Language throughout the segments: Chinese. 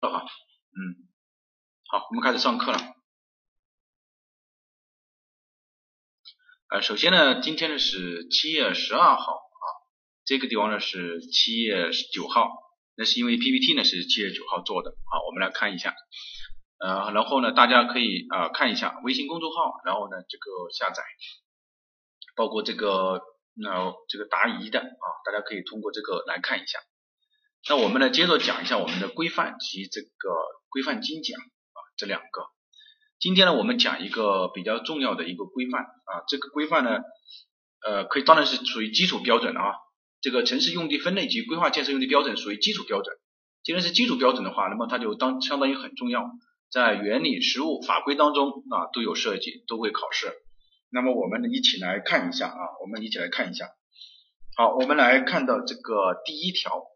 了哈，嗯，好，我们开始上课了。呃，首先呢，今天呢是七月十二号啊，这个地方呢是七月九号，那是因为 PPT 呢是七月九号做的啊，我们来看一下，呃，然后呢，大家可以啊看一下微信公众号，然后呢这个下载，包括这个那这个答疑的啊，大家可以通过这个来看一下。那我们呢，接着讲一下我们的规范及这个规范精讲啊，这两个。今天呢，我们讲一个比较重要的一个规范啊，这个规范呢，呃，可以当然是属于基础标准了啊。这个城市用地分类及规划建设用地标准属于基础标准。既然是基础标准的话，那么它就当相当于很重要，在原理、实务、法规当中啊都有涉及，都会考试。那么我们，一起来看一下啊，我们一起来看一下。好，我们来看到这个第一条。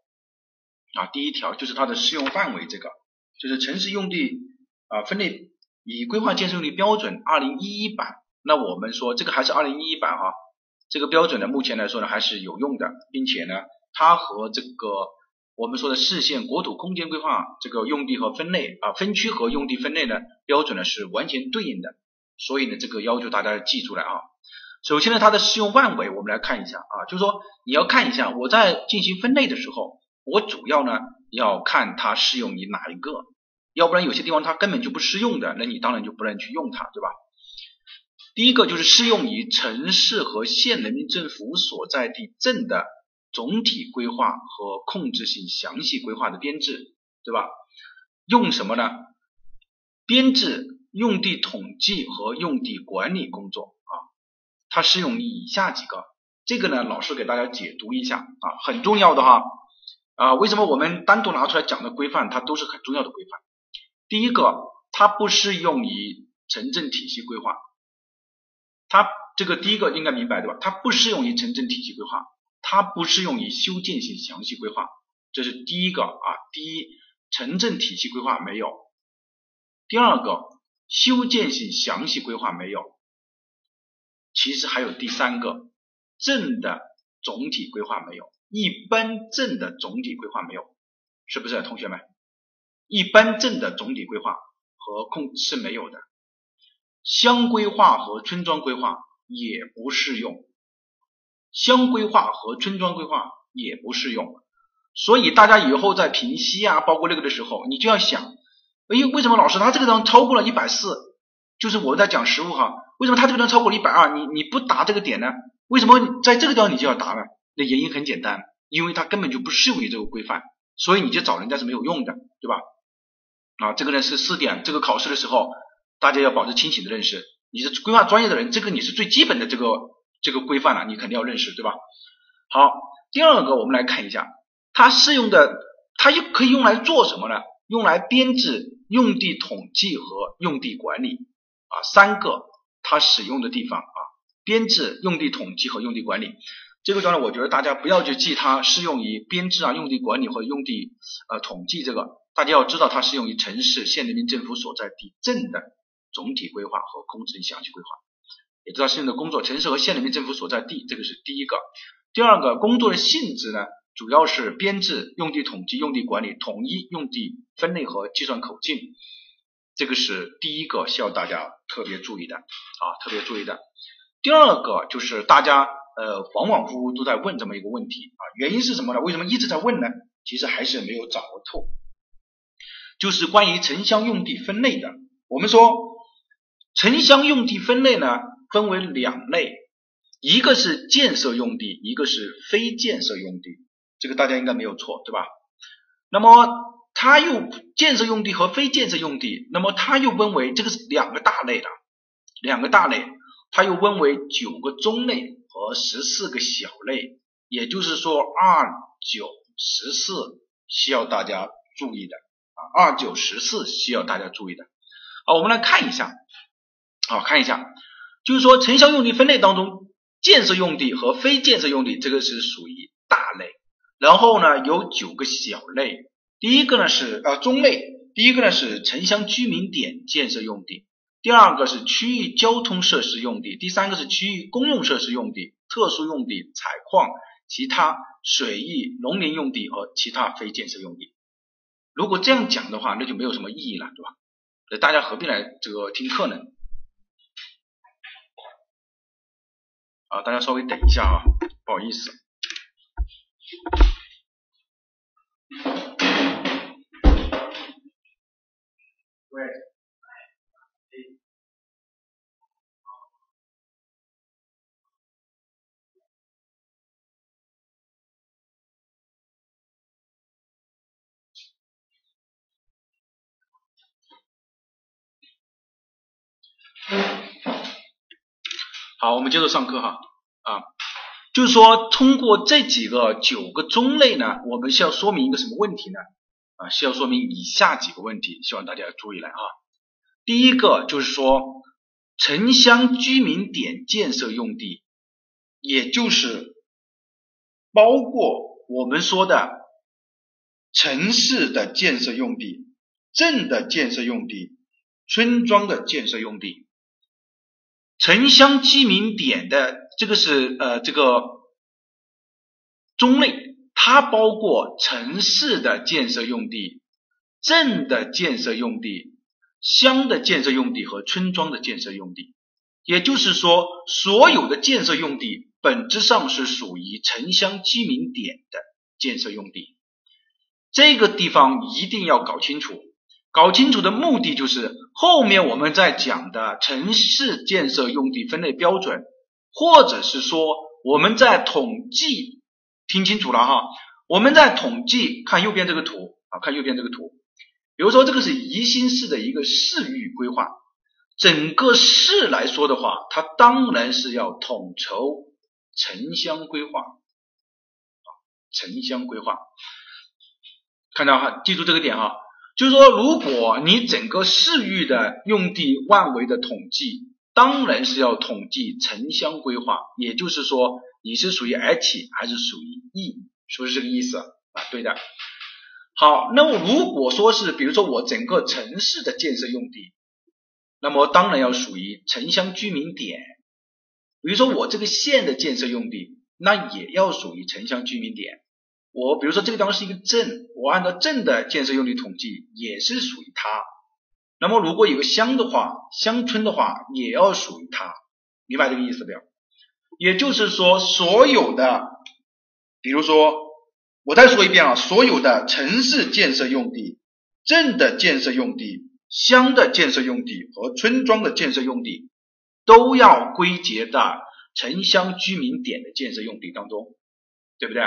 啊，第一条就是它的适用范围，这个就是城市用地啊分类以规划建设用地标准二零一一版。那我们说这个还是二零一一版哈，这个标准呢目前来说呢还是有用的，并且呢它和这个我们说的市县国土空间规划这个用地和分类啊分区和用地分类呢标准呢是完全对应的，所以呢这个要求大家记出来啊。首先呢它的适用范围我们来看一下啊，就是说你要看一下我在进行分类的时候。我主要呢要看它适用于哪一个，要不然有些地方它根本就不适用的，那你当然就不能去用它，对吧？第一个就是适用于城市和县人民政府所在地镇的总体规划和控制性详细规划的编制，对吧？用什么呢？编制用地统计和用地管理工作啊，它适用于以下几个，这个呢老师给大家解读一下啊，很重要的哈。啊，为什么我们单独拿出来讲的规范，它都是很重要的规范？第一个，它不适用于城镇体系规划，它这个第一个应该明白对吧？它不适用于城镇体系规划，它不适用于修建性详细规划，这是第一个啊。第一，城镇体系规划没有；第二个，修建性详细规划没有。其实还有第三个，镇的总体规划没有。一般镇的总体规划没有，是不是同学们？一般镇的总体规划和控是没有的，乡规划和村庄规划也不适用，乡规划和村庄规划也不适用。所以大家以后在评析啊，包括那个的时候，你就要想，哎，为什么老师他这个地方超过了一百四？就是我在讲实物哈，为什么他这个地方超过了一百二？你你不答这个点呢？为什么在这个地方你就要答呢？那原因很简单，因为它根本就不适用于这个规范，所以你就找人家是没有用的，对吧？啊，这个呢是四点，这个考试的时候大家要保持清醒的认识。你是规划专业的人，这个你是最基本的这个这个规范了，你肯定要认识，对吧？好，第二个我们来看一下，它适用的，它又可以用来做什么呢？用来编制用地统计和用地管理啊，三个它使用的地方啊，编制用地统计和用地管理。这个段呢，我觉得大家不要去记它适用于编制啊、用地管理或者用地呃统计这个，大家要知道它适用于城市、县人民政府所在地镇的总体规划和工程详细规划，也知道适用的工作，城市和县人民政府所在地，这个是第一个。第二个工作的性质呢，主要是编制、用地统计、用地管理、统一用地分类和计算口径，这个是第一个需要大家特别注意的啊，特别注意的。第二个就是大家。呃，反反复复都在问这么一个问题啊，原因是什么呢？为什么一直在问呢？其实还是没有掌握透，就是关于城乡用地分类的。我们说城乡用地分类呢，分为两类，一个是建设用地，一个是非建设用地，这个大家应该没有错，对吧？那么它又建设用地和非建设用地，那么它又分为这个是两个大类的，两个大类，它又分为九个中类。和十四个小类，也就是说二九十四需要大家注意的啊，二九十四需要大家注意的。好，我们来看一下，好看一下，就是说城乡用地分类当中，建设用地和非建设用地这个是属于大类，然后呢有九个小类，第一个呢是呃中类，第一个呢是城乡居民点建设用地。第二个是区域交通设施用地，第三个是区域公用设施用地、特殊用地、采矿、其他水域农林用地和其他非建设用地。如果这样讲的话，那就没有什么意义了，对吧？那大家何必来这个听课呢？啊，大家稍微等一下啊，不好意思。喂。好，我们接着上课哈啊，就是说通过这几个九个中类呢，我们需要说明一个什么问题呢？啊，需要说明以下几个问题，希望大家注意来啊。第一个就是说城乡居民点建设用地，也就是包括我们说的城市的建设用地、镇的建设用地、村庄的建设用地。城乡居民点的这个是呃这个中类，它包括城市的建设用地、镇的建设用地、乡的建设用地和村庄的建设用地。也就是说，所有的建设用地本质上是属于城乡居民点的建设用地。这个地方一定要搞清楚。搞清楚的目的就是后面我们在讲的城市建设用地分类标准，或者是说我们在统计，听清楚了哈，我们在统计看右边这个图啊，看右边这个图，比如说这个是宜兴市的一个市域规划，整个市来说的话，它当然是要统筹城乡规划啊，城乡规划，看到哈，记住这个点哈。就是说，如果你整个市域的用地万维的统计，当然是要统计城乡规划，也就是说，你是属于 H 还是属于 E，是不是这个意思啊？对的。好，那么如果说是，比如说我整个城市的建设用地，那么当然要属于城乡居民点。比如说我这个县的建设用地，那也要属于城乡居民点。我比如说这个地方是一个镇，我按照镇的建设用地统计也是属于它。那么如果有个乡的话，乡村的话也要属于它，明白这个意思没有？也就是说，所有的，比如说我再说一遍啊，所有的城市建设用地、镇的建设用地、乡的建设用地和村庄的建设用地，都要归结到城乡居民点的建设用地当中，对不对？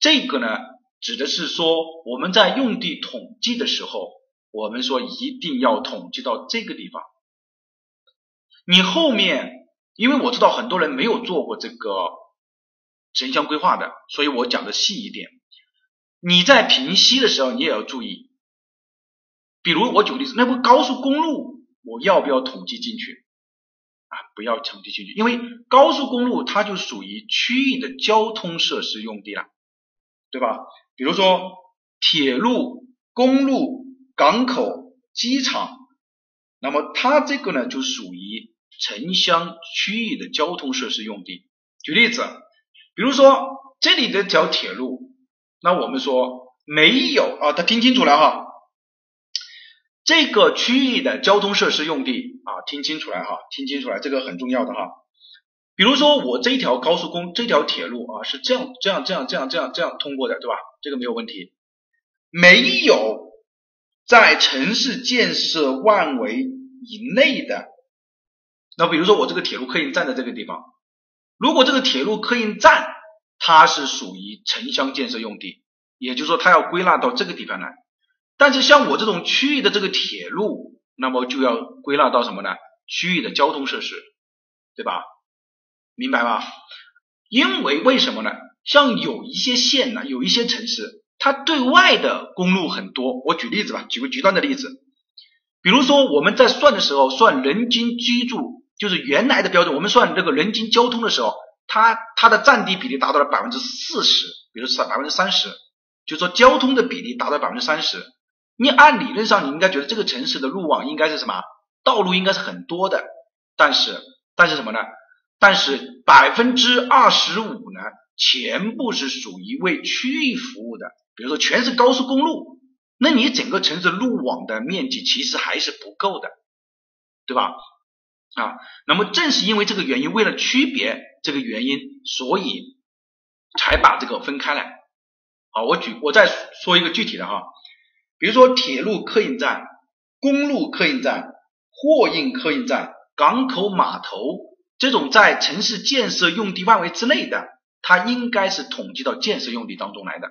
这个呢，指的是说我们在用地统计的时候，我们说一定要统计到这个地方。你后面，因为我知道很多人没有做过这个城乡规划的，所以我讲的细一点。你在平息的时候，你也要注意。比如我举个例子，那部高速公路，我要不要统计进去？啊，不要统计进去，因为高速公路它就属于区域的交通设施用地了。对吧？比如说铁路、公路、港口、机场，那么它这个呢就属于城乡区域的交通设施用地。举例子，比如说这里的条铁路，那我们说没有啊，他听清楚了哈，这个区域的交通设施用地啊，听清楚了哈，听清楚了，这个很重要的哈。比如说我这一条高速公这条铁路啊是这样这样这样这样这样这样通过的，对吧？这个没有问题。没有在城市建设范围以内的，那比如说我这个铁路客运站在这个地方，如果这个铁路客运站它是属于城乡建设用地，也就是说它要归纳到这个地方来。但是像我这种区域的这个铁路，那么就要归纳到什么呢？区域的交通设施，对吧？明白吧？因为为什么呢？像有一些县呢，有一些城市，它对外的公路很多。我举例子吧，举个极端的例子，比如说我们在算的时候，算人均居住，就是原来的标准，我们算这个人均交通的时候，它它的占地比例达到了百分之四十，比如说百分之三十，就说交通的比例达到百分之三十。你按理论上，你应该觉得这个城市的路网应该是什么？道路应该是很多的，但是但是什么呢？但是百分之二十五呢，全部是属于为区域服务的，比如说全是高速公路，那你整个城市路网的面积其实还是不够的，对吧？啊，那么正是因为这个原因，为了区别这个原因，所以才把这个分开来。好，我举我再说一个具体的哈，比如说铁路客运站、公路客运站、货运客运站、港口码头这种在城市建设用地范围之内的，它应该是统计到建设用地当中来的。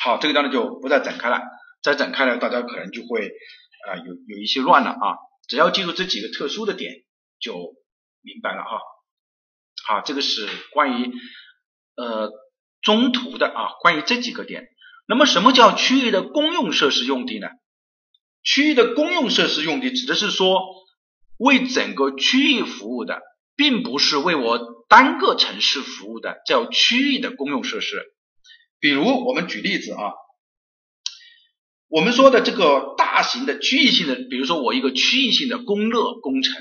好，这个当然就不再展开了，再展开了，大家可能就会啊有有一些乱了啊。只要记住这几个特殊的点就明白了哈。好，这个是关于呃中途的啊，关于这几个点。那么什么叫区域的公用设施用地呢？区域的公用设施用地指的是说为整个区域服务的，并不是为我单个城市服务的，叫区域的公用设施。比如我们举例子啊。我们说的这个大型的区域性的，比如说我一个区域性的供热工程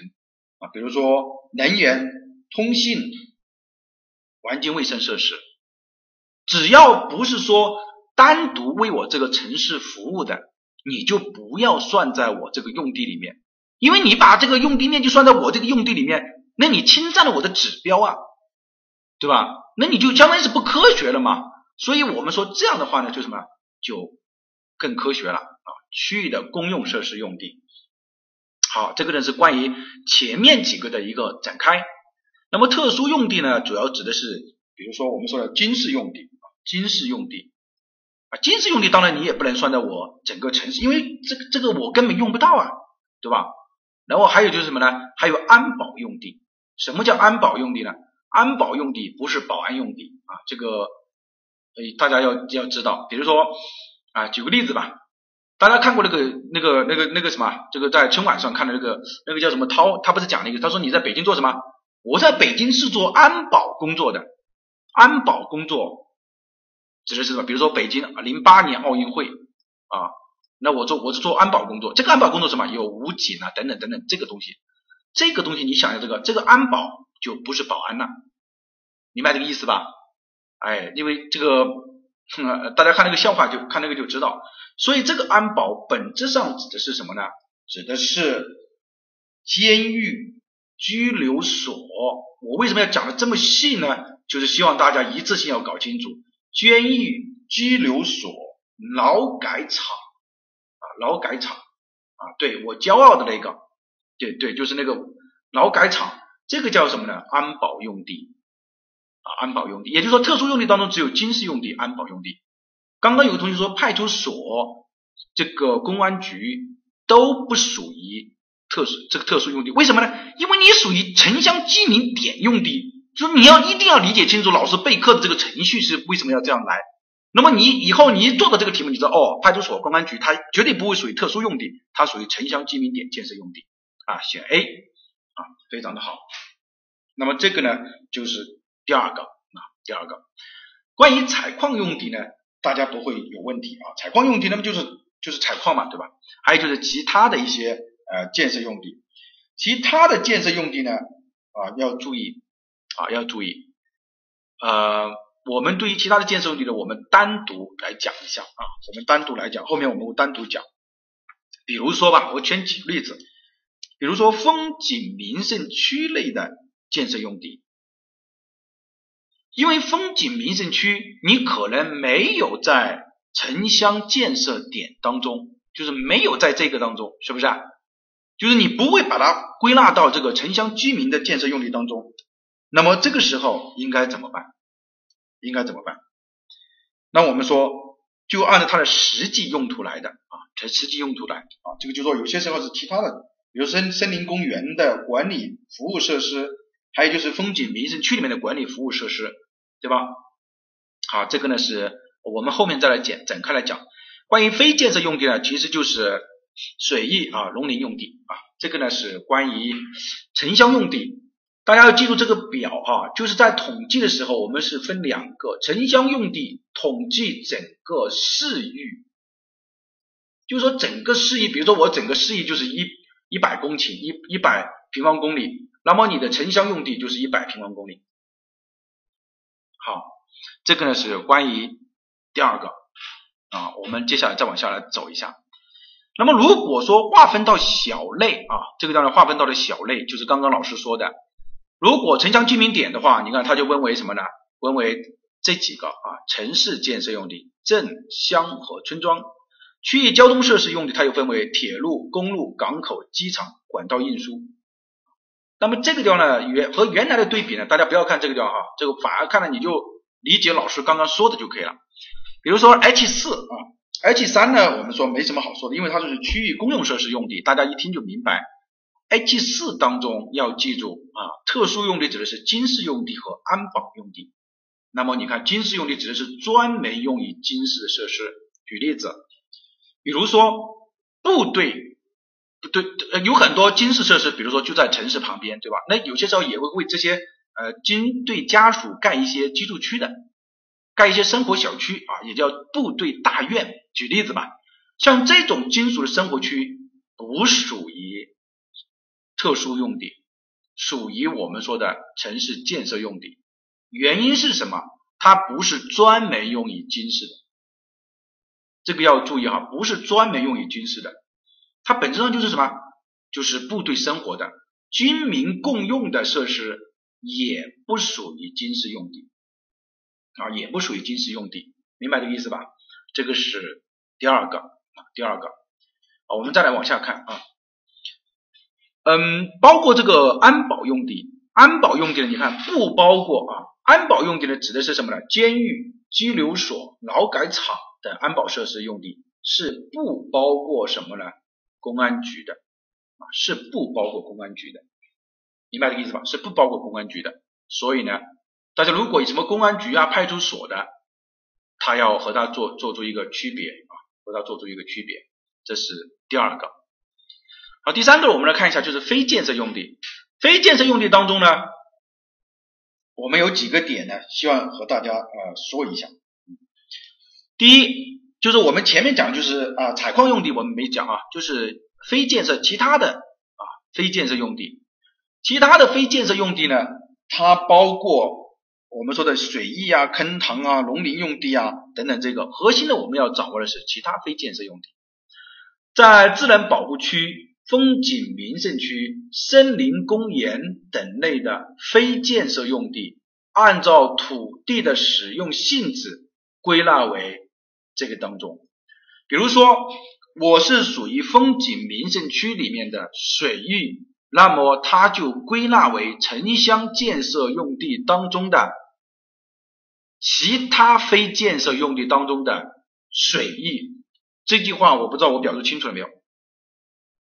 啊，比如说能源、通信、环境卫生设施，只要不是说单独为我这个城市服务的，你就不要算在我这个用地里面，因为你把这个用地面积算在我这个用地里面，那你侵占了我的指标啊，对吧？那你就相当于是不科学了嘛。所以我们说这样的话呢，就什么就。更科学了啊！区域的公用设施用地，好，这个呢是关于前面几个的一个展开。那么特殊用地呢，主要指的是，比如说我们说的军事用地啊，军事用地啊，军事用地当然你也不能算在我整个城市，因为这这个我根本用不到啊，对吧？然后还有就是什么呢？还有安保用地。什么叫安保用地呢？安保用地不是保安用地啊，这个呃大家要要知道，比如说。啊，举个例子吧，大家看过那个那个那个那个什么，这个在春晚上看的那个那个叫什么涛，他不是讲了一个，他说你在北京做什么？我在北京是做安保工作的，安保工作指的是什么？比如说北京零八年奥运会啊，那我做我是做安保工作，这个安保工作什么？有武警啊等等等等这个东西，这个东西你想想这个这个安保就不是保安了，明白这个意思吧？哎，因为这个。大家看那个笑话就看那个就知道，所以这个安保本质上指的是什么呢？指的是监狱、拘留所。我为什么要讲的这么细呢？就是希望大家一次性要搞清楚：监狱、拘留所、劳改场啊，劳改场啊，对我骄傲的那个，对对，就是那个劳改场，这个叫什么呢？安保用地。啊，安保用地，也就是说，特殊用地当中只有军事用地、安保用地。刚刚有个同学说，派出所、这个公安局都不属于特殊这个特殊用地，为什么呢？因为你属于城乡居民点用地，就是你要一定要理解清楚老师备课的这个程序是为什么要这样来。那么你以后你一做到这个题目，你知道哦，派出所、公安局它绝对不会属于特殊用地，它属于城乡居民点建设用地啊，选 A 啊，非常的好。那么这个呢，就是。第二个啊，第二个，关于采矿用地呢，大家不会有问题啊。采矿用地那么就是就是采矿嘛，对吧？还有就是其他的一些呃建设用地，其他的建设用地呢啊要注意啊要注意，呃，我们对于其他的建设用地呢，我们单独来讲一下啊，我们单独来讲，后面我们会单独讲。比如说吧，我先举个例子，比如说风景名胜区内的建设用地。因为风景名胜区，你可能没有在城乡建设点当中，就是没有在这个当中，是不是？就是你不会把它归纳到这个城乡居民的建设用地当中。那么这个时候应该怎么办？应该怎么办？那我们说，就按照它的实际用途来的啊，它实际用途来啊，这个就说有些时候是其他的，比如森森林公园的管理服务设施。还有就是风景名胜区里面的管理服务设施，对吧？好，这个呢是我们后面再来讲展开来讲。关于非建设用地呢，其实就是水域啊、农林用地啊。这个呢是关于城乡用地。大家要记住这个表啊，就是在统计的时候，我们是分两个城乡用地统计整个市域，就是说整个市域，比如说我整个市域就是一一百公顷，一一百平方公里。那么你的城乡用地就是一百平方公里。好，这个呢是关于第二个。啊，我们接下来再往下来走一下。那么如果说划分到小类啊，这个当然划分到了小类就是刚刚老师说的，如果城乡居民点的话，你看它就分为什么呢？分为这几个啊，城市建设用地、镇乡和村庄。区域交通设施用地，它又分为铁路、公路、港口、机场、管道运输。那么这个地方呢，原和原来的对比呢，大家不要看这个地方哈，这个反而看了你就理解老师刚刚说的就可以了。比如说 H 四啊，H 三呢，我们说没什么好说的，因为它就是区域公用设施用地，大家一听就明白。H 四当中要记住啊，特殊用地指的是军事用地和安保用地。那么你看，军事用地指的是专门用于军事设施。举例子。比如说部队，不对，有很多军事设施，比如说就在城市旁边，对吧？那有些时候也会为这些呃军队家属盖一些居住区的，盖一些生活小区啊，也叫部队大院。举例子吧，像这种金属的生活区不属于特殊用地，属于我们说的城市建设用地。原因是什么？它不是专门用于军事的。这个要注意哈，不是专门用于军事的，它本质上就是什么？就是部队生活的、军民共用的设施，也不属于军事用地啊，也不属于军事用地，明白这个意思吧？这个是第二个啊，第二个啊，我们再来往下看啊，嗯，包括这个安保用地，安保用地呢，你看不包括啊，安保用地呢指的是什么呢？监狱、拘留所、劳改场。的安保设施用地是不包括什么呢？公安局的啊，是不包括公安局的，明白这个意思吧？是不包括公安局的。所以呢，大家如果有什么公安局啊、派出所的，他要和他做做出一个区别啊，和他做出一个区别，这是第二个。好，第三个我们来看一下，就是非建设用地。非建设用地当中呢，我们有几个点呢，希望和大家呃说一下。第一就是我们前面讲就是啊采矿用地我们没讲啊，就是非建设其他的啊非建设用地，其他的非建设用地呢，它包括我们说的水域啊、坑塘啊、农林用地啊等等。这个核心的我们要掌握的是其他非建设用地，在自然保护区、风景名胜区、森林公园等类的非建设用地，按照土地的使用性质归纳为。这个当中，比如说我是属于风景名胜区里面的水域，那么它就归纳为城乡建设用地当中的其他非建设用地当中的水域。这句话我不知道我表述清楚了没有？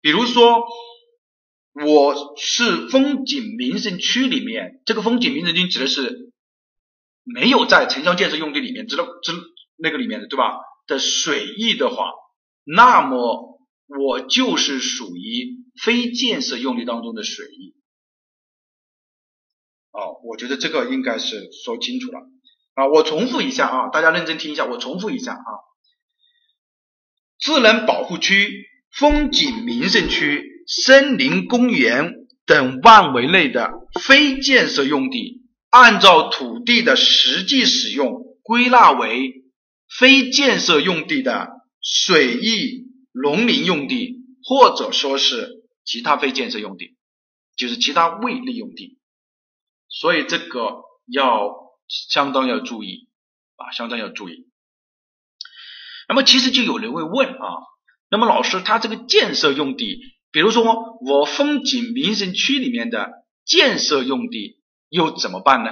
比如说我是风景名胜区里面，这个风景名胜区指的是没有在城乡建设用地里面，知道知。那个里面的对吧？的水域的话，那么我就是属于非建设用地当中的水域。哦，我觉得这个应该是说清楚了啊。我重复一下啊，大家认真听一下，我重复一下啊。自然保护区、风景名胜区、森林公园等范围内的非建设用地，按照土地的实际使用归纳为。非建设用地的水域、农林用地，或者说是其他非建设用地，就是其他未利用地。所以这个要相当要注意啊，相当要注意。那么其实就有人会问啊，那么老师他这个建设用地，比如说我风景名胜区里面的建设用地又怎么办呢？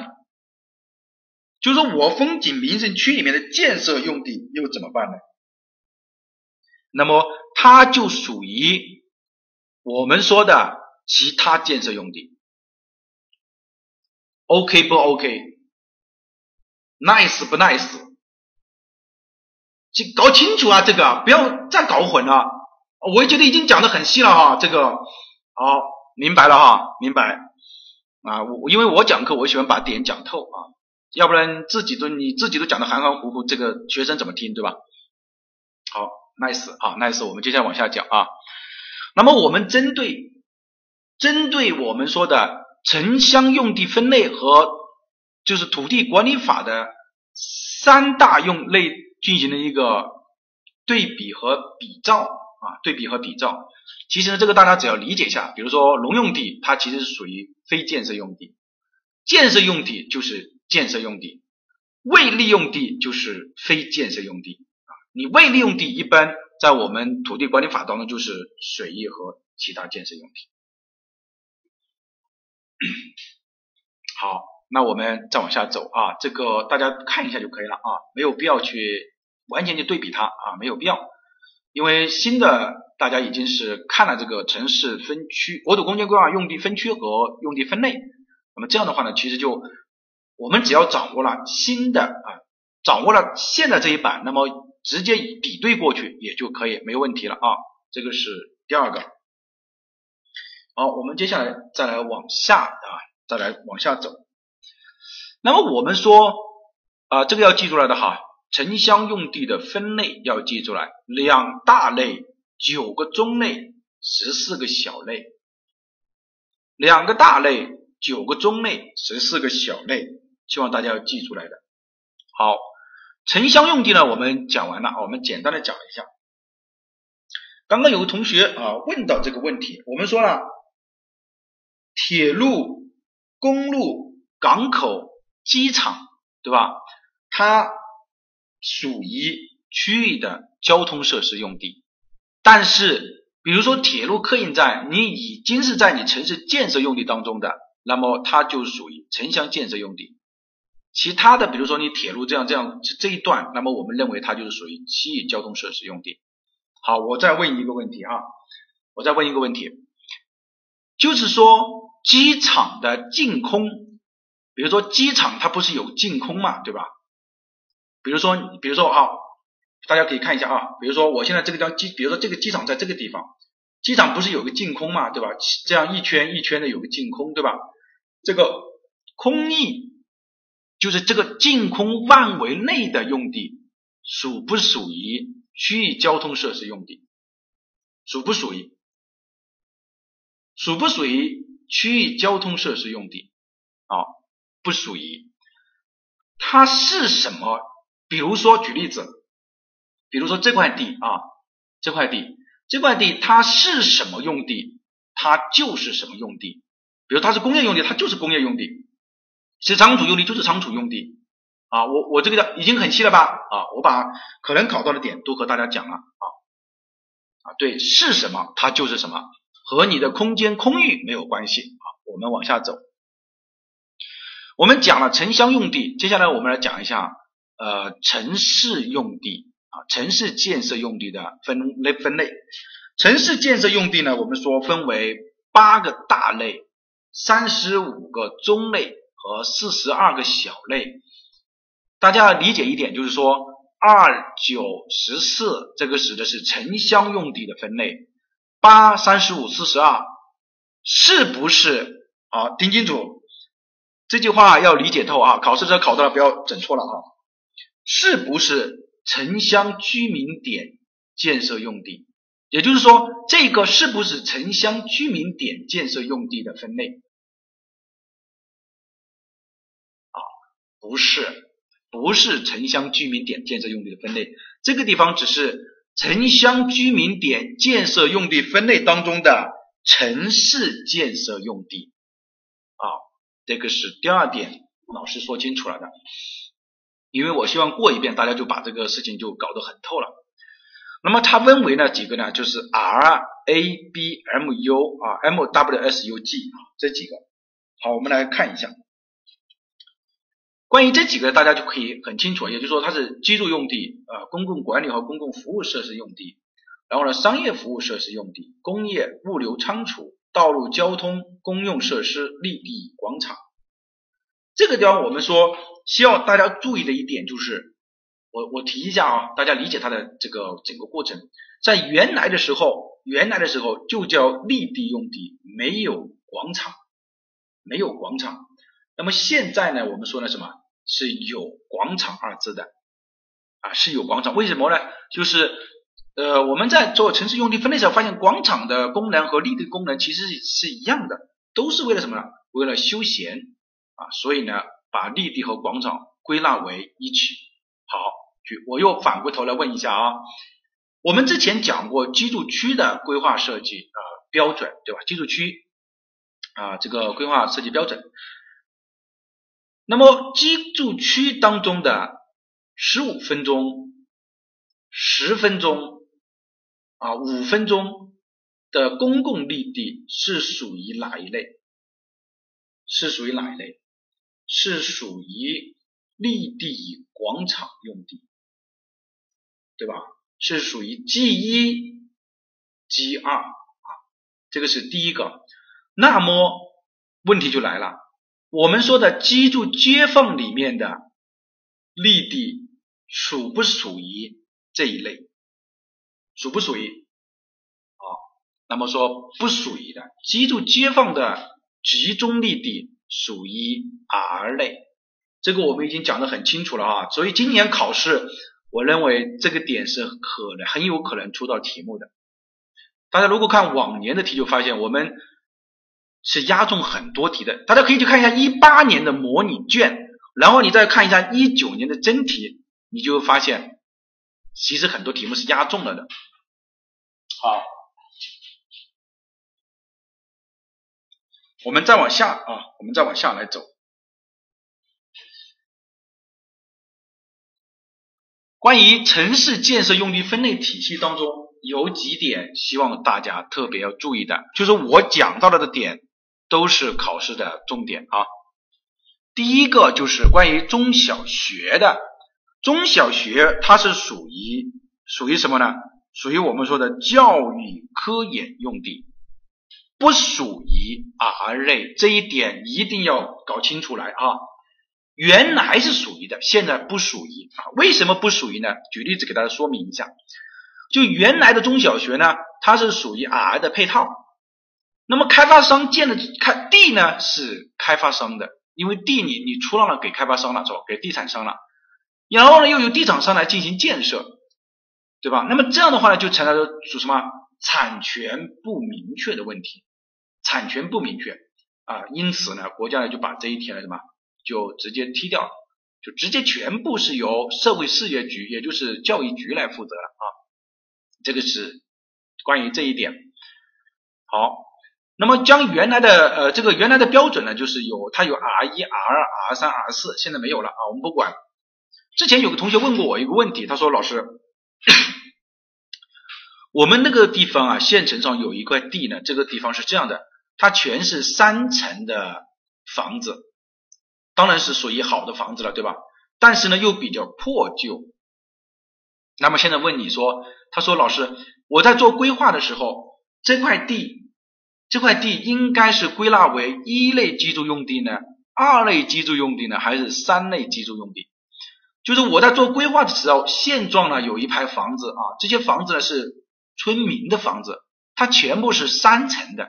就是说我风景名胜区里面的建设用地又怎么办呢？那么它就属于我们说的其他建设用地，OK 不 OK？Nice 不 Nice？去搞清楚啊，这个不要再搞混了。我觉得已经讲的很细了哈，这个好明白了哈，明白啊。我因为我讲课我喜欢把点讲透啊。要不然自己都你自己都讲的含含糊糊，这个学生怎么听，对吧？好，nice 啊，nice，我们接下来往下讲啊。那么我们针对针对我们说的城乡用地分类和就是土地管理法的三大用类进行了一个对比和比照啊，对比和比照。其实呢，这个大家只要理解一下，比如说农用地，它其实是属于非建设用地，建设用地就是建设用地，未利用地就是非建设用地啊。你未利用地一般在我们土地管理法当中就是水域和其他建设用地。好，那我们再往下走啊，这个大家看一下就可以了啊，没有必要去完全去对比它啊，没有必要，因为新的大家已经是看了这个城市分区、国土空间规划用地分区和用地分类，那么这样的话呢，其实就我们只要掌握了新的啊，掌握了现在这一版，那么直接比对过去也就可以没问题了啊，这个是第二个。好，我们接下来再来往下啊，再来往下走。那么我们说啊，这个要记出来的哈，城乡用地的分类要记出来，两大类，九个中类，十四个小类。两个大类，九个中类，十四个小类，希望大家要记出来的。好，城乡用地呢，我们讲完了，我们简单的讲一下。刚刚有个同学啊问到这个问题，我们说了。铁路、公路、港口、机场，对吧？它属于区域的交通设施用地。但是，比如说铁路客运站，你已经是在你城市建设用地当中的，那么它就属于城乡建设用地。其他的，比如说你铁路这样这样这一段，那么我们认为它就是属于区域交通设施用地。好，我再问一个问题啊，我再问一个问题，就是说。机场的净空，比如说机场它不是有净空嘛，对吧？比如说，比如说啊，大家可以看一下啊，比如说我现在这个叫机，比如说这个机场在这个地方，机场不是有个净空嘛，对吧？这样一圈一圈的有个净空，对吧？这个空域就是这个净空范围内的用地，属不属于区域交通设施用地？属不属于？属不属于？区域交通设施用地啊，不属于。它是什么？比如说举例子，比如说这块地啊，这块地，这块地它是什么用地？它就是什么用地。比如它是工业用地，它就是工业用地；是仓储用地，就是仓储用地。啊，我我这个的已经很细了吧？啊，我把可能考到的点都和大家讲了啊啊，对，是什么？它就是什么。和你的空间空域没有关系啊，我们往下走。我们讲了城乡用地，接下来我们来讲一下呃城市用地啊，城市建设用地的分类分类。城市建设用地呢，我们说分为八个大类、三十五个中类和四十二个小类。大家要理解一点，就是说二九十四这个指的是城乡用地的分类。八三十五四十二，是不是啊？听清楚这句话要理解透啊！考试时候考到了不要整错了啊！是不是城乡居民点建设用地？也就是说，这个是不是城乡居民点建设用地的分类？不是，不是城乡居民点建设用地的分类。这个地方只是。城乡居民点建设用地分类当中的城市建设用地啊，这个是第二点，老师说清楚了的。因为我希望过一遍，大家就把这个事情就搞得很透了。那么它分为呢几个呢？就是 R A B M U 啊，M W S U G 啊这几个。好，我们来看一下。关于这几个，大家就可以很清楚，也就是说它是居住用地啊，公共管理和公共服务设施用地，然后呢，商业服务设施用地、工业物流仓储、道路交通公用设施、绿地广场。这个地方我们说需要大家注意的一点就是，我我提一下啊，大家理解它的这个整个过程，在原来的时候，原来的时候就叫绿地用地，没有广场，没有广场。那么现在呢，我们说呢什么？是有广场二字的啊，是有广场。为什么呢？就是呃，我们在做城市用地分类时候，发现广场的功能和绿地功能其实是一样的，都是为了什么呢？为了休闲啊。所以呢，把绿地和广场归纳为一起。好，去我又反过头来问一下啊，我们之前讲过居住区的规划设计啊标准，对吧？居住区啊这个规划设计标准。那么居住区当中的十五分钟、十分钟啊五分钟的公共绿地是属于哪一类？是属于哪一类？是属于绿地广场用地，对吧？是属于 G 一、G 二啊，这个是第一个。那么问题就来了，我们说的居住街坊里面的绿地属不属于这一类？属不属于？啊，那么说不属于的，居住街坊的集中绿地属于 R 类，这个我们已经讲得很清楚了啊。所以今年考试。我认为这个点是可能很有可能出到题目的。大家如果看往年的题，就发现我们是压中很多题的。大家可以去看一下一八年的模拟卷，然后你再看一下一九年的真题，你就会发现其实很多题目是压中了的。好，我们再往下啊，我们再往下来走。关于城市建设用地分类体系当中，有几点希望大家特别要注意的，就是我讲到了的点都是考试的重点啊。第一个就是关于中小学的，中小学它是属于属于什么呢？属于我们说的教育科研用地，不属于 R 类，这一点一定要搞清楚来啊。原来是属于的，现在不属于啊？为什么不属于呢？举例子给大家说明一下，就原来的中小学呢，它是属于 R 的配套，那么开发商建的开地呢是开发商的，因为地你你出让了给开发商了是吧？给地产商了，然后呢又由地产商来进行建设，对吧？那么这样的话呢就成了属什么产权不明确的问题，产权不明确啊，因此呢国家呢就把这一条呢什么？就直接踢掉了，就直接全部是由社会事业局，也就是教育局来负责了啊。这个是关于这一点。好，那么将原来的呃这个原来的标准呢，就是有它有 R 一、R 二、R 三、R 四，现在没有了啊，我们不管。之前有个同学问过我一个问题，他说老师，我们那个地方啊，县城上有一块地呢，这个地方是这样的，它全是三层的房子。当然是属于好的房子了，对吧？但是呢，又比较破旧。那么现在问你说，他说老师，我在做规划的时候，这块地，这块地应该是归纳为一类居住用地呢，二类居住用地呢，还是三类居住用地？就是我在做规划的时候，现状呢有一排房子啊，这些房子呢是村民的房子，它全部是三层的。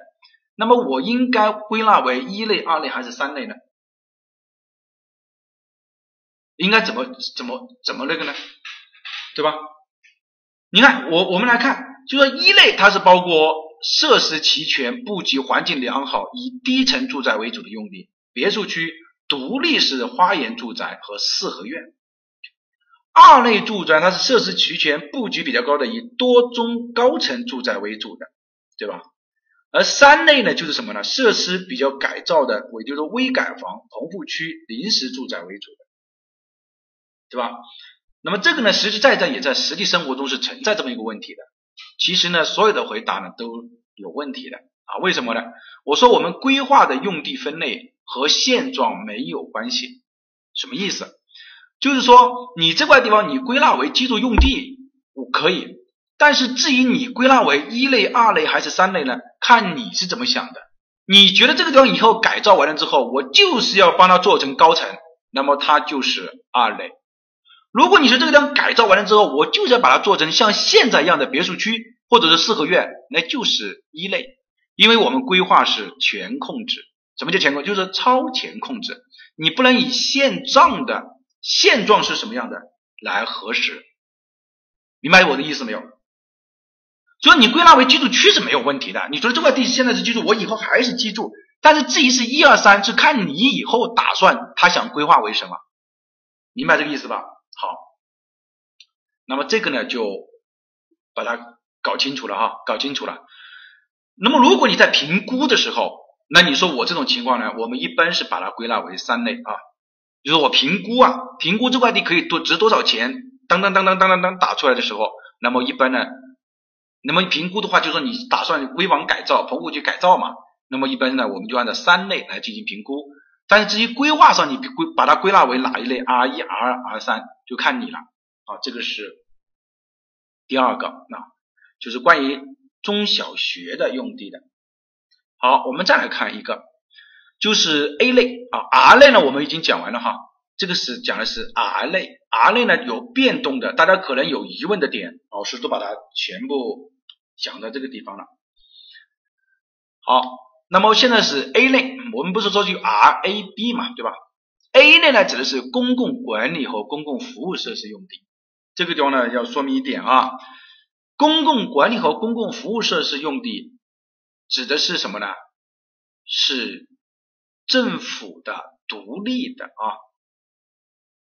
那么我应该归纳为一类、二类还是三类呢？应该怎么怎么怎么那个呢？对吧？你看我我们来看，就说一类它是包括设施齐全、布局环境良好、以低层住宅为主的用地，别墅区、独立式花园住宅和四合院。二类住宅它是设施齐全、布局比较高的，以多中高层住宅为主的，对吧？而三类呢，就是什么呢？设施比较改造的，也就是微改房、棚户区、临时住宅为主的。对吧？那么这个呢，实实在在也在实际生活中是存在这么一个问题的。其实呢，所有的回答呢都有问题的啊？为什么呢？我说我们规划的用地分类和现状没有关系，什么意思？就是说你这块地方你归纳为居住用地，我可以，但是至于你归纳为一类、二类还是三类呢？看你是怎么想的。你觉得这个地方以后改造完了之后，我就是要帮它做成高层，那么它就是二类。如果你说这个地方改造完了之后，我就是要把它做成像现在一样的别墅区或者是四合院，那就是一类，因为我们规划是全控制。什么叫全控？就是超前控制，你不能以现状的现状是什么样的来核实，明白我的意思没有？所以你归纳为居住区是没有问题的。你说这块地现在是居住，我以后还是居住，但是至于是一二三，是看你以后打算他想规划为什么，明白这个意思吧？好，那么这个呢，就把它搞清楚了哈，搞清楚了。那么如果你在评估的时候，那你说我这种情况呢，我们一般是把它归纳为三类啊，就是我评估啊，评估这块地可以多值多少钱，当当当当当当当打出来的时候，那么一般呢，那么评估的话，就说你打算危房改造、棚户区改造嘛，那么一般呢，我们就按照三类来进行评估。但是至于规划上，你归把它归纳为哪一类，R 一、R 二、R 三，就看你了啊。这个是第二个，那就是关于中小学的用地的。好，我们再来看一个，就是 A 类啊，R 类呢，我们已经讲完了哈。这个是讲的是 R 类，R 类呢有变动的，大家可能有疑问的点，老师都把它全部讲到这个地方了。好。那么现在是 A 类，我们不是说就 R A B 嘛，对吧？A 类呢指的是公共管理和公共服务设施用地。这个地方呢要说明一点啊，公共管理和公共服务设施用地指的是什么呢？是政府的独立的啊，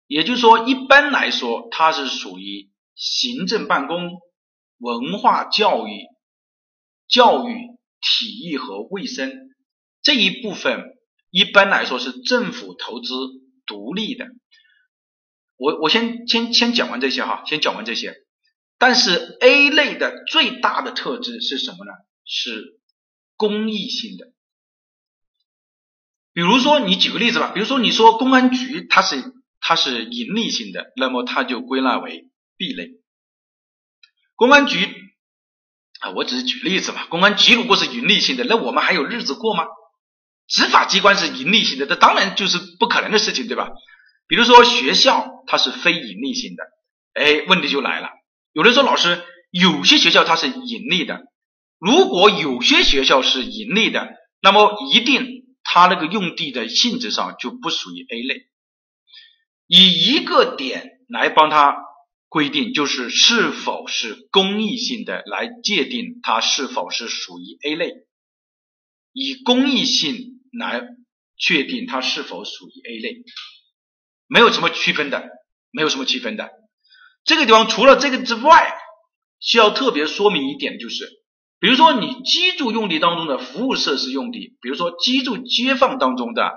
也就是说一般来说它是属于行政办公、文化教育、教育。体育和卫生这一部分一般来说是政府投资独立的。我我先先先讲完这些哈，先讲完这些。但是 A 类的最大的特质是什么呢？是公益性的。比如说你举个例子吧，比如说你说公安局它是它是盈利性的，那么它就归纳为 B 类。公安局。啊，我只是举例子嘛。公安局如果是盈利性的，那我们还有日子过吗？执法机关是盈利性的，这当然就是不可能的事情，对吧？比如说学校它是非盈利性的，哎，问题就来了。有人说老师，有些学校它是盈利的，如果有些学校是盈利的，那么一定它那个用地的性质上就不属于 A 类。以一个点来帮他。规定就是是否是公益性的来界定它是否是属于 A 类，以公益性来确定它是否属于 A 类，没有什么区分的，没有什么区分的。这个地方除了这个之外，需要特别说明一点就是，比如说你居住用地当中的服务设施用地，比如说居住街坊当中的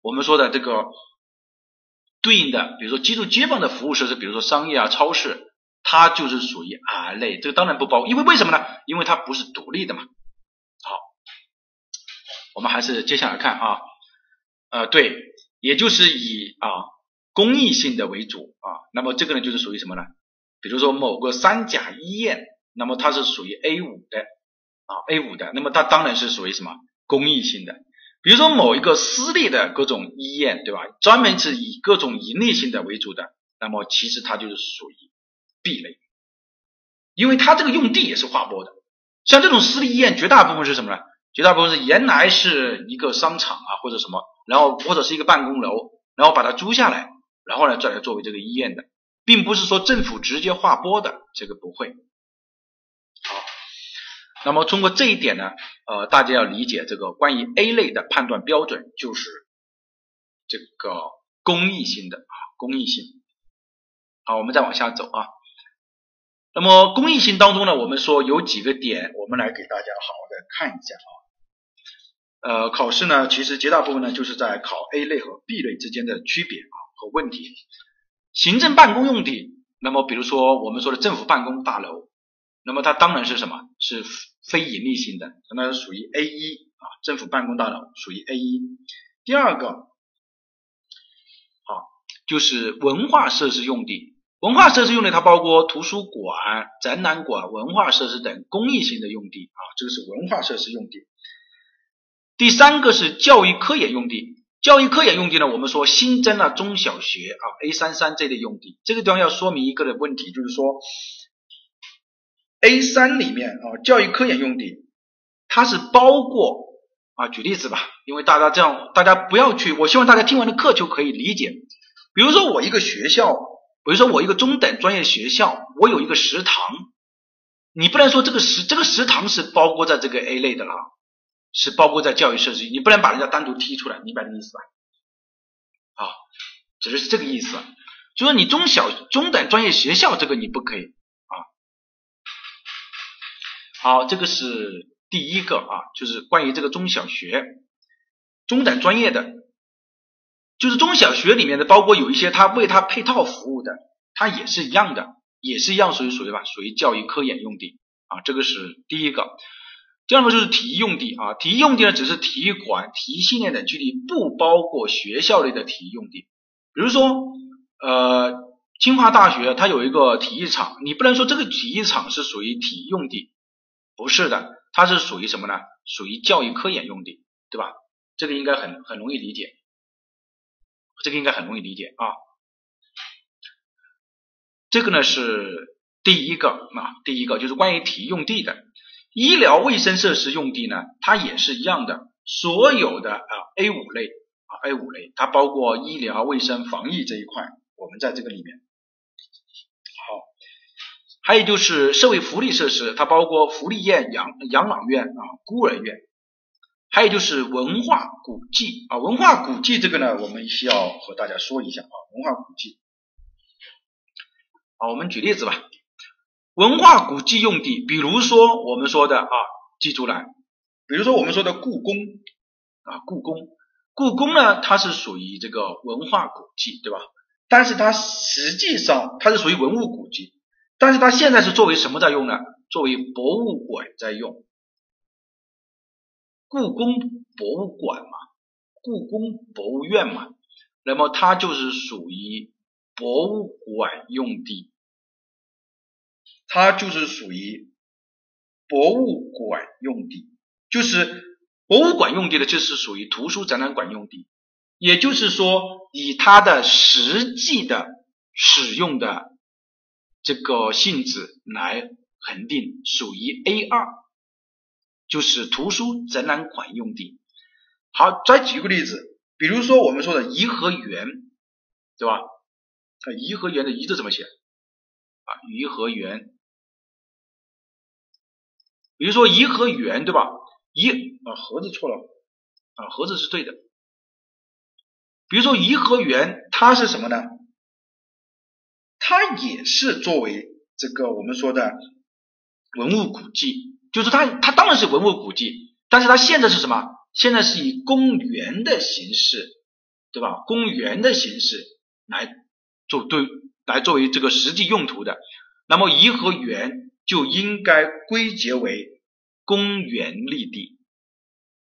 我们说的这个。对应的，比如说居住街坊的服务设施，比如说商业啊、超市，它就是属于 R 类。这个当然不包，因为为什么呢？因为它不是独立的嘛。好，我们还是接下来看啊，呃，对，也就是以啊公益性的为主啊。那么这个呢，就是属于什么呢？比如说某个三甲医院，那么它是属于 A 五的啊，A 五的，那么它当然是属于什么公益性的。比如说某一个私立的各种医院，对吧？专门是以各种盈利性的为主的，那么其实它就是属于 B 类，因为它这个用地也是划拨的。像这种私立医院，绝大部分是什么呢？绝大部分是原来是一个商场啊，或者什么，然后或者是一个办公楼，然后把它租下来，然后呢再来作为这个医院的，并不是说政府直接划拨的，这个不会。那么通过这一点呢，呃，大家要理解这个关于 A 类的判断标准就是这个公益性的啊，公益性。好，我们再往下走啊。那么公益性当中呢，我们说有几个点，我们来给大家好好的看一下啊。呃，考试呢，其实绝大部分呢就是在考 A 类和 B 类之间的区别啊和问题。行政办公用地，那么比如说我们说的政府办公大楼，那么它当然是什么？是。非盈利性的，那属于 A 一啊，政府办公大楼属于 A 一。第二个，好，就是文化设施用地。文化设施用地它包括图书馆、展览馆、文化设施等公益性的用地啊，这个是文化设施用地。第三个是教育科研用地。教育科研用地呢，我们说新增了中小学啊 A 三三这类用地。这个地方要说明一个的问题，就是说。A 三里面啊，教育科研用地，它是包括啊，举例子吧，因为大家这样，大家不要去，我希望大家听完的课就可以理解。比如说我一个学校，比如说我一个中等专业学校，我有一个食堂，你不能说这个食这个食堂是包括在这个 A 类的了，是包括在教育设施，你不能把人家单独踢出来，明白这个意思吧？啊，只是这个意思，就说你中小中等专业学校这个你不可以。好，这个是第一个啊，就是关于这个中小学、中等专业的，就是中小学里面的，包括有一些他为他配套服务的，它也是一样的，也是一样属于属于吧，属于教育科研用地啊，这个是第一个。第二个就是体育用地啊，体育用地呢只是体育馆、体育训练等基地，不包括学校内的体育用地。比如说，呃，清华大学它有一个体育场，你不能说这个体育场是属于体育用地，不是的，它是属于什么呢？属于教育科研用地，对吧？这个应该很很容易理解，这个应该很容易理解啊。这个呢是第一个啊，第一个就是关于体用地的。医疗卫生设施用地呢，它也是一样的，所有的啊 A 五类啊 A 五类，它包括医疗卫生防疫这一块，我们在这个里面。还有就是社会福利设施，它包括福利院、养养老院啊、孤儿院，还有就是文化古迹啊，文化古迹这个呢，我们需要和大家说一下啊，文化古迹。好，我们举例子吧。文化古迹用地，比如说我们说的啊，记住了，比如说我们说的故宫啊，故宫，故宫呢，它是属于这个文化古迹，对吧？但是它实际上它是属于文物古迹，但是它现在是作为什么在用呢？作为博物馆在用，故宫博物馆嘛，故宫博物院嘛，那么它就是属于博物馆用地。它就是属于博物馆用地，就是博物馆用地的，就是属于图书展览馆用地。也就是说，以它的实际的使用的这个性质来恒定，属于 A 二，就是图书展览馆用地。好，再举个例子，比如说我们说的颐和园，对吧？啊，颐和园的颐字怎么写？啊，颐和园。比如说颐和园，对吧？颐啊，和字错了啊，和字是对的。比如说颐和园，它是什么呢？它也是作为这个我们说的文物古迹，就是它它当然是文物古迹，但是它现在是什么？现在是以公园的形式，对吧？公园的形式来做对，来作为这个实际用途的。那么颐和园就应该归结为。公园绿地，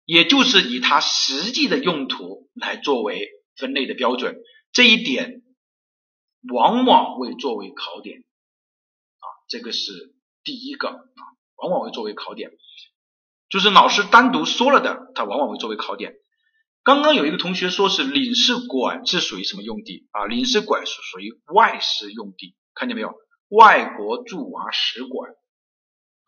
也就是以它实际的用途来作为分类的标准，这一点往往会作为考点啊，这个是第一个啊，往往会作为考点，就是老师单独说了的，它往往会作为考点。刚刚有一个同学说是领事馆是属于什么用地啊？领事馆是属于外事用地，看见没有？外国驻华使馆，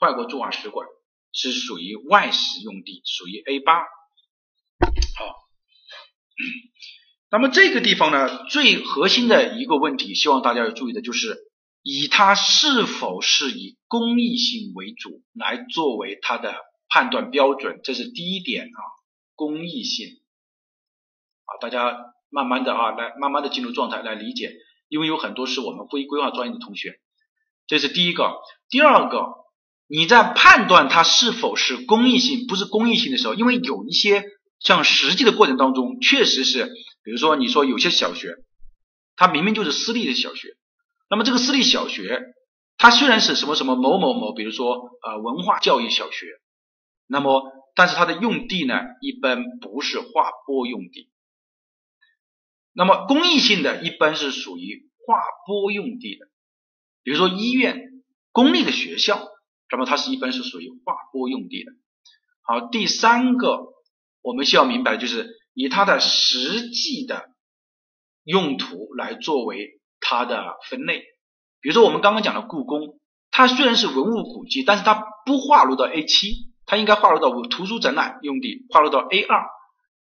外国驻华使馆。是属于外事用地，属于 A 八。好，那么这个地方呢，最核心的一个问题，希望大家要注意的就是，以它是否是以公益性为主来作为它的判断标准，这是第一点啊，公益性啊，大家慢慢的啊，来慢慢的进入状态来理解，因为有很多是我们非规划专业的同学，这是第一个，第二个。你在判断它是否是公益性，不是公益性的时候，因为有一些像实际的过程当中，确实是，比如说你说有些小学，它明明就是私立的小学，那么这个私立小学，它虽然是什么什么某某某，比如说呃文化教育小学，那么但是它的用地呢，一般不是划拨用地，那么公益性的一般是属于划拨用地的，比如说医院、公立的学校。那么它是一般是属于划拨用地的。好，第三个我们需要明白的就是以它的实际的用途来作为它的分类。比如说我们刚刚讲的故宫，它虽然是文物古迹，但是它不划入到 A 七，它应该划入到图书展览用地，划入到 A 二。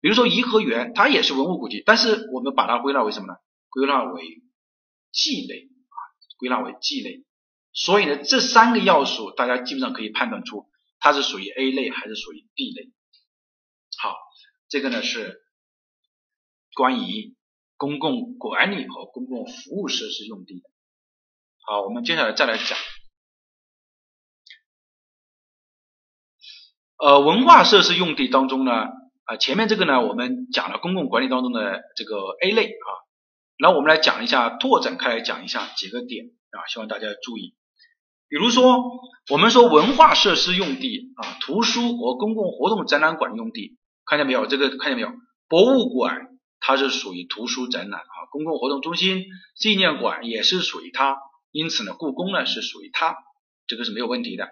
比如说颐和园，它也是文物古迹，但是我们把它归纳为什么呢？归纳为祭类啊，归纳为祭类。所以呢，这三个要素大家基本上可以判断出它是属于 A 类还是属于 B 类。好，这个呢是关于公共管理和公共服务设施用地的。好，我们接下来再来讲。呃，文化设施用地当中呢，啊，前面这个呢，我们讲了公共管理当中的这个 A 类啊，然后我们来讲一下，拓展开来讲一下几个点啊，希望大家注意。比如说，我们说文化设施用地啊，图书和公共活动展览馆用地，看见没有？这个看见没有？博物馆它是属于图书展览啊，公共活动中心、纪念馆也是属于它，因此呢，故宫呢是属于它，这个是没有问题的。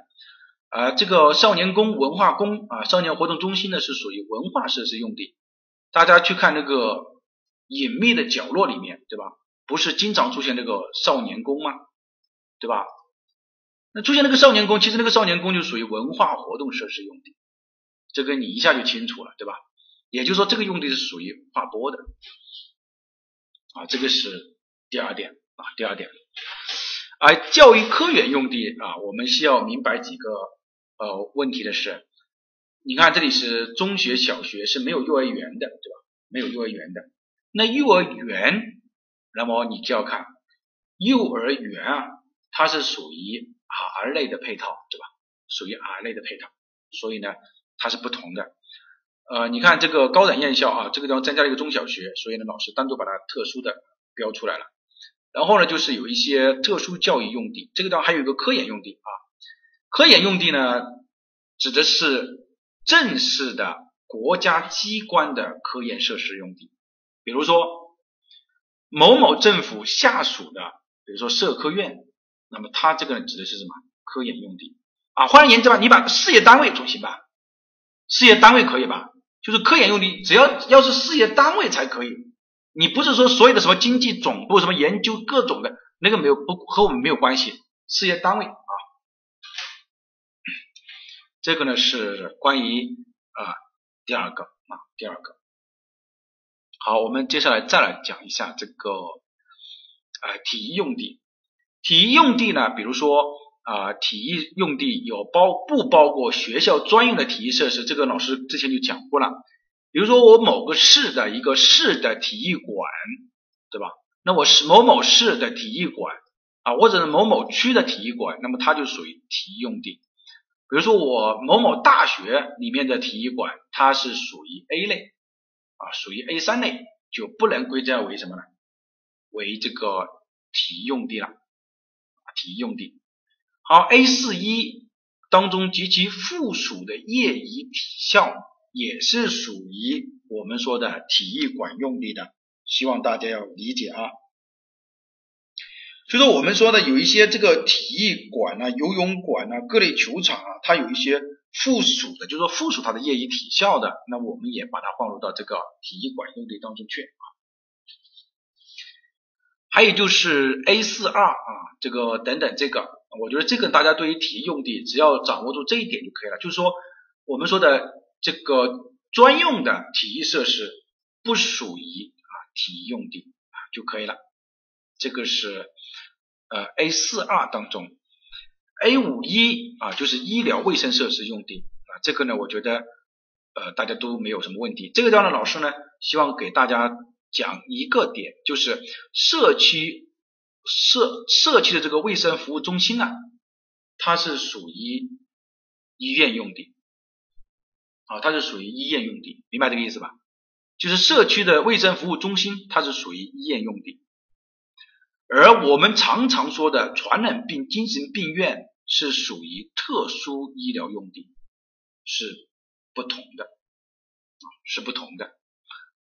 啊，这个少年宫文化宫啊，少年活动中心呢是属于文化设施用地。大家去看那个隐秘的角落里面，对吧？不是经常出现那个少年宫吗？对吧？那出现那个少年宫，其实那个少年宫就属于文化活动设施用地，这个你一下就清楚了，对吧？也就是说，这个用地是属于划拨的啊，这个是第二点啊，第二点。而教育科研用地啊，我们需要明白几个呃问题的是，你看这里是中学、小学是没有幼儿园的，对吧？没有幼儿园的，那幼儿园，那么你就要看幼儿园啊，它是属于。R 类的配套，对吧？属于 R 类的配套，所以呢，它是不同的。呃，你看这个高等院校啊，这个地方增加了一个中小学，所以呢，老师单独把它特殊的标出来了。然后呢，就是有一些特殊教育用地，这个地方还有一个科研用地啊。科研用地呢，指的是正式的国家机关的科研设施用地，比如说某某政府下属的，比如说社科院。那么它这个指的是什么？科研用地啊，换言之吧，你把事业单位总行吧？事业单位可以吧？就是科研用地，只要要是事业单位才可以。你不是说所有的什么经济总部、什么研究各种的那个没有不和我们没有关系。事业单位啊，这个呢是关于啊第二个啊第二个。好，我们接下来再来讲一下这个呃体育用地。体育用地呢，比如说啊，体育用地有包不包括学校专用的体育设施？这个老师之前就讲过了。比如说我某个市的一个市的体育馆，对吧？那我是某某市的体育馆啊，或者是某某区的体育馆，那么它就属于体育用地。比如说我某某大学里面的体育馆，它是属于 A 类啊，属于 A 三类，就不能归在为什么呢？为这个体育用地了。体育用地，好，A 四一当中及其附属的业余体校也是属于我们说的体育馆用地的，希望大家要理解啊。所以说我们说的有一些这个体育馆啊、游泳馆啊、各类球场啊，它有一些附属的，就是说附属它的业余体校的，那我们也把它放入到这个体育馆用地当中去啊。还有就是 A 四二啊，这个等等，这个我觉得这个大家对于体育用地只要掌握住这一点就可以了。就是说我们说的这个专用的体育设施不属于啊体育用地啊就可以了。这个是呃 A 四二当中 A 五一啊就是医疗卫生设施用地啊这个呢我觉得呃大家都没有什么问题。这个地方的老师呢希望给大家。讲一个点，就是社区社社区的这个卫生服务中心呢，它是属于医院用地，啊，它是属于医院用地，明白这个意思吧？就是社区的卫生服务中心，它是属于医院用地，而我们常常说的传染病精神病院是属于特殊医疗用地，是不同的，啊，是不同的。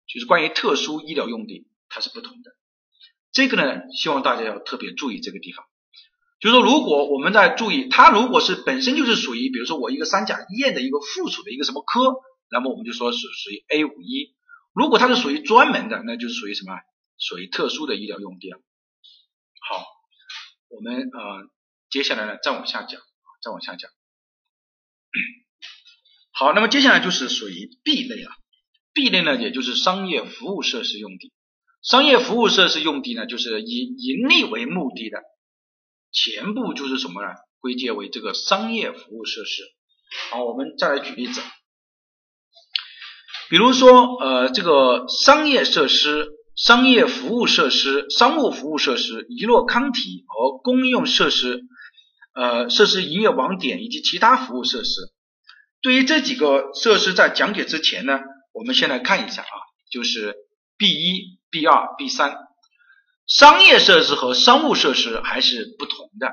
就是关于特殊医疗用地，它是不同的。这个呢，希望大家要特别注意这个地方。就是说，如果我们在注意，它如果是本身就是属于，比如说我一个三甲医院的一个附属的一个什么科，那么我们就说是属于 A 五一。如果它是属于专门的，那就属于什么？属于特殊的医疗用地了。好，我们呃接下来呢再往下讲，再往下讲。好，那么接下来就是属于 B 类了。B 类呢，也就是商业服务设施用地。商业服务设施用地呢，就是以盈利为目的的，全部就是什么呢？归结为这个商业服务设施。好，我们再来举例子，比如说呃，这个商业设施、商业服务设施、商务服务设施、娱乐康体和公用设施、呃设施营业网点以及其他服务设施。对于这几个设施在讲解之前呢，我们先来看一下啊，就是 B 一、B 二、B 三，商业设施和商务设施还是不同的。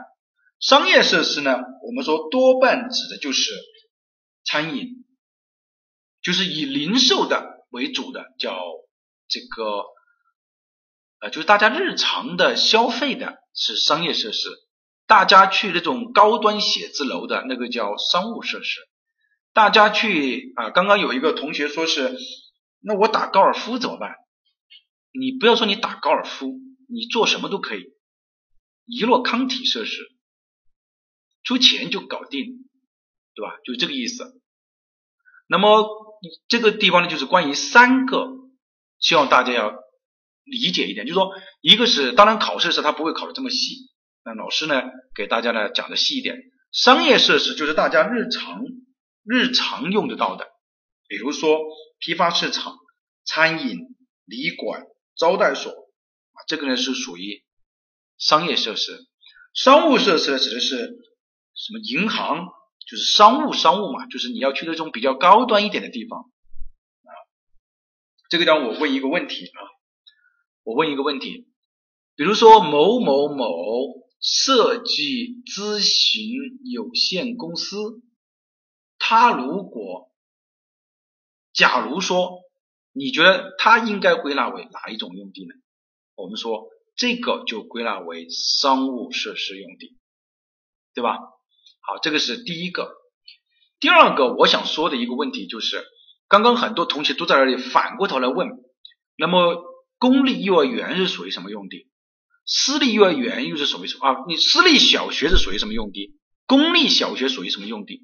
商业设施呢，我们说多半指的就是餐饮，就是以零售的为主的，叫这个呃，就是大家日常的消费的是商业设施，大家去那种高端写字楼的那个叫商务设施。大家去啊，刚刚有一个同学说是，那我打高尔夫怎么办？你不要说你打高尔夫，你做什么都可以，一洛康体设施。出钱就搞定，对吧？就这个意思。那么这个地方呢，就是关于三个，希望大家要理解一点，就是说，一个是当然考试时他不会考的这么细，那老师呢给大家呢讲的细一点。商业设施就是大家日常日常用得到的，比如说批发市场、餐饮、旅馆、招待所啊，这个呢是属于商业设施。商务设施呢指的是。什么银行就是商务商务嘛，就是你要去那种比较高端一点的地方啊。这个地方我问一个问题啊，我问一个问题，比如说某某某设计咨询有限公司，他如果假如说你觉得它应该归纳为哪一种用地呢？我们说这个就归纳为商务设施用地，对吧？好，这个是第一个。第二个，我想说的一个问题就是，刚刚很多同学都在那里反过头来问，那么公立幼儿园是属于什么用地？私立幼儿园又是属于什么啊？你私立小学是属于什么用地？公立小学属于什么用地？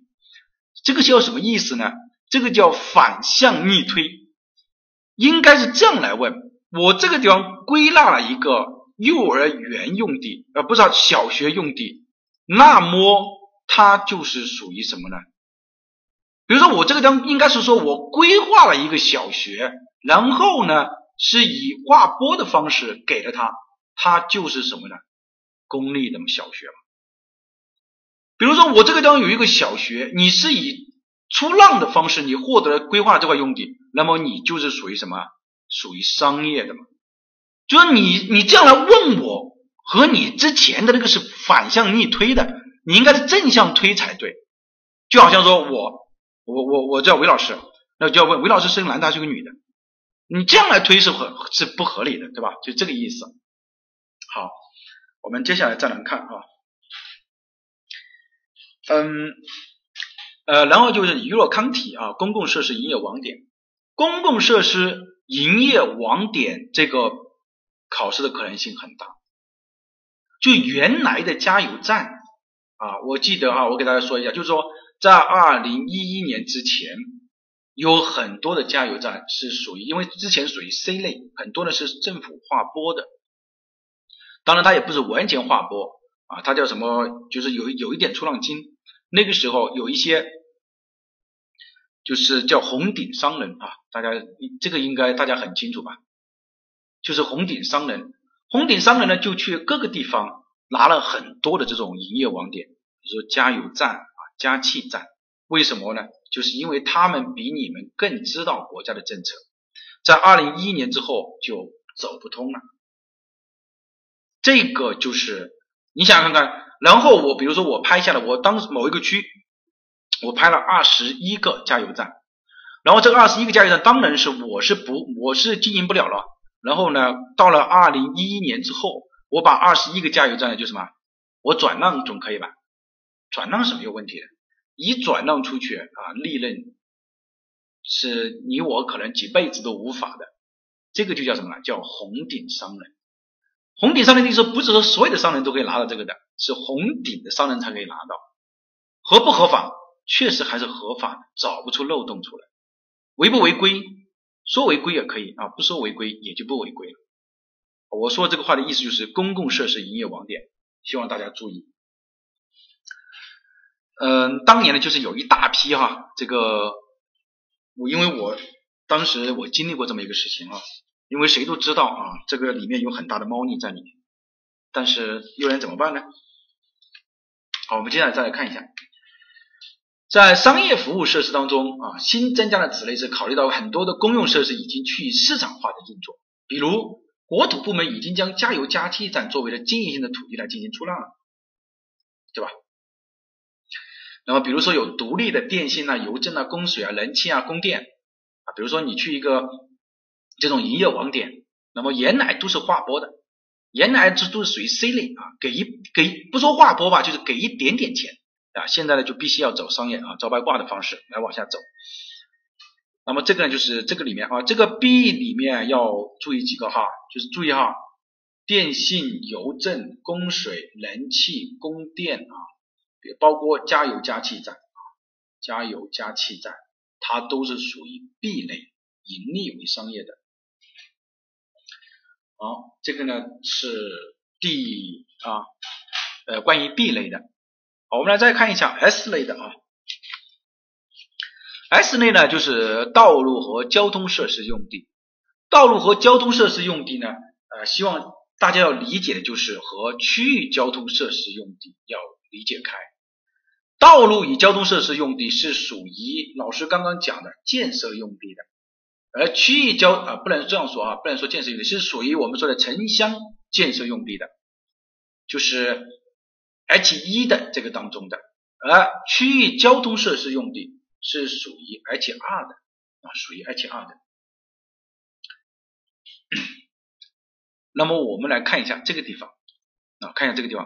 这个叫什么意思呢？这个叫反向逆推，应该是这样来问。我这个地方归纳了一个幼儿园用地，呃，不是小学用地，那么。它就是属于什么呢？比如说我这个地方应该是说我规划了一个小学，然后呢是以划拨的方式给了他，它就是什么呢？公立的小学嘛。比如说我这个地方有一个小学，你是以出让的方式你获得了规划这块用地，那么你就是属于什么？属于商业的嘛。就是你你这样来问我，和你之前的那个是反向逆推的。你应该是正向推才对，就好像说我我我我叫韦老师，那就要问韦老师是个男的还是个女的？你这样来推是合是不合理的，对吧？就这个意思。好，我们接下来再来看啊，嗯呃，然后就是娱乐康体啊，公共设施营业网点，公共设施营业网点这个考试的可能性很大，就原来的加油站。啊，我记得哈，我给大家说一下，就是说，在二零一一年之前，有很多的加油站是属于，因为之前属于 C 类，很多呢是政府划拨的，当然它也不是完全划拨啊，它叫什么，就是有有一点出让金。那个时候有一些，就是叫红顶商人啊，大家这个应该大家很清楚吧？就是红顶商人，红顶商人呢就去各个地方。拿了很多的这种营业网点，比如说加油站啊、加气站，为什么呢？就是因为他们比你们更知道国家的政策，在二零一一年之后就走不通了。这个就是你想看看，然后我比如说我拍下了，我当时某一个区，我拍了二十一个加油站，然后这个二十一个加油站当然是我是不我是经营不了了，然后呢，到了二零一一年之后。我把二十一个加油站就什么，我转让总可以吧？转让是没有问题的，一转让出去啊，利润是你我可能几辈子都无法的，这个就叫什么呢？叫红顶商人。红顶商人的意思不是说所有的商人都可以拿到这个的，是红顶的商人才可以拿到。合不合法？确实还是合法，找不出漏洞出来。违不违规？说违规也可以啊，不说违规也就不违规了。我说这个话的意思就是公共设施营业网点，希望大家注意。嗯，当年呢就是有一大批哈，这个我因为我当时我经历过这么一个事情啊，因为谁都知道啊，这个里面有很大的猫腻在里面，但是又能怎么办呢？好，我们接下来再来看一下，在商业服务设施当中啊，新增加的子类是考虑到很多的公用设施已经去市场化的运作，比如国土部门已经将加油加气站作为了经营性的土地来进行出让了，对吧？那么比如说有独立的电信啊、邮政啊、供水啊、燃气啊、供电啊，比如说你去一个这种营业网点，那么原来都是划拨的，原来这都是属于 C 类啊，给一给不说划拨吧，就是给一点点钱。啊，现在呢就必须要走商业啊招白挂的方式来往下走。那么这个呢就是这个里面啊，这个 B 里面要注意几个哈，就是注意哈，电信、邮政、供水、燃气、供电啊，也包括加油加气站啊，加油加气站，它都是属于 B 类，盈利为商业的。好，这个呢是第啊呃关于 B 类的。好，我们来再看一下 S 类的啊，S 类呢就是道路和交通设施用地。道路和交通设施用地呢，呃，希望大家要理解的就是和区域交通设施用地要理解开。道路与交通设施用地是属于老师刚刚讲的建设用地的，而区域交啊不能这样说啊，不能说建设用地是属于我们说的城乡建设用地的，就是。H 一的这个当中的，而区域交通设施用地是属于 H 二的啊，属于 H 二的。那么我们来看一下这个地方啊，看一下这个地方，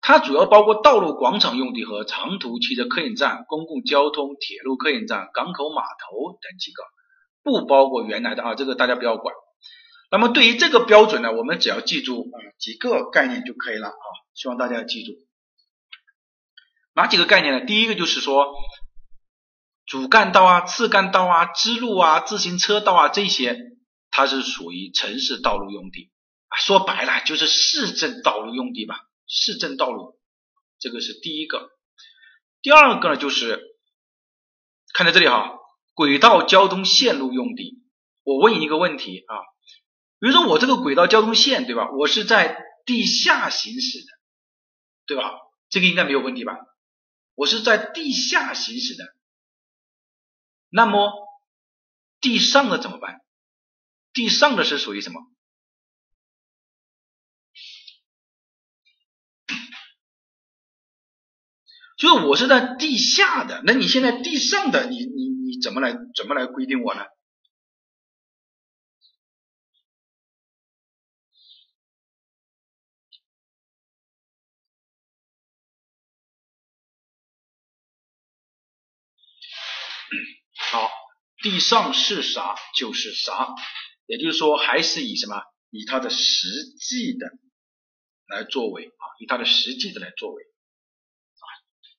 它主要包括道路广场用地和长途汽车客运站、公共交通、铁路客运站、港口码头等几个，不包括原来的啊，这个大家不要管。那么对于这个标准呢，我们只要记住啊几个概念就可以了啊，希望大家要记住。哪几个概念呢？第一个就是说，主干道啊、次干道啊、支路啊、自行车道啊这些，它是属于城市道路用地啊。说白了就是市政道路用地吧，市政道路，这个是第一个。第二个呢，就是看在这里哈，轨道交通线路用地。我问一个问题啊，比如说我这个轨道交通线对吧？我是在地下行驶的，对吧？这个应该没有问题吧？我是在地下行驶的，那么地上的怎么办？地上的是属于什么？就是我是在地下的，那你现在地上的，你你你怎么来怎么来规定我呢？好，地上是啥就是啥，也就是说还是以什么以它的实际的来作为啊，以它的实际的来作为啊。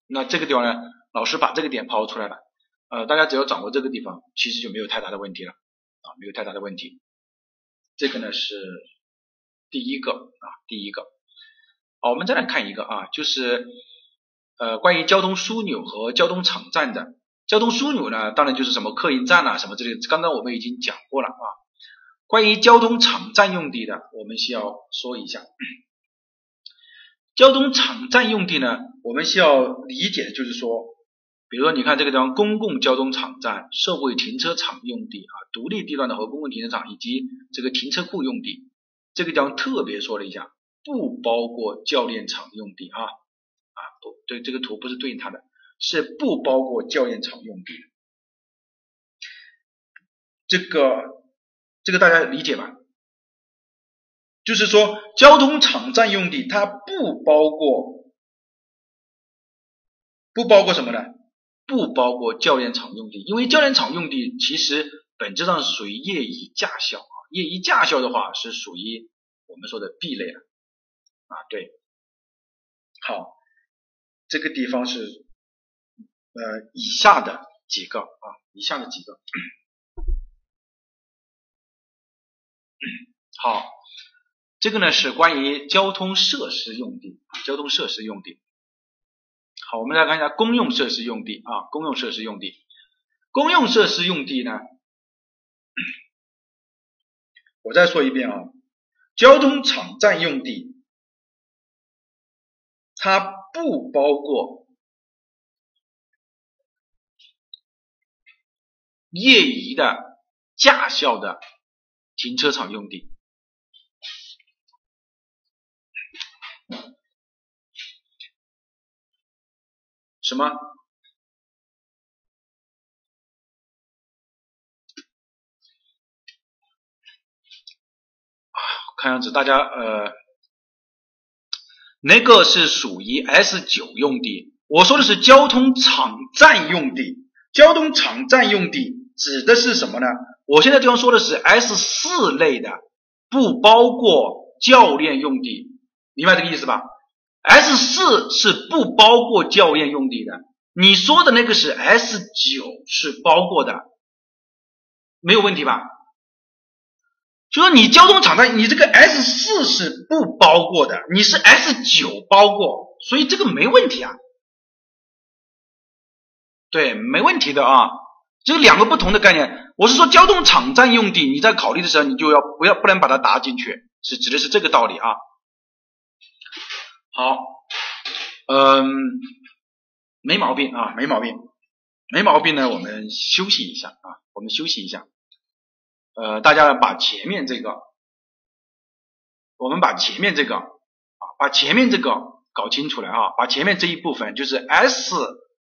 那这个地方呢，老师把这个点抛出来了，呃，大家只要掌握这个地方，其实就没有太大的问题了啊，没有太大的问题。这个呢是第一个啊，第一个。好，我们再来看一个啊，就是呃关于交通枢纽和交通场站的。交通枢纽呢，当然就是什么客运站啊，什么之类。刚刚我们已经讲过了啊。关于交通场站用地的，我们需要说一下。交通场站用地呢，我们需要理解的就是说，比如说你看这个地方，公共交通场站、社会停车场用地啊，独立地段的和公共停车场以及这个停车库用地，这个地方特别说了一下，不包括教练场用地啊啊不对，这个图不是对应它的。是不包括教练场用地，这个这个大家理解吧？就是说，交通场站用地它不包括，不包括什么呢？不包括教练场用地，因为教练场用地其实本质上属于业余驾校啊，业余驾校的话是属于我们说的 B 类了啊，对，好，这个地方是。呃，以下的几个啊，以下的几个，好，这个呢是关于交通设施用地，交通设施用地。好，我们来看一下公用设施用地啊，公用设施用地，公用设施用地呢，我再说一遍啊，交通场站用地，它不包括。业余的驾校的停车场用地。什么？啊，看样子大家呃，那个是属于 S 九用地。我说的是交通场站用地。交通场站用地指的是什么呢？我现在地方说的是 S 四类的，不包括教练用地，明白这个意思吧？S 四是不包括教练用地的，你说的那个是 S 九是包括的，没有问题吧？就说你交通场站，你这个 S 四是不包括的，你是 S 九包括，所以这个没问题啊，对，没问题的啊，这两个不同的概念。我是说交通场站用地，你在考虑的时候，你就要不要不能把它搭进去，是指的是这个道理啊。好，嗯，没毛病啊，没毛病，没毛病呢。我们休息一下啊，我们休息一下。呃，大家把前面这个，我们把前面这个啊，把前面这个搞清楚来啊，把前面这一部分就是 S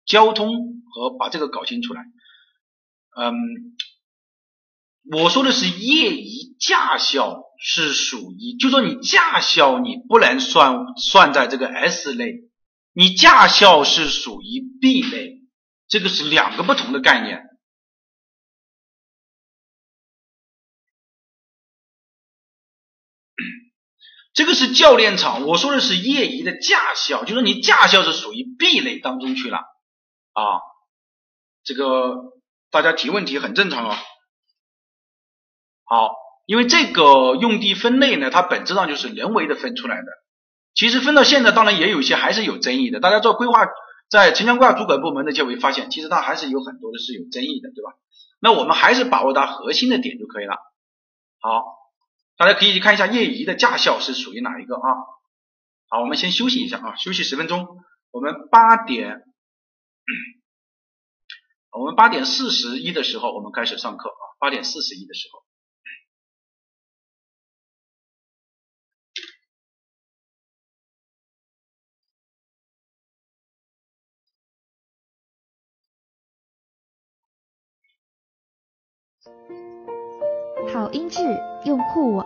交通和把这个搞清楚来。嗯，我说的是业余驾校。是属于，就说你驾校你不能算算在这个 S 类，你驾校是属于 B 类，这个是两个不同的概念。这个是教练场，我说的是业余的驾校，就说你驾校是属于 B 类当中去了啊。这个大家提问题很正常哦。好。因为这个用地分类呢，它本质上就是人为的分出来的。其实分到现在，当然也有一些还是有争议的。大家做规划，在城乡规划主管部门的就会发现，其实它还是有很多的是有争议的，对吧？那我们还是把握它核心的点就可以了。好，大家可以看一下业余的驾校是属于哪一个啊？好，我们先休息一下啊，休息十分钟。我们八点，我们八点四十一的时候，我们开始上课啊，八点四十一的时候。好音质用酷我。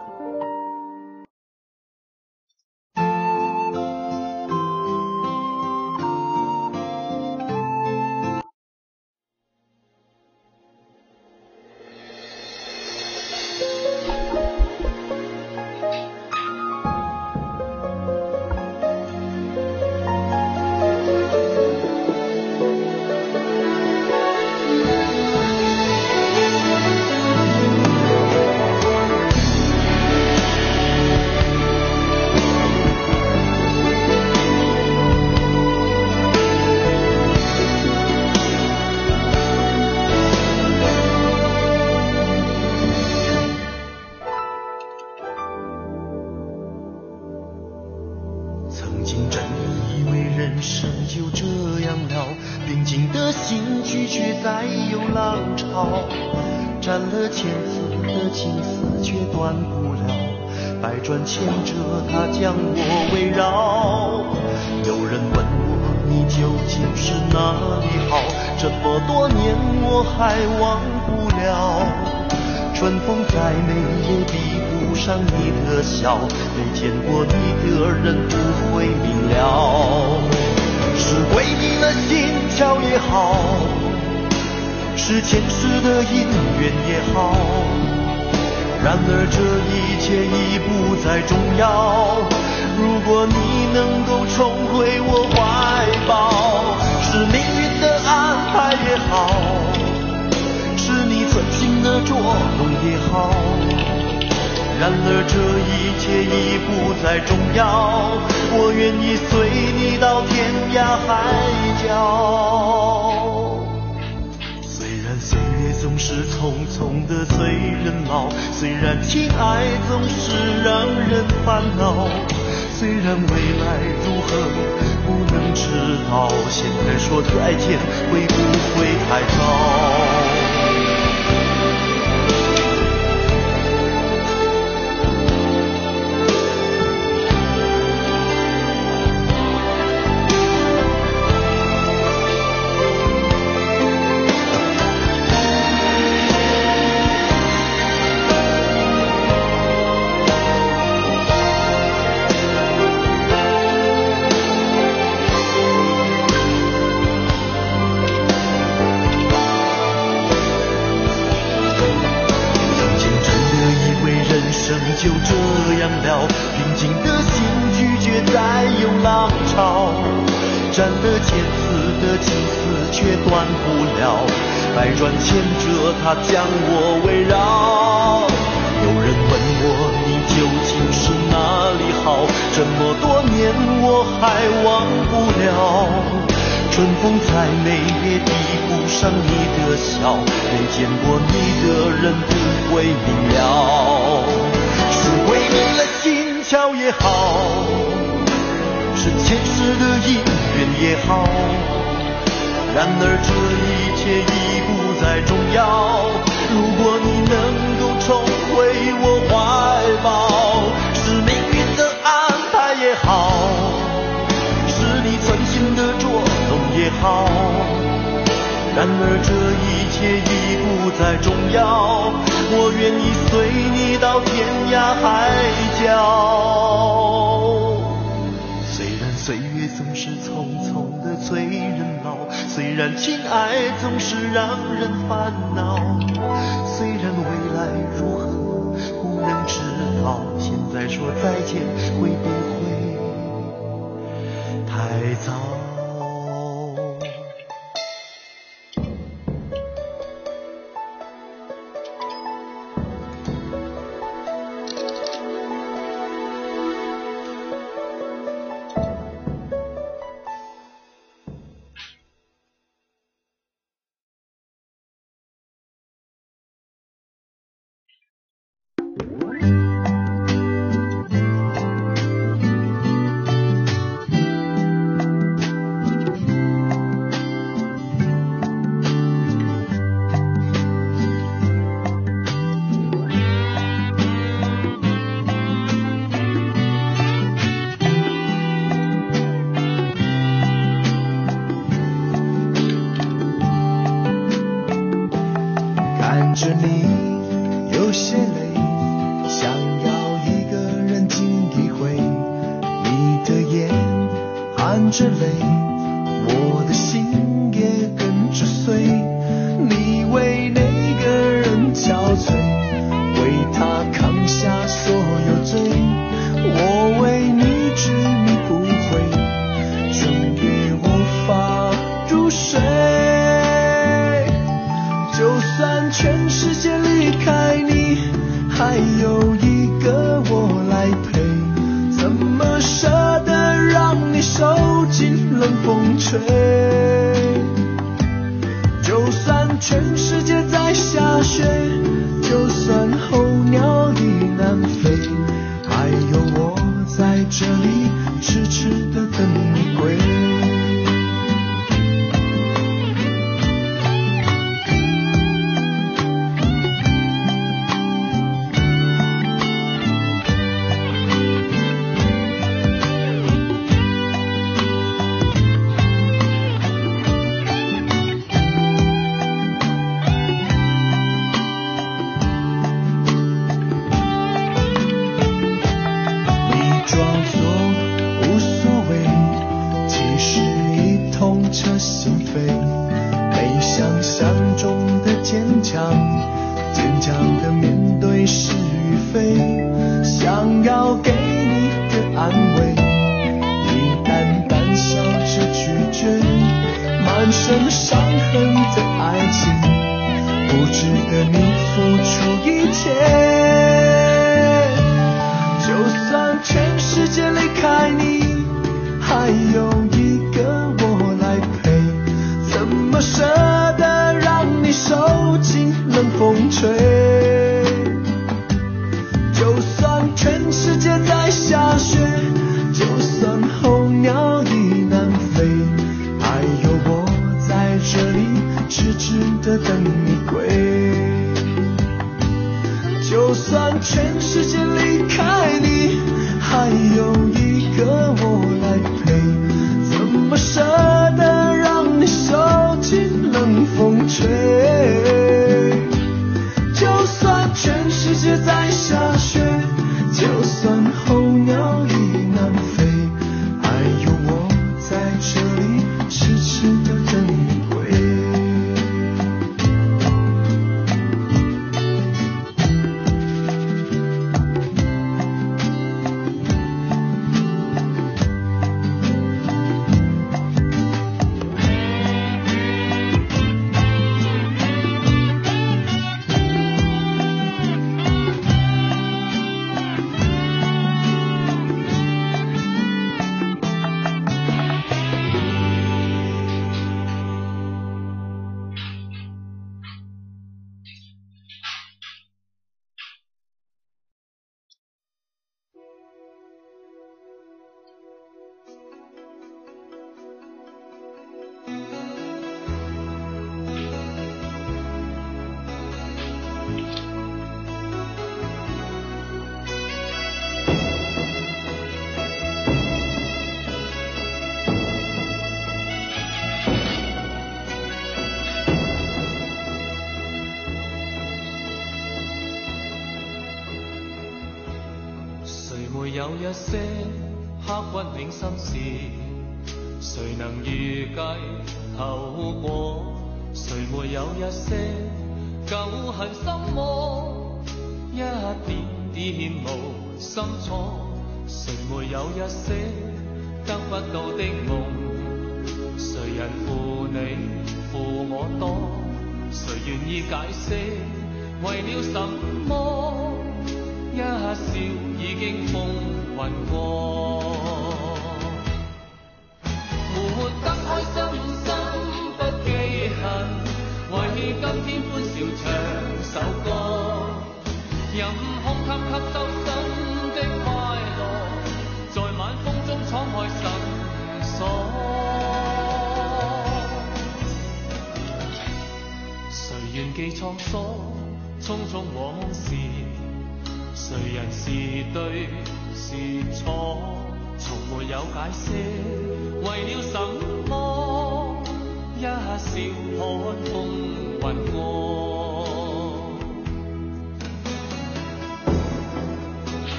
斩的千次的情丝却断不了，百转千折它将我围绕。有人问我你究竟是哪里好？这么多年我还忘不了。春风再美也抵不上你的笑，没见过你的人不会明了。是鬼迷了心窍也好。是前世的姻缘也好，然而这一切已不再重要。如果你能够重回我怀抱，是命运的安排也好，是你存心的捉弄也好。然而这一切已不再重要，我愿意随你到天涯海角。总是匆匆的催人老，虽然情爱总是让人烦恼，虽然未来如何不能知道，现在说再见会不会太早？这里痴痴的等你归，就算全世界离开你，还有一个我。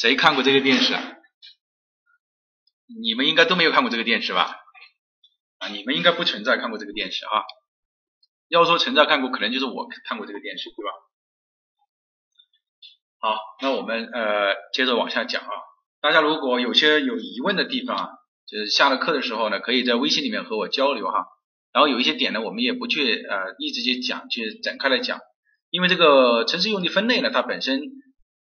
谁看过这个电视啊？你们应该都没有看过这个电视吧？啊，你们应该不存在看过这个电视啊。要说存在看过，可能就是我看过这个电视，对吧？好，那我们呃接着往下讲啊。大家如果有些有疑问的地方啊，就是下了课的时候呢，可以在微信里面和我交流哈。然后有一些点呢，我们也不去呃一直去讲，去展开来讲，因为这个城市用地分类呢，它本身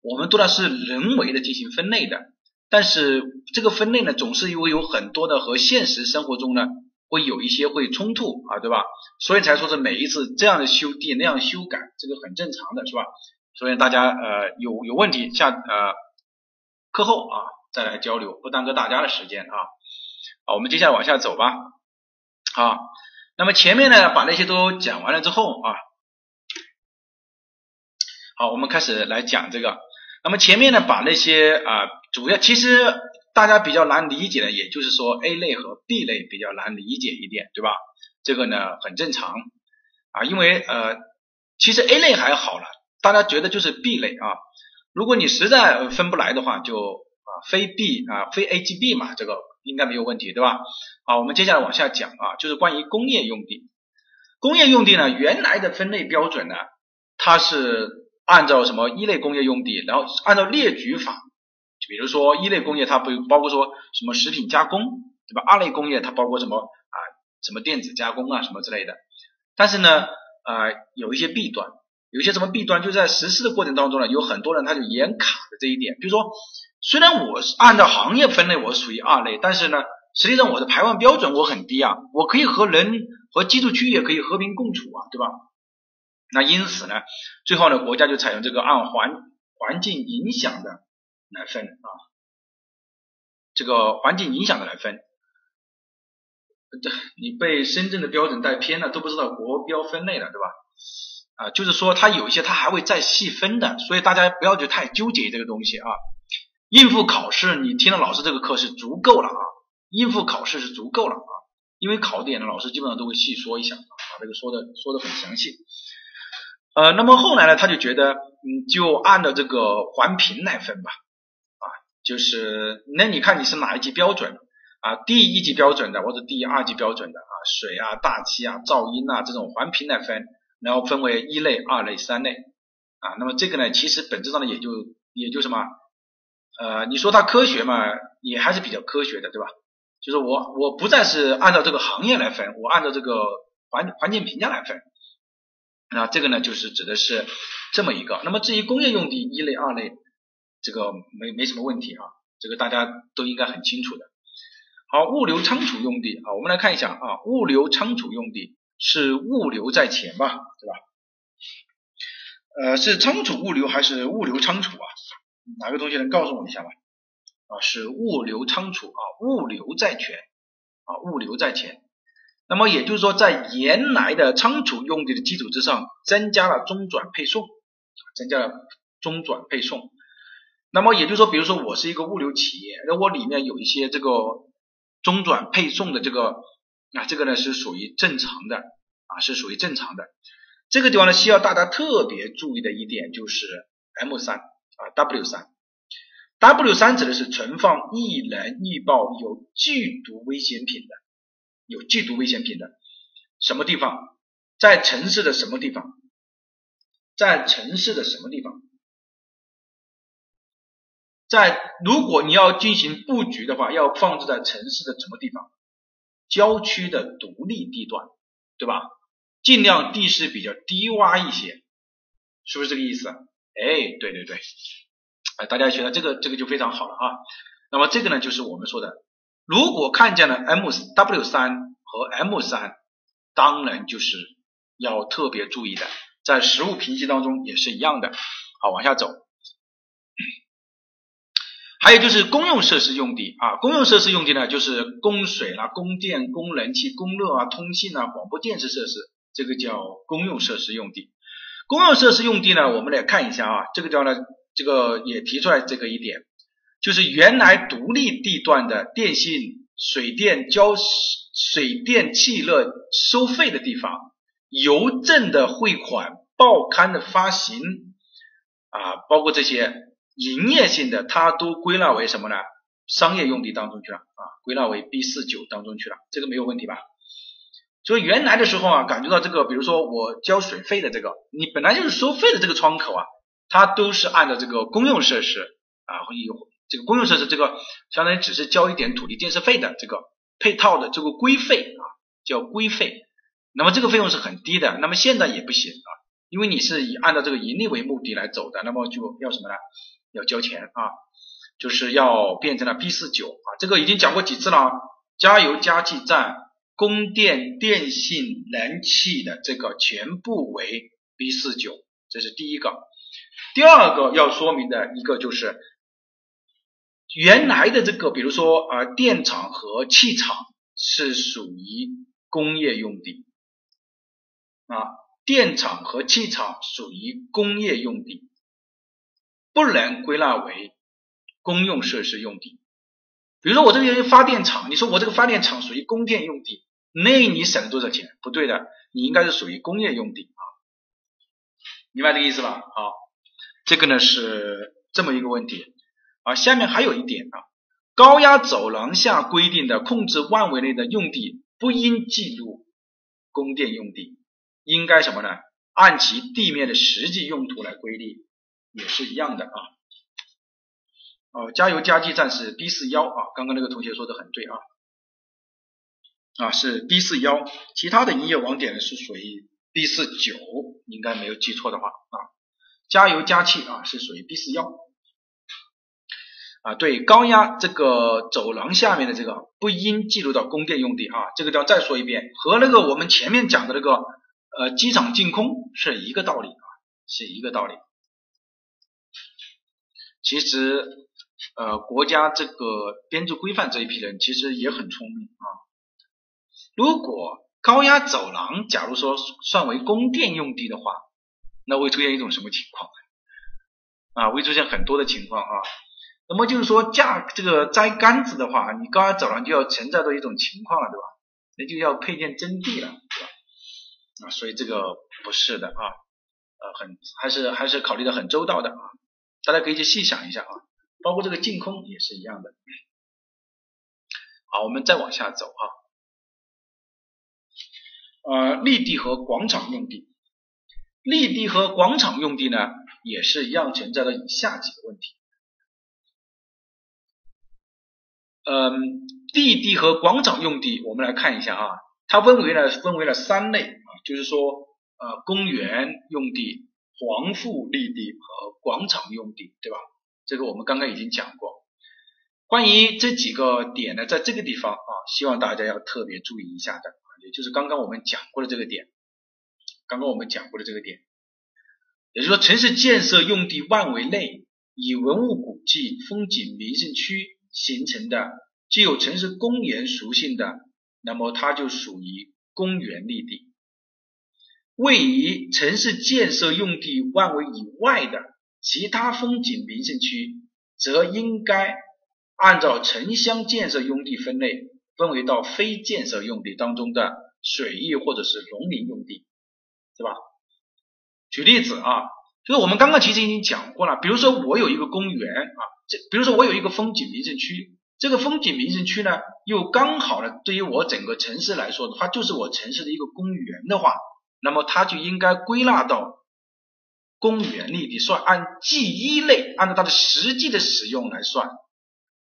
我们都然是人为的进行分类的，但是这个分类呢，总是因为有很多的和现实生活中呢会有一些会冲突啊，对吧？所以才说是每一次这样的修订那样修改，这个很正常的是吧？所以大家呃有有问题下呃课后啊再来交流，不耽搁大家的时间啊。好，我们接下来往下走吧。好，那么前面呢把那些都讲完了之后啊，好，我们开始来讲这个。那么前面呢把那些啊主要其实大家比较难理解的，也就是说 A 类和 B 类比较难理解一点，对吧？这个呢很正常啊，因为呃其实 A 类还好了，大家觉得就是 B 类啊。如果你实在分不来的话，就啊非 B 啊非 A 即 B 嘛，这个应该没有问题，对吧？好，我们接下来往下讲啊，就是关于工业用地。工业用地呢，原来的分类标准呢，它是按照什么一类工业用地，然后按照列举法，就比如说一类工业它不包括说什么食品加工，对吧？二类工业它包括什么啊什么电子加工啊什么之类的。但是呢，啊有一些弊端，有一些什么弊端，就在实施的过程当中呢，有很多人他就严卡的这一点，比如说虽然我是按照行业分类我属于二类，但是呢。实际上我的排放标准我很低啊，我可以和人和居住区也可以和平共处啊，对吧？那因此呢，最后呢，国家就采用这个按环环境影响的来分啊，这个环境影响的来分。这你被深圳的标准带偏了，都不知道国标分类了，对吧？啊，就是说它有一些它还会再细分的，所以大家不要去太纠结这个东西啊。应付考试，你听了老师这个课是足够了啊。应付考试是足够了啊，因为考点的老师基本上都会细说一下，把这个说的说的很详细。呃，那么后来呢，他就觉得，嗯，就按照这个环评来分吧，啊，就是那你看你是哪一级标准啊？第一级标准的或者第二级标准的啊，水啊、大气啊、噪音啊这种环评来分，然后分为一类、二类、三类啊。那么这个呢，其实本质上呢，也就也就什么，呃，你说它科学嘛，也还是比较科学的，对吧？就是我我不再是按照这个行业来分，我按照这个环环境评价来分，那这个呢就是指的是这么一个。那么至于工业用地一类、二类，这个没没什么问题啊，这个大家都应该很清楚的。好，物流仓储用地啊，我们来看一下啊，物流仓储用地，是物流在前吧，对吧？呃，是仓储物流还是物流仓储啊？哪个同学能告诉我一下吗？啊，是物流仓储啊，物流在前啊，物流在前。那么也就是说，在原来的仓储用地的基础之上，增加了中转配送，增加了中转配送。那么也就是说，比如说我是一个物流企业，那我里面有一些这个中转配送的这个啊，这个呢是属于正常的啊，是属于正常的。这个地方呢，需要大家特别注意的一点就是 M 三啊 W 三，W 三指的是存放易燃易爆有剧毒危险品的，有剧毒危险品的什么地方？在城市的什么地方？在城市的什么地方？在如果你要进行布局的话，要放置在城市的什么地方？郊区的独立地段，对吧？尽量地势比较低洼一些，是不是这个意思？哎，对对对，哎，大家学了这个这个就非常好了啊。那么这个呢，就是我们说的，如果看见了 M W 三和 M 三，当然就是要特别注意的，在实物评析当中也是一样的。好，往下走。还有就是公用设施用地啊，公用设施用地呢，就是供水啦、供电、供燃气、供热啊、通信啊、广播电视设施。这个叫公用设施用地，公用设施用地呢，我们来看一下啊，这个地方呢，这个也提出来这个一点，就是原来独立地段的电信、水电交水电气热收费的地方，邮政的汇款、报刊的发行啊，包括这些营业性的，它都归纳为什么呢？商业用地当中去了啊，归纳为 B 四九当中去了，这个没有问题吧？所以原来的时候啊，感觉到这个，比如说我交水费的这个，你本来就是收费的这个窗口啊，它都是按照这个公用设施啊，有这个公用设施这个，相当于只是交一点土地建设费的这个配套的这个规费啊，叫规费。那么这个费用是很低的，那么现在也不行啊，因为你是以按照这个盈利为目的来走的，那么就要什么呢？要交钱啊，就是要变成了 B 四九啊，这个已经讲过几次了，加油加气站。供电、电信、燃气的这个全部为 B 四九，这是第一个。第二个要说明的一个就是，原来的这个，比如说啊，电厂和气厂是属于工业用地啊，电厂和气厂属于工业用地，不能归纳为公用设施用地。比如说我这边发电厂，你说我这个发电厂属于供电用地。那你省了多少钱？不对的，你应该是属于工业用地啊，明白这个意思吧？好，这个呢是这么一个问题啊。下面还有一点啊，高压走廊下规定的控制范围内的用地不应计入供电用地，应该什么呢？按其地面的实际用途来规定，也是一样的啊。哦，加油加气站是 B 四幺啊，刚刚那个同学说的很对啊。啊，是 B 四幺，其他的营业网点呢是属于 B 四九，应该没有记错的话啊。加油加气啊是属于 B 四幺啊，对，高压这个走廊下面的这个不应计入到供电用地啊，这个要再说一遍，和那个我们前面讲的那个呃机场净空是一个道理啊，是一个道理。其实呃国家这个编制规范这一批人其实也很聪明啊。如果高压走廊假如说算为供电用地的话，那会出现一种什么情况啊？会出现很多的情况啊。那么就是说架这个栽杆子的话，你高压走廊就要存在着一种情况了，对吧？那就要配建征地了，对吧？啊，所以这个不是的啊，呃，很还是还是考虑的很周到的啊。大家可以去细想一下啊，包括这个净空也是一样的。好，我们再往下走啊。呃，绿地和广场用地，绿地和广场用地呢，也是一样存在的以下几个问题。嗯，地地和广场用地，我们来看一下啊，它分为了分为了三类啊，就是说呃，公园用地、黄附立地和广场用地，对吧？这个我们刚刚已经讲过。关于这几个点呢，在这个地方啊，希望大家要特别注意一下的。也就是刚刚我们讲过的这个点，刚刚我们讲过的这个点，也就是说城市建设用地范围内以文物古迹、风景名胜区形成的具有城市公园属性的，那么它就属于公园绿地。位于城市建设用地范围以外的其他风景名胜区，则应该按照城乡建设用地分类，分为到非建设用地当中的水域或者是农林用地，是吧？举例子啊，就是我们刚刚其实已经讲过了，比如说我有一个公园啊，这比如说我有一个风景名胜区，这个风景名胜区呢，又刚好呢，对于我整个城市来说，它就是我城市的一个公园的话。那么它就应该归纳到公园里，你算，按 G 一类，按照它的实际的使用来算。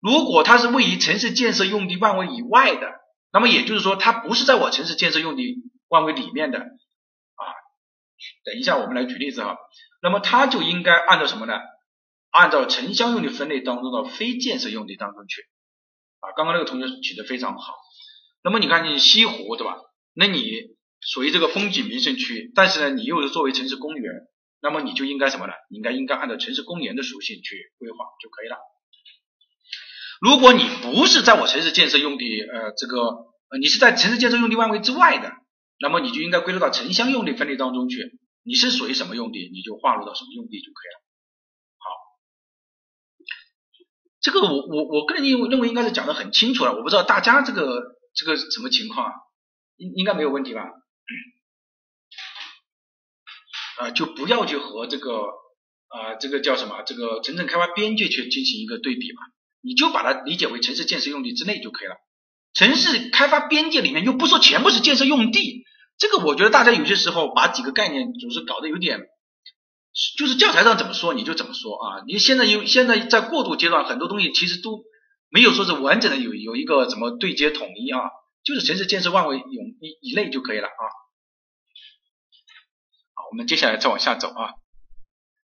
如果它是位于城市建设用地范围以外的，那么也就是说它不是在我城市建设用地范围里面的啊。等一下我们来举例子哈，那么它就应该按照什么呢？按照城乡用地分类当中的非建设用地当中去啊。刚刚那个同学举的非常好。那么你看你西湖对吧？那你。属于这个风景名胜区，但是呢，你又是作为城市公园，那么你就应该什么呢？你应该应该按照城市公园的属性去规划就可以了。如果你不是在我城市建设用地，呃，这个，你是在城市建设用地范围之外的，那么你就应该归入到城乡用地分类当中去。你是属于什么用地，你就划入到什么用地就可以了。这个我我我个人认为认为应该是讲的很清楚了。我不知道大家这个这个什么情况？应应该没有问题吧？啊，就不要去和这个啊，这个叫什么？这个城镇开发边界去进行一个对比嘛？你就把它理解为城市建设用地之内就可以了。城市开发边界里面又不说全部是建设用地，这个我觉得大家有些时候把几个概念总是搞得有点，就是教材上怎么说你就怎么说啊。你现在有现在在过渡阶段，很多东西其实都没有说是完整的有有一个怎么对接统一啊。就是城市建设范围有一一类就可以了啊。好，我们接下来再往下走啊。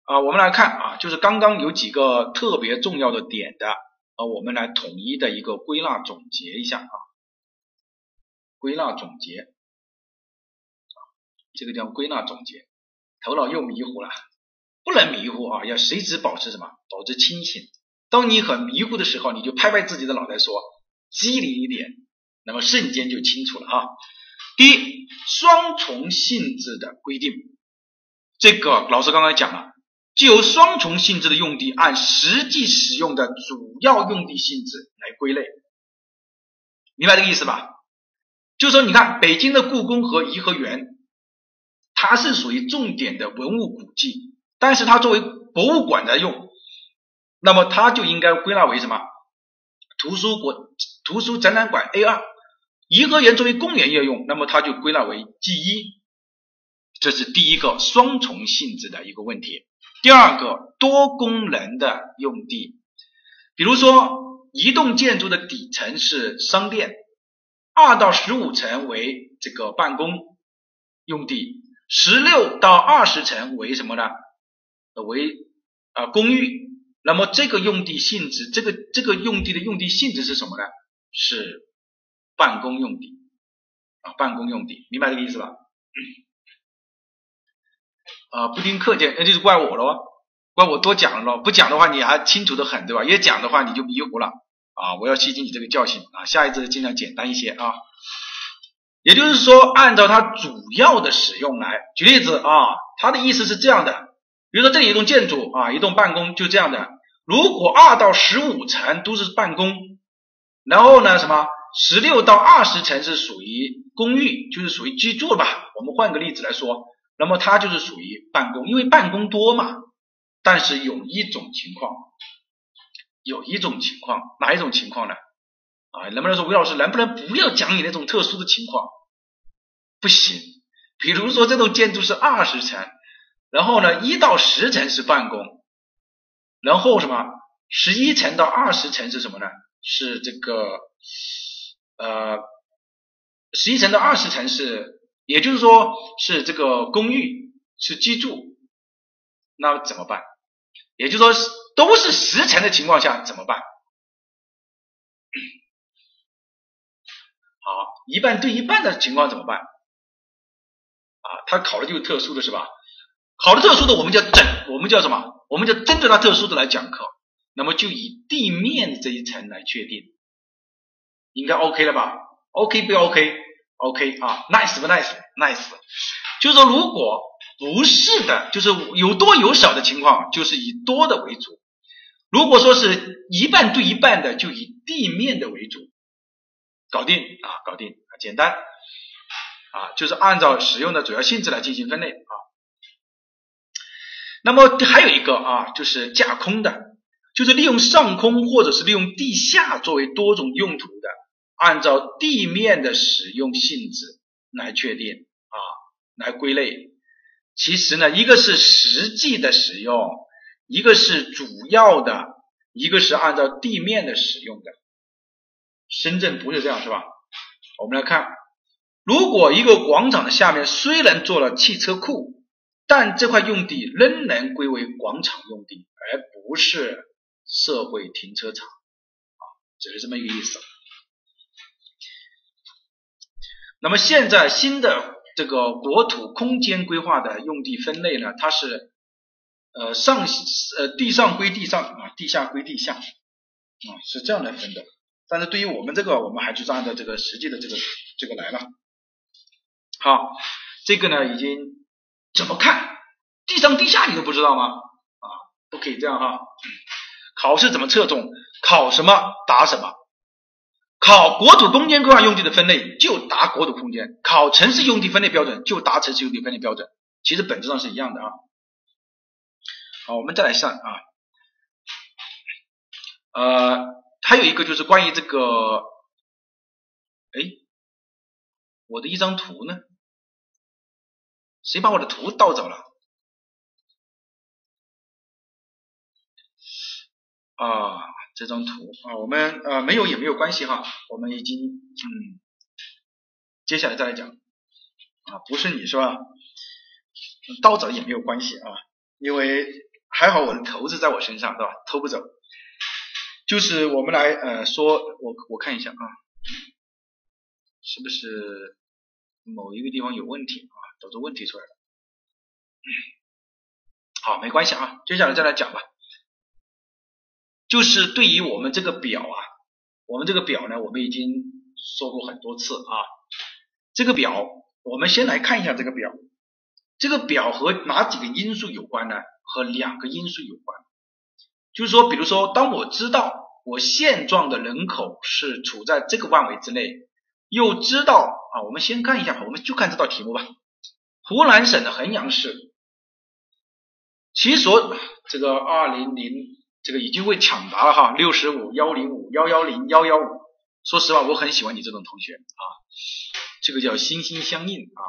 啊，我们来看啊，就是刚刚有几个特别重要的点的，啊，我们来统一的一个归纳总结一下啊。归纳总结，这个叫归纳总结，头脑又迷糊了，不能迷糊啊，要随时保持什么？保持清醒。当你很迷糊的时候，你就拍拍自己的脑袋说，机灵一点。那么瞬间就清楚了啊！第一，双重性质的规定，这个老师刚刚讲了，具有双重性质的用地，按实际使用的主要用地性质来归类，明白这个意思吧？就是说，你看北京的故宫和颐和园，它是属于重点的文物古迹，但是它作为博物馆来用，那么它就应该归纳为什么？图书馆、图书展览馆 A 二。颐和园作为公园要用，那么它就归纳为 G 一，这是第一个双重性质的一个问题。第二个多功能的用地，比如说一栋建筑的底层是商店，二到十五层为这个办公用地，十六到二十层为什么呢？为啊公寓。那么这个用地性质，这个这个用地的用地性质是什么呢？是。办公用地啊，办公用地，明白这个意思吧？啊，不听课件，那就是怪我喽，怪我多讲了喽。不讲的话，你还清楚的很，对吧？一讲的话，你就迷糊了啊！我要吸取你这个教训啊，下一次尽量简单一些啊。也就是说，按照它主要的使用来举例子啊，它的意思是这样的：比如说这里一栋建筑啊，一栋办公就这样的。如果二到十五层都是办公，然后呢，什么？十六到二十层是属于公寓，就是属于居住吧。我们换个例子来说，那么它就是属于办公，因为办公多嘛。但是有一种情况，有一种情况，哪一种情况呢？啊，能不能说吴老师能不能不要讲你那种特殊的情况？不行。比如说这栋建筑是二十层，然后呢一到十层是办公，然后什么十一层到二十层是什么呢？是这个。呃，十一层到二十层是，也就是说是这个公寓是居住，那怎么办？也就是说都是十层的情况下怎么办？好，一半对一半的情况怎么办？啊，他考的就是特殊的是吧？考的特殊的我们叫整，我们叫什么？我们就针对它特殊的来讲课。那么就以地面这一层来确定，应该 OK 了吧？OK 不 OK？OK 啊，nice 不 nice？nice。就是说，如果不是的，就是有多有少的情况，就是以多的为主。如果说是一半对一半的，就以地面的为主，搞定啊，搞定，简单啊，就是按照使用的主要性质来进行分类啊。那么还有一个啊，就是架空的，就是利用上空或者是利用地下作为多种用途的，按照地面的使用性质来确定啊，来归类。其实呢，一个是实际的使用，一个是主要的，一个是按照地面的使用的。深圳不是这样是吧？我们来看，如果一个广场的下面虽然做了汽车库，但这块用地仍然归为广场用地，而不是社会停车场啊，只是这么一个意思。那么现在新的。这个国土空间规划的用地分类呢，它是呃上呃地上归地上啊，地下归地下啊，是这样来分的。但是对于我们这个，我们还是按照这个实际的这个这个来了。好，这个呢已经怎么看地上地下你都不知道吗？啊，不可以这样哈。考试怎么侧重？考什么答什么。考国土空间规划用地的分类就答国土空间，考城市用地分类标准就答城市用地分类标准，其实本质上是一样的啊。好，我们再来上啊，呃，还有一个就是关于这个，哎，我的一张图呢？谁把我的图盗走了？啊。这张图啊，我们呃没有也没有关系哈，我们已经嗯，接下来再来讲啊，不是你是吧？盗走也没有关系啊，因为还好我的头子在我身上是吧？偷不走。就是我们来呃说，我我看一下啊，是不是某一个地方有问题啊？导致问题出来了。好，没关系啊，接下来再来讲吧。就是对于我们这个表啊，我们这个表呢，我们已经说过很多次啊。这个表，我们先来看一下这个表。这个表和哪几个因素有关呢？和两个因素有关。就是说，比如说，当我知道我现状的人口是处在这个范围之内，又知道啊，我们先看一下，我们就看这道题目吧。湖南省的衡阳市，其所这个二零零。这个已经会抢答了哈，六十五幺零五幺幺零幺幺五。说实话，我很喜欢你这种同学啊，这个叫心心相印啊。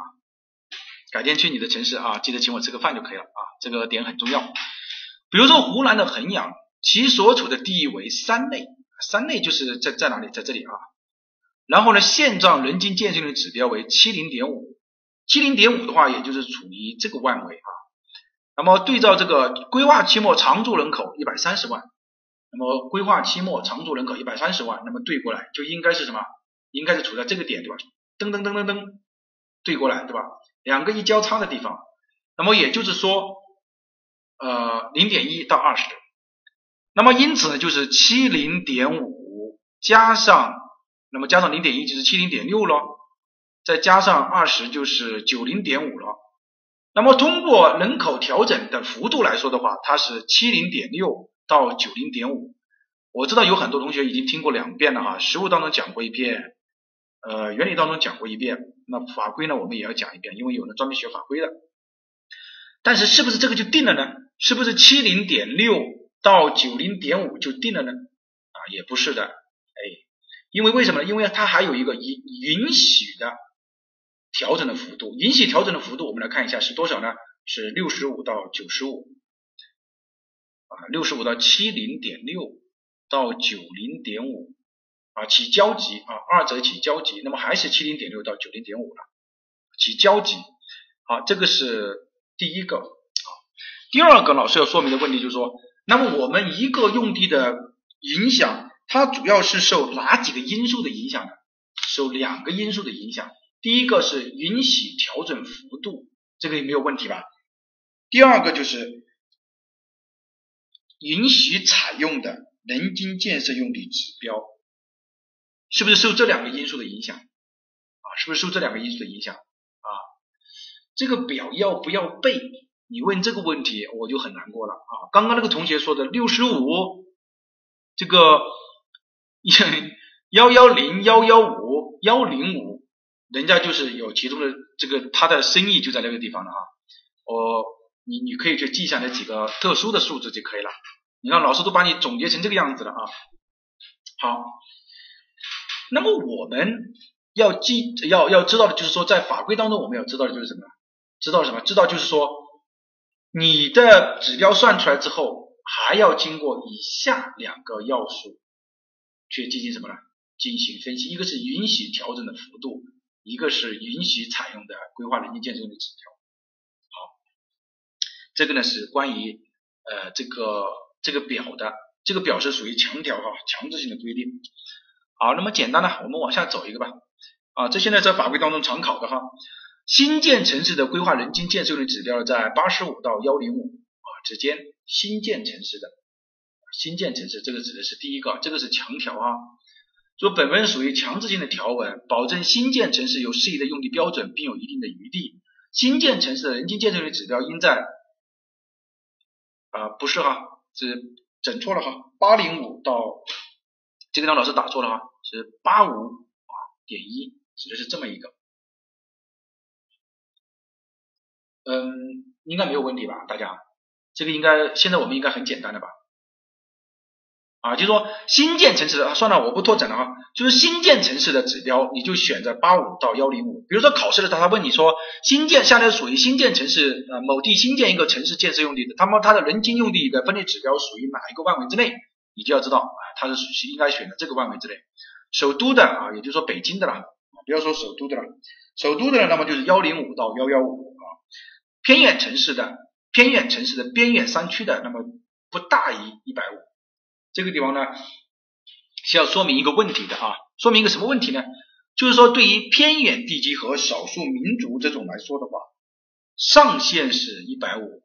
改天去你的城市啊，记得请我吃个饭就可以了啊，这个点很重要。比如说湖南的衡阳，其所处的地域为三类，三类就是在在哪里，在这里啊。然后呢，现状人均建设率指标为七零点五，七零点五的话，也就是处于这个范围啊。那么对照这个规划期末常住人口一百三十万，那么规划期末常住人口一百三十万，那么对过来就应该是什么？应该是处在这个点对吧？噔噔噔噔噔，对过来对吧？两个一交叉的地方，那么也就是说，呃，零点一到二十，那么因此呢，就是七零点五加上，那么加上零点一就是七零点六了，再加上二十就是九零点五了。那么通过人口调整的幅度来说的话，它是七零点六到九零点五。我知道有很多同学已经听过两遍了哈，实务当中讲过一遍，呃，原理当中讲过一遍。那法规呢，我们也要讲一遍，因为有人专门学法规的。但是是不是这个就定了呢？是不是七零点六到九零点五就定了呢？啊，也不是的，因为为什么呢？因为它还有一个允允许的。调整的幅度，允许调整的幅度，我们来看一下是多少呢？是六十五到九十五啊，六十五到七零点六到九零点五啊，起交集啊，二者起交集，那么还是七零点六到九零点五了，起交集。好，这个是第一个啊。第二个老师要说明的问题就是说，那么我们一个用地的影响，它主要是受哪几个因素的影响呢？受两个因素的影响，第一个是允许调整幅度，这个也没有问题吧？第二个就是允许采用的人均建设用地指标，是不是受这两个因素的影响啊？是不是受这两个因素的影响啊？这个表要不要背？你问这个问题我就很难过了啊！刚刚那个同学说的六十五，这个幺幺零幺幺五幺零五，人家就是有其中的这个他的生意就在那个地方了啊！我你你可以去记下那几个特殊的数字就可以了。你看老师都把你总结成这个样子了啊！好，那么我们要记要要知道的就是说，在法规当中我们要知道的就是什么？知道什么？知道就是说。你的指标算出来之后，还要经过以下两个要素去进行什么呢？进行分析。一个是允许调整的幅度，一个是允许采用的规划人均建设用地指标。好，这个呢是关于呃这个这个表的，这个表是属于强调哈强制性的规定。好，那么简单的我们往下走一个吧。啊，这现在在法规当中常考的哈。新建城市的规划人均建设用地指标在八十五到幺零五啊之间。新建城市的新建城市，这个指的是第一个，这个是强调啊。说本文属于强制性的条文，保证新建城市有适宜的用地标准，并有一定的余地。新建城市的人均建设用地指标应在啊不是哈，是整错了哈，八零五到这个让老师打错了哈，是八五啊点一，指的是这么一个。嗯，应该没有问题吧？大家，这个应该现在我们应该很简单的吧？啊，就是说新建城市的啊，算了，我不拓展了啊。就是新建城市的指标，你就选择八五到幺零五。比如说考试的时候，他问你说，新建下列属于新建城市啊，某地新建一个城市建设用地的，他们它的人均用地的分类指标属于哪一个范围之内？你就要知道啊，它是属于应该选择这个范围之内。首都的啊，也就是说北京的了，不要说首都的了，首都的那么就是幺零五到幺幺五啊。偏远城市的偏远城市的边远山区的，那么不大于一百五。这个地方呢是要说明一个问题的啊，说明一个什么问题呢？就是说对于偏远地区和少数民族这种来说的话，上限是一百五，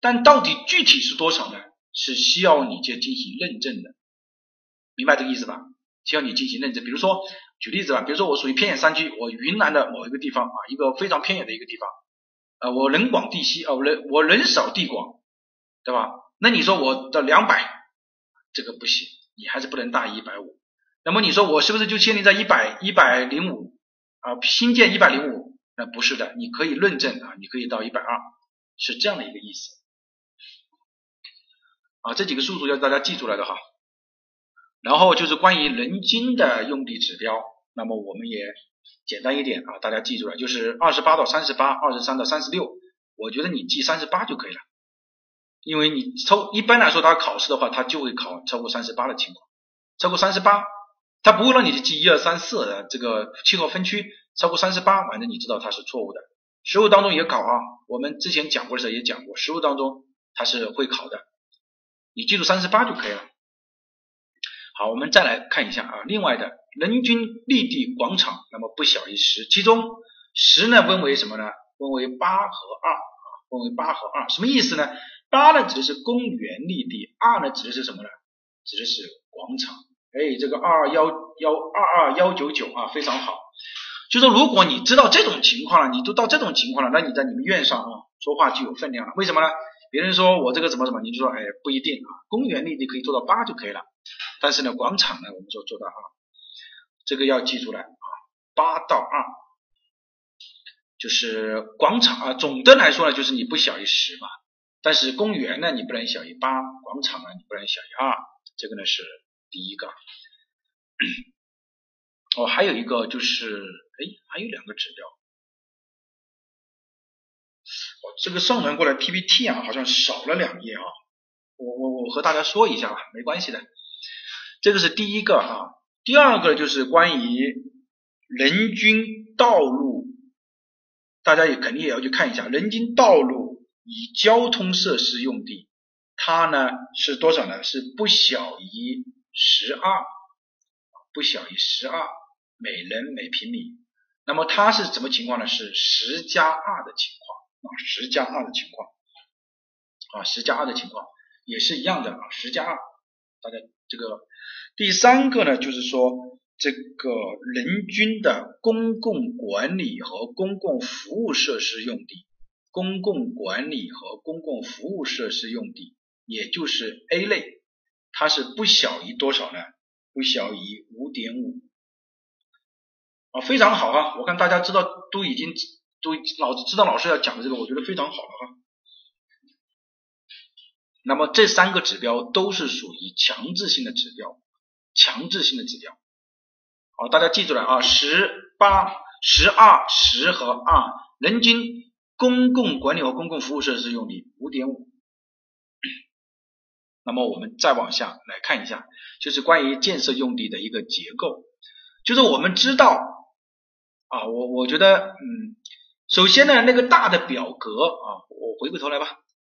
但到底具体是多少呢？是需要你去进行认证的，明白这个意思吧？需要你进行认证。比如说举例子吧，比如说我属于偏远山区，我云南的某一个地方啊，一个非常偏远的一个地方。啊，我人广地稀啊，我人我人少地广，对吧？那你说我的两百，这个不行，你还是不能大于一百五。那么你说我是不是就限定在一百一百零五啊？新建一百零五？那不是的，你可以论证啊，你可以到一百二，是这样的一个意思。啊，这几个数字要大家记出来的哈。然后就是关于人均的用地指标，那么我们也。简单一点啊，大家记住了，就是二十八到三十八，二十三到三十六，我觉得你记三十八就可以了，因为你超一般来说他考试的话，他就会考超过三十八的情况，超过三十八，他不会让你去记一二三四的这个气候分区，超过三十八，反正你知道它是错误的。实物当中也考啊，我们之前讲过的时候也讲过，实物当中它是会考的，你记住三十八就可以了。好，我们再来看一下啊，另外的。人均绿地广场，那么不小于十，其中十呢分为什么呢？分为八和二啊，分为八和二，什么意思呢？八呢指的是公园绿地，二呢指的是什么呢？指的是广场。哎，这个二二幺幺二二幺九九啊，非常好。就说如果你知道这种情况了，你都到这种情况了，那你在你们院上啊说话就有分量了。为什么呢？别人说我这个怎么怎么，你就说哎不一定啊，公园绿地可以做到八就可以了，但是呢广场呢我们说做到啊。这个要记住了啊，八到二，就是广场啊。总的来说呢，就是你不小于十嘛。但是公园呢，你不能小于八；广场呢，你不能小于二。这个呢是第一个。哦，还有一个就是，哎，还有两个指标。哦，这个上传过来 PPT 啊，好像少了两页啊。我我我和大家说一下吧，没关系的。这个是第一个啊。第二个就是关于人均道路，大家也肯定也要去看一下人均道路以交通设施用地，它呢是多少呢？是不小于十二，不小于十二。每人每平米。那么它是什么情况呢？是十加二的情况啊，十加二的情况啊，十加二的情况也是一样的啊，十加二。大家这个第三个呢，就是说这个人均的公共管理和公共服务设施用地，公共管理和公共服务设施用地，也就是 A 类，它是不小于多少呢？不小于五点五。啊，非常好啊！我看大家知道都已经都老知道老师要讲的这个，我觉得非常好了哈。那么这三个指标都是属于强制性的指标，强制性的指标。好，大家记住了啊，十八、十二、十和二，人均公共管理和公共服务设施用地五点五。那么我们再往下来看一下，就是关于建设用地的一个结构，就是我们知道。啊，我我觉得，嗯，首先呢，那个大的表格啊，我回过头来吧，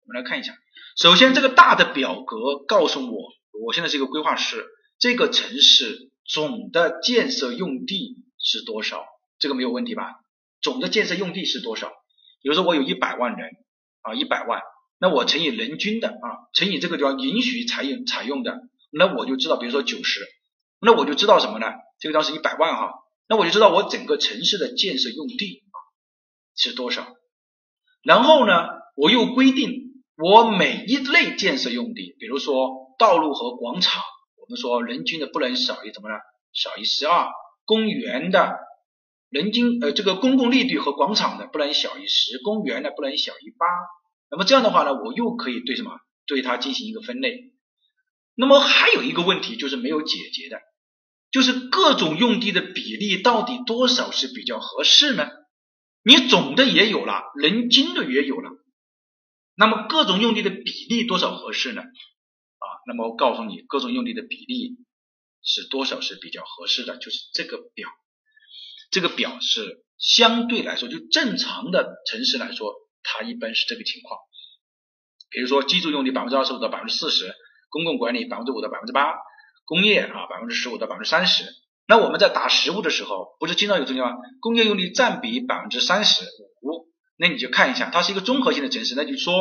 我们来看一下。首先，这个大的表格告诉我，我现在是一个规划师，这个城市总的建设用地是多少？这个没有问题吧？总的建设用地是多少？比如说我有一百万人啊，一百万，那我乘以人均的啊，乘以这个地方允许采用采用的，那我就知道，比如说九十，那我就知道什么呢？这个地方是一百万哈。那我就知道我整个城市的建设用地啊是多少，然后呢，我又规定我每一类建设用地，比如说道路和广场，我们说人均的不能少于怎么呢？少于十二，公园的人均呃这个公共绿地和广场呢不能小于十，公园呢不能小于八。那么这样的话呢，我又可以对什么？对它进行一个分类。那么还有一个问题就是没有解决的。就是各种用地的比例到底多少是比较合适呢？你总的也有了，人均的也有了，那么各种用地的比例多少合适呢？啊，那么我告诉你，各种用地的比例是多少是比较合适的？就是这个表，这个表是相对来说就正常的城市来说，它一般是这个情况。比如说居住用地百分之二十五到百分之四十，公共管理百分之五到百分之八。工业啊，百分之十五到百分之三十。那我们在打实物的时候，不是经常有这句话，工业用地占比百分之三十五。那你就看一下，它是一个综合性的城市，那就说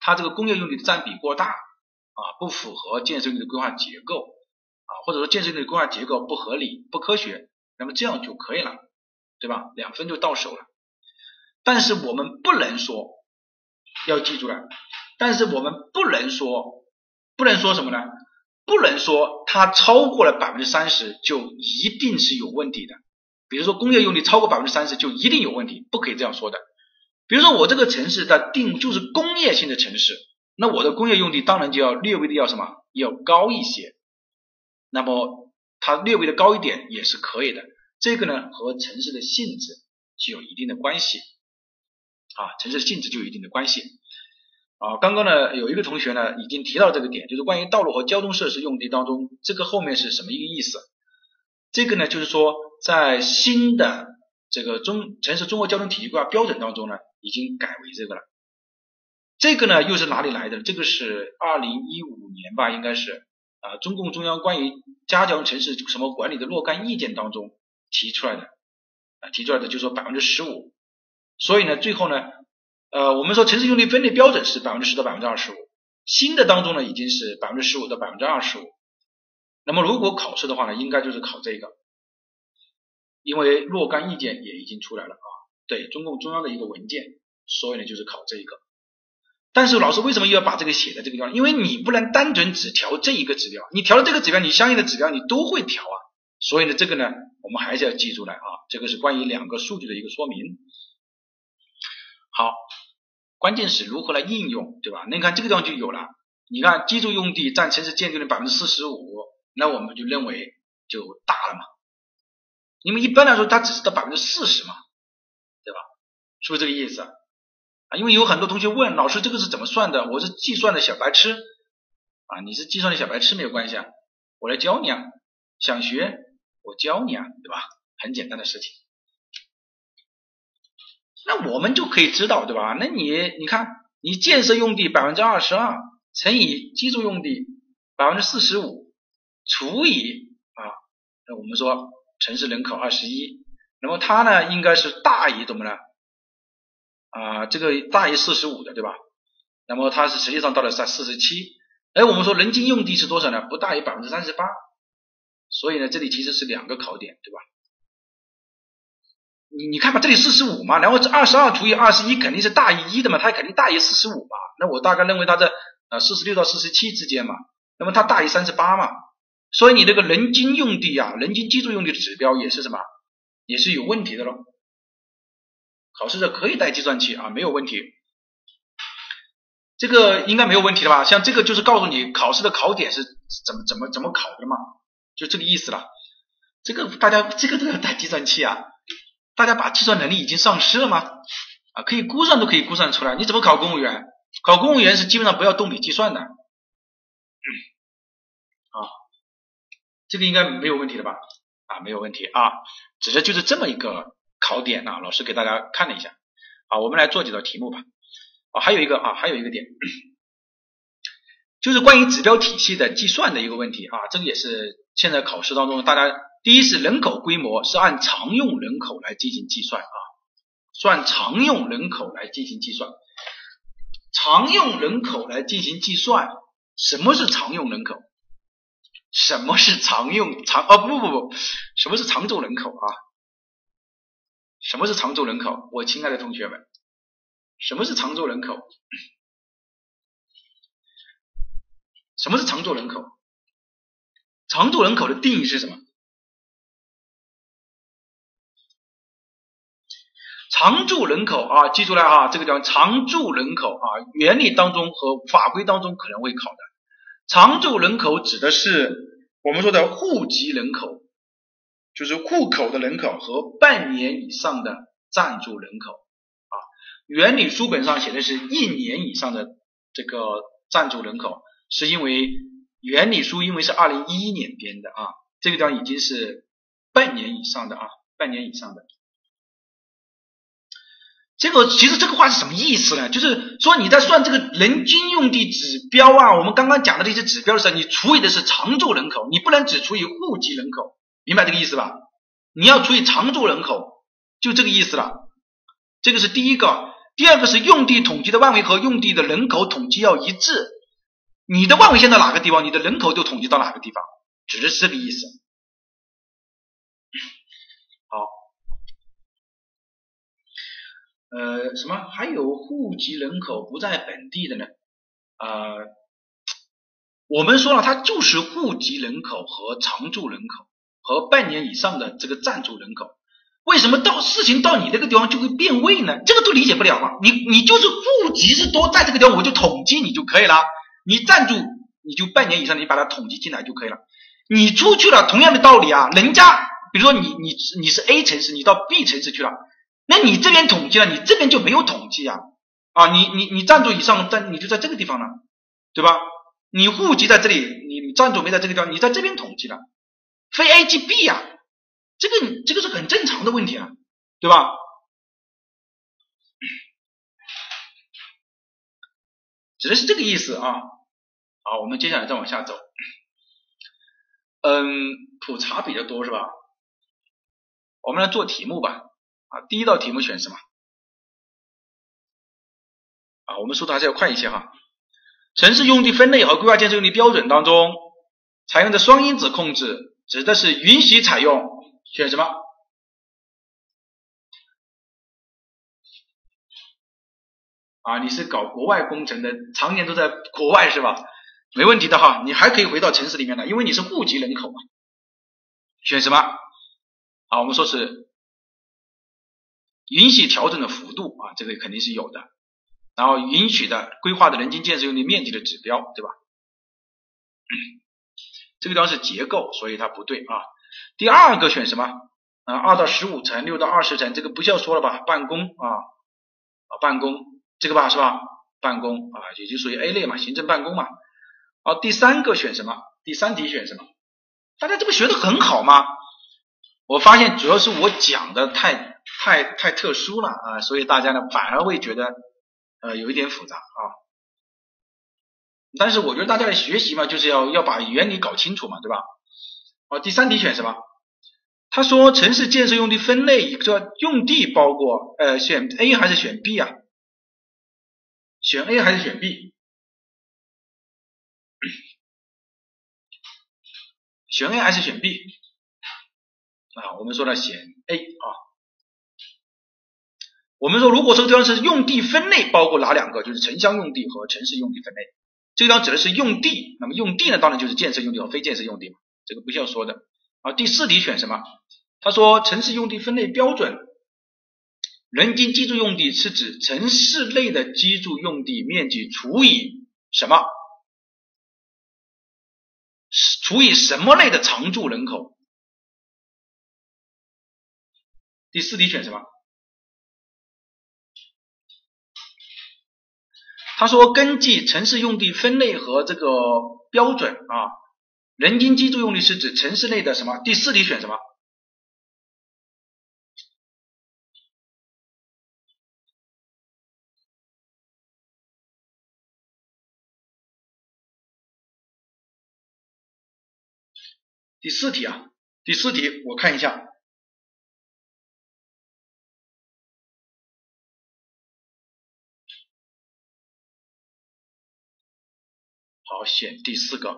它这个工业用地的占比过大啊，不符合建设用地的规划结构啊，或者说建设用地规划结构不合理、不科学，那么这样就可以了，对吧？两分就到手了。但是我们不能说，要记住了，但是我们不能说，不能说什么呢？不能说它超过了百分之三十就一定是有问题的，比如说工业用地超过百分之三十就一定有问题，不可以这样说的。比如说我这个城市的定就是工业性的城市，那我的工业用地当然就要略微的要什么要高一些，那么它略微的高一点也是可以的。这个呢和城市的性质具有一定的关系啊，城市性质就有一定的关系。啊，刚刚呢有一个同学呢已经提到这个点，就是关于道路和交通设施用地当中，这个后面是什么一个意思？这个呢就是说，在新的这个中城市综合交通体系规划标准当中呢，已经改为这个了。这个呢又是哪里来的？这个是二零一五年吧，应该是啊，中共中央关于加强城市什么管理的若干意见当中提出来的啊，提出来的就是说百分之十五，所以呢最后呢。呃，我们说城市用地分类标准是百分之十到百分之二十五，新的当中呢已经是百分之十五到百分之二十五。那么如果考试的话呢，应该就是考这个，因为若干意见也已经出来了啊，对中共中央的一个文件，所以呢就是考这一个。但是老师为什么又要把这个写在这个地方？因为你不能单纯只调这一个指标，你调了这个指标，你相应的指标你都会调啊。所以呢这个呢我们还是要记住来啊，这个是关于两个数据的一个说明。好。关键是如何来应用，对吧？那你看这个地方就有了。你看居住用地占城市建筑的百分之四十五，那我们就认为就大了嘛。因为一般来说它只是到百分之四十嘛，对吧？是不是这个意思啊？因为有很多同学问老师这个是怎么算的？我是计算的小白痴啊，你是计算的小白痴没有关系啊，我来教你啊。想学我教你啊，对吧？很简单的事情。那我们就可以知道，对吧？那你你看，你建设用地百分之二十二乘以居住用地百分之四十五除以啊，那我们说城市人口二十一，那么它呢应该是大于怎么呢？啊，这个大于四十五的，对吧？那么它是实际上到了在四十七，哎，我们说人均用地是多少呢？不大于百分之三十八，所以呢，这里其实是两个考点，对吧？你你看吧，这里四十五嘛，然后这二十二除以二十一肯定是大于一的嘛，它肯定大于四十五嘛，那我大概认为它在呃四十六到四十七之间嘛，那么它大于三十八嘛，所以你这个人均用地啊，人均居住用地的指标也是什么？也是有问题的喽。考试者可以带计算器啊，没有问题。这个应该没有问题的吧？像这个就是告诉你考试的考点是怎么怎么怎么考的嘛，就这个意思了。这个大家这个都要带计算器啊？大家把计算能力已经丧失了吗？啊，可以估算都可以估算出来，你怎么考公务员？考公务员是基本上不要动笔计算的。啊，这个应该没有问题的吧？啊，没有问题啊，只是就是这么一个考点啊，老师给大家看了一下。啊，我们来做几道题目吧。啊，还有一个啊，还有一个点，就是关于指标体系的计算的一个问题啊，这个也是现在考试当中大家。第一是人口规模是按常用人口来进行计算啊，算常用人口来进行计算，常用人口来进行计算，什么是常用人口？什么是常用常？哦不不不，什么是常住人口啊？什么是常住人口？我亲爱的同学们，什么是常住人口？什么是常住人口？常住人口的定义是什么？常住人口啊，记住了啊，这个叫常住人口啊，原理当中和法规当中可能会考的。常住人口指的是我们说的户籍人口，就是户口的人口和半年以上的暂住人口啊。原理书本上写的是一年以上的这个暂住人口，是因为原理书因为是二零一一年编的啊，这个地方已经是半年以上的啊，半年以上的。这个其实这个话是什么意思呢？就是说你在算这个人均用地指标啊，我们刚刚讲的这些指标的时候，你除以的是常住人口，你不能只除以户籍人口，明白这个意思吧？你要除以常住人口，就这个意思了。这个是第一个，第二个是用地统计的范围和用地的人口统计要一致。你的万维线到哪个地方，你的人口就统计到哪个地方，只是这个意思。好。呃，什么？还有户籍人口不在本地的呢？呃，我们说了，它就是户籍人口和常住人口和半年以上的这个暂住人口。为什么到事情到你这个地方就会变位呢？这个都理解不了吗？你你就是户籍是多在这个地方，我就统计你就可以了。你暂住你就半年以上，你把它统计进来就可以了。你出去了，同样的道理啊，人家比如说你你你是 A 城市，你到 B 城市去了。那你这边统计了，你这边就没有统计啊？啊，你你你站住以上，在你就在这个地方了，对吧？你户籍在这里，你站住没在这个地方，你在这边统计了，非 A 即 B 呀，这个这个是很正常的问题啊，对吧？指的是这个意思啊。好，我们接下来再往下走。嗯，普查比较多是吧？我们来做题目吧。啊，第一道题目选什么？啊，我们速度还是要快一些哈。城市用地分类和规划建设用地标准当中采用的双因子控制，指的是允许采用选什么？啊，你是搞国外工程的，常年都在国外是吧？没问题的哈，你还可以回到城市里面来，因为你是户籍人口嘛。选什么？啊，我们说是。允许调整的幅度啊，这个肯定是有的。然后允许的规划的人均建设用地面积的指标，对吧？这个地方是结构，所以它不对啊。第二个选什么？啊，二到十五层，六到二十层，这个不需要说了吧？办公啊啊，办公这个吧是吧？办公啊，也就属于 A 类嘛，行政办公嘛。好，第三个选什么？第三题选什么？大家这不学的很好吗？我发现主要是我讲的太。太太特殊了啊，所以大家呢反而会觉得呃有一点复杂啊。但是我觉得大家的学习嘛，就是要要把原理搞清楚嘛，对吧？好，第三题选什么？他说城市建设用地分类一个用地包括呃选 A 还是选 B 啊？选 A 还是选 B？选 A 还是选 B？啊，我们说了选 A 啊。我们说如果说这个地方是用地分类包括哪两个？就是城乡用地和城市用地分类。这个地方指的是用地，那么用地呢，当然就是建设用地和非建设用地嘛，这个不需要说的。啊，第四题选什么？他说城市用地分类标准，人均居住用地是指城市内的居住用地面积除以什么？除以什么类的常住人口？第四题选什么？他说根据城市用地分类和这个标准啊，人均居住用地是指城市内的什么？第四题选什么？第四题啊，第四题我看一下，好选第四个啊，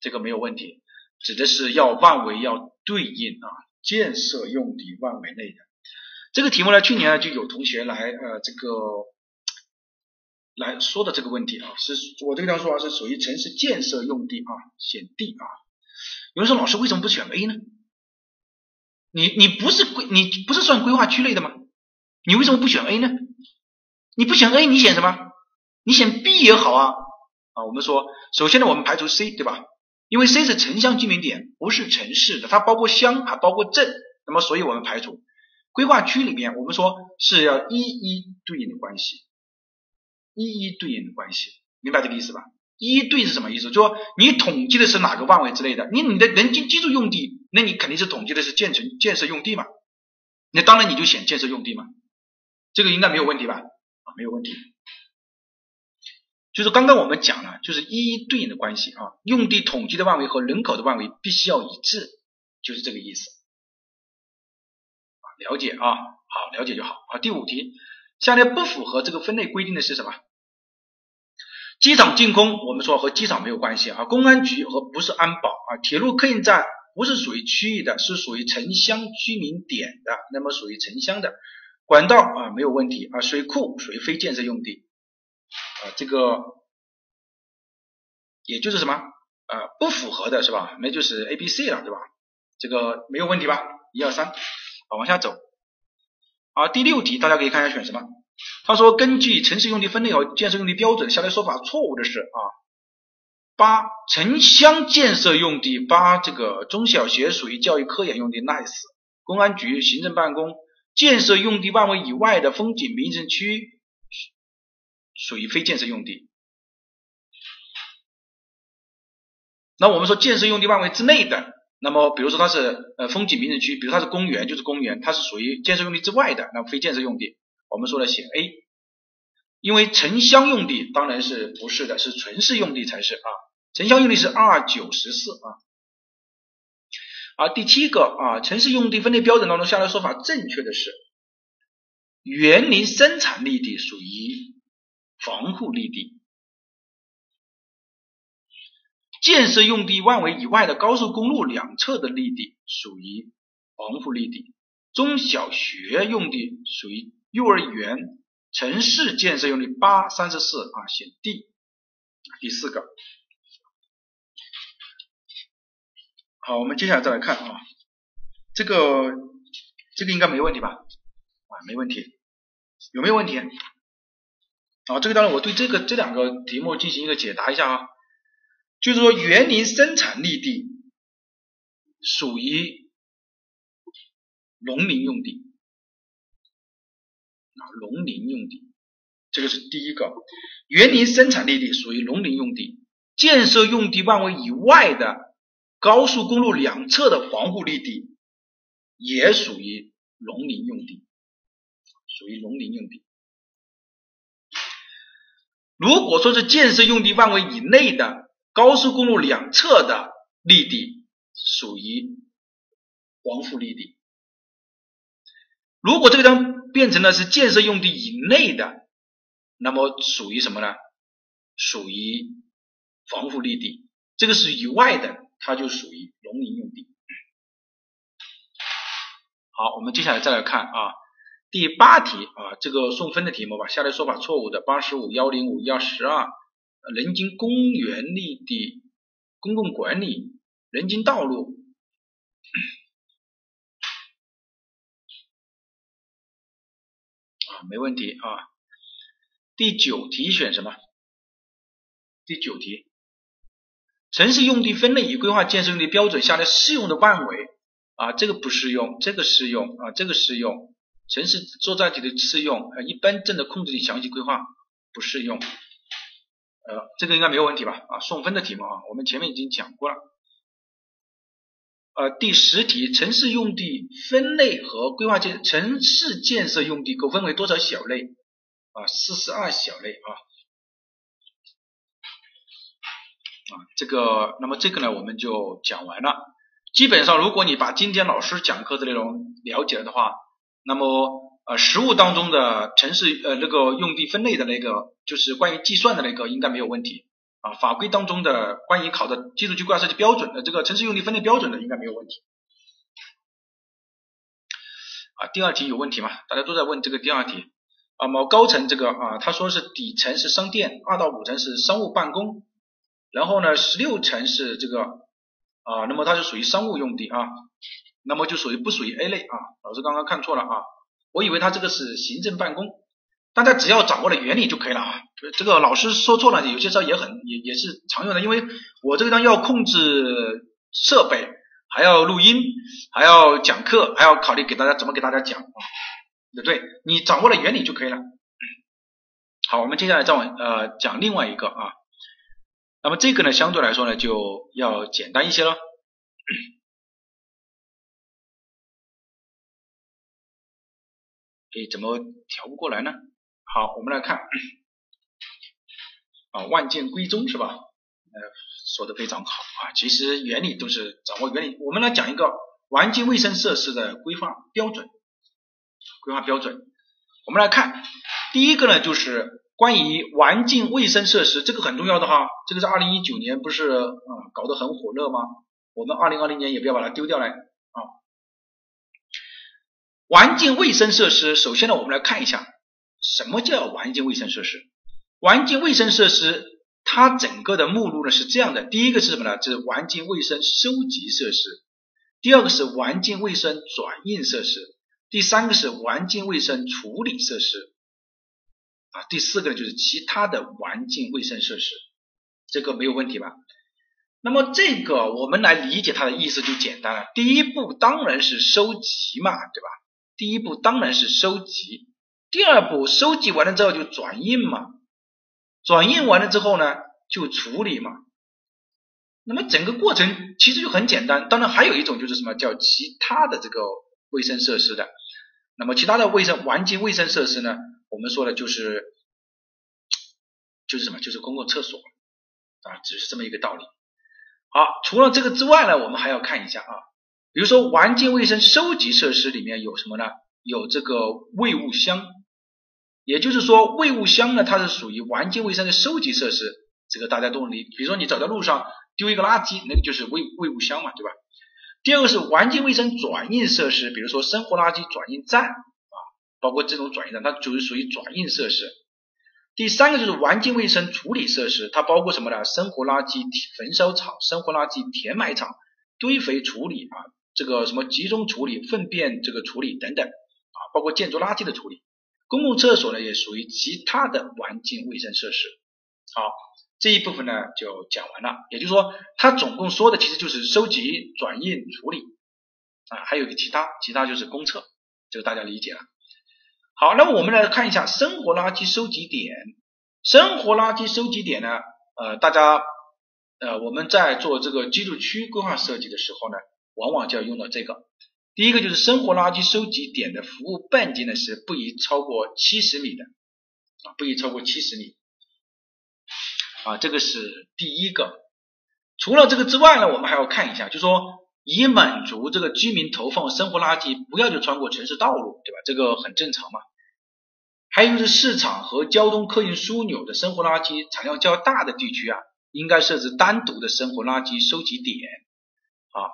这个没有问题，指的是要万维要对应啊，建设用地万维内的这个题目呢，去年呢就有同学来呃这个来说的这个问题啊，是我这个地方说啊是属于城市建设用地啊，选 D 啊。有人说老师为什么不选 A 呢？你你不是规你不是算规划区内的吗？你为什么不选 A 呢？你不选 A 你选什么？你选 B 也好啊啊！我们说首先呢我们排除 C 对吧？因为 C 是城乡居民点，不是城市的，它包括乡还包括镇，那么所以我们排除规划区里面我们说是要一一对应的关系，一一对应的关系，明白这个意思吧？一一对应是什么意思？就说你统计的是哪个范围之内的？你你的人均居住用地，那你肯定是统计的是建成建设用地嘛？那当然你就选建设用地嘛，这个应该没有问题吧？啊，没有问题。就是刚刚我们讲了，就是一一对应的关系啊，用地统计的范围和人口的范围必须要一致，就是这个意思。了解啊，好，了解就好。啊，第五题，下列不符合这个分类规定的是什么？机场净空，我们说和机场没有关系啊。公安局和不是安保啊。铁路客运站不是属于区域的，是属于城乡居民点的，那么属于城乡的。管道啊没有问题啊。水库属于非建设用地啊，这个也就是什么啊不符合的是吧？那就是 A、B、C 了对吧？这个没有问题吧？一二三，好往下走。好，第六题大家可以看一下选什么。他说，根据城市用地分类和建设用地标准，下列说法错误的是啊，八城乡建设用地，八这个中小学属于教育科研用地，nice。公安局行政办公建设用地范围以外的风景名胜区属于非建设用地。那我们说建设用地范围之内的，那么比如说它是呃风景名胜区，比如它是公园就是公园，它是属于建设用地之外的，那非建设用地。我们说了选 A，因为城乡用地当然是不是的，是纯市用地才是啊。城乡用地是二九十四啊。啊，第七个啊，城市用地分类标准当中下列说法正确的是，园林生产绿地属于防护绿地，建设用地范围以外的高速公路两侧的绿地属于防护绿地，中小学用地属于。幼儿园、城市建设用地八三十四啊，选 D，第四个。好，我们接下来再来看啊，这个这个应该没问题吧？啊，没问题，有没有问题？啊，这个当然我对这个这两个题目进行一个解答一下啊，就是说园林生产绿地属于农林用地。农林用地，这个是第一个。园林生产绿地属于农林用地，建设用地范围以外的高速公路两侧的防护绿地也属于农林用地，属于农林用地。如果说是建设用地范围以内的高速公路两侧的绿地，属于防护绿地。如果这个地方变成了是建设用地以内的，那么属于什么呢？属于防护绿地。这个是以外的，它就属于农林用地。好，我们接下来再来看啊，第八题啊，这个送分的题目吧。下列说法错误的：八十五、幺零五、幺十二，人均公园绿地、公共管理、人均道路没问题啊。第九题选什么？第九题，城市用地分类与规划建设用地标准下列适用的范围。啊，这个不适用，这个适用啊，这个适用，城市所在地的适用，呃，一般镇的控制地详细规划不适用，呃，这个应该没有问题吧？啊，送分的题目啊，我们前面已经讲过了。呃，第十题，城市用地分类和规划建城市建设用地可分为多少小类？啊，四十二小类啊。啊，这个，那么这个呢，我们就讲完了。基本上，如果你把今天老师讲课的内容了解了的话，那么呃，实物当中的城市呃那个用地分类的那个，就是关于计算的那个，应该没有问题啊。法规当中的关于考的基础区规划设计标准的这个城市用地分类标准的，应该没有问题啊。第二题有问题吗？大家都在问这个第二题啊。某高层这个啊，他说是底层是商店，二到五层是商务办公，然后呢，十六层是这个。啊，那么它是属于商务用地啊，那么就属于不属于 A 类啊。老师刚刚看错了啊，我以为它这个是行政办公，大家只要掌握了原理就可以了啊。这个老师说错了，有些时候也很也也是常用的，因为我这个地方要控制设备，还要录音，还要讲课，还要考虑给大家怎么给大家讲啊，对不对？你掌握了原理就可以了。好，我们接下来再往呃讲另外一个啊。那么这个呢，相对来说呢，就要简单一些了。哎，怎么调不过来呢？好，我们来看啊，万剑归宗是吧？呃，说的非常好啊。其实原理都是掌握原理。我们来讲一个环境卫生设施的规划标准。规划标准，我们来看第一个呢，就是。关于环境卫生设施，这个很重要的哈，这个是二零一九年不是啊搞得很火热吗？我们二零二零年也不要把它丢掉来啊。环境卫生设施，首先呢，我们来看一下什么叫环境卫生设施。环境卫生设施它整个的目录呢是这样的，第一个是什么呢？就是环境卫生收集设施，第二个是环境卫生转运设施，第三个是环境卫生处理设施。啊，第四个就是其他的环境卫生设施，这个没有问题吧？那么这个我们来理解它的意思就简单了。第一步当然是收集嘛，对吧？第一步当然是收集，第二步收集完了之后就转运嘛，转运完了之后呢就处理嘛。那么整个过程其实就很简单。当然还有一种就是什么叫其他的这个卫生设施的。那么其他的卫生环境卫生设施呢？我们说的就是，就是什么？就是公共厕所啊，只是这么一个道理。好，除了这个之外呢，我们还要看一下啊，比如说环境卫生收集设施里面有什么呢？有这个卫物箱，也就是说卫物箱呢，它是属于环境卫生的收集设施。这个大家都能理解，比如说你走在路上丢一个垃圾，那个就是卫卫物箱嘛，对吧？第二个是环境卫生转运设施，比如说生活垃圾转运站啊。包括这种转运站，它就是属于转运设施。第三个就是环境卫生处理设施，它包括什么呢？生活垃圾焚烧厂、生活垃圾填埋场、堆肥处理啊，这个什么集中处理、粪便这个处理等等啊，包括建筑垃圾的处理。公共厕所呢也属于其他的环境卫生设施。好，这一部分呢就讲完了。也就是说，它总共说的其实就是收集、转运、处理啊，还有个其他，其他就是公厕，这个大家理解了。好，那么我们来看一下生活垃圾收集点。生活垃圾收集点呢，呃，大家呃，我们在做这个居住区规划设计的时候呢，往往就要用到这个。第一个就是生活垃圾收集点的服务半径呢是不宜超过七十米的啊，不宜超过七十米啊，这个是第一个。除了这个之外呢，我们还要看一下，就说以满足这个居民投放生活垃圾不要就穿过城市道路，对吧？这个很正常嘛。还有就是市场和交通客运枢纽的生活垃圾产量较大的地区啊，应该设置单独的生活垃圾收集点啊。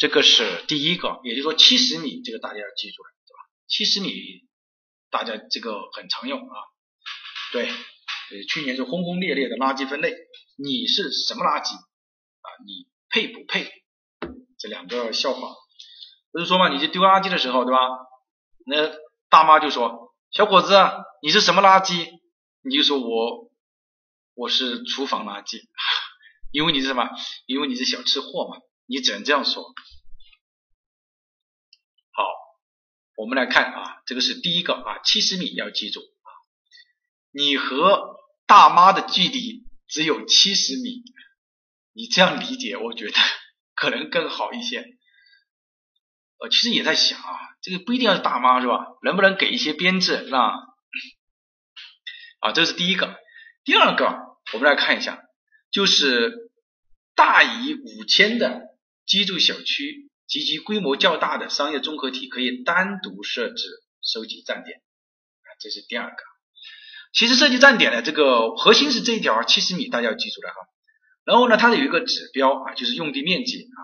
这个是第一个，也就是说七十米，这个大家要记住了，对吧？七十米，大家这个很常用啊。对，呃，去年是轰轰烈烈的垃圾分类，你是什么垃圾啊？你配不配？这两个笑话，不是说嘛，你去丢垃圾的时候，对吧？那大妈就说：“小伙子，你是什么垃圾？”你就说我我是厨房垃圾，因为你是什么？因为你是小吃货嘛，你只能这样说。好，我们来看啊，这个是第一个啊，七十米要记住啊，你和大妈的距离只有七十米，你这样理解，我觉得。可能更好一些，呃，其实也在想啊，这个不一定要是大妈是吧？能不能给一些编制是吧？啊，这是第一个。第二个，我们来看一下，就是大于五千的居住小区及其规模较大的商业综合体，可以单独设置收集站点啊，这是第二个。其实设计站点的这个核心是这一条七十米，大家要记住了哈。然后呢，它有一个指标啊，就是用地面积啊，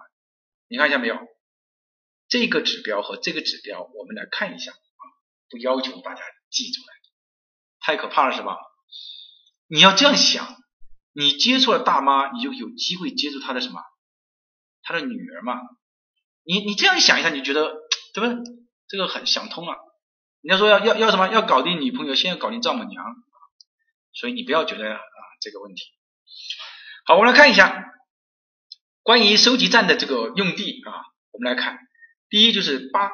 你看一下没有？这个指标和这个指标，我们来看一下啊，不要求大家记出来，太可怕了是吧？你要这样想，你接触了大妈，你就有机会接触她的什么？他的女儿嘛？你你这样想一下，你觉得对不对？这个很想通了。人家说要要要什么？要搞定女朋友，先要搞定丈母娘，所以你不要觉得啊这个问题。好，我们来看一下关于收集站的这个用地啊，我们来看，第一就是八，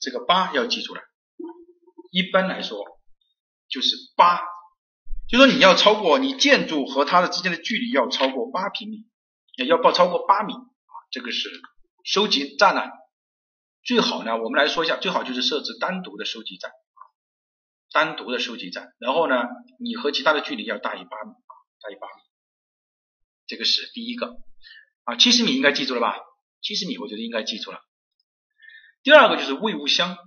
这个八要记住了，一般来说就是八，就说你要超过你建筑和它的之间的距离要超过八平米，要报超过八米啊，这个是收集站呢，最好呢，我们来说一下，最好就是设置单独的收集站啊，单独的收集站，然后呢，你和其他的距离要大于八米啊，大于八米。这个是第一个啊，七十米应该记住了吧？七十米我觉得应该记住了。第二个就是喂物箱，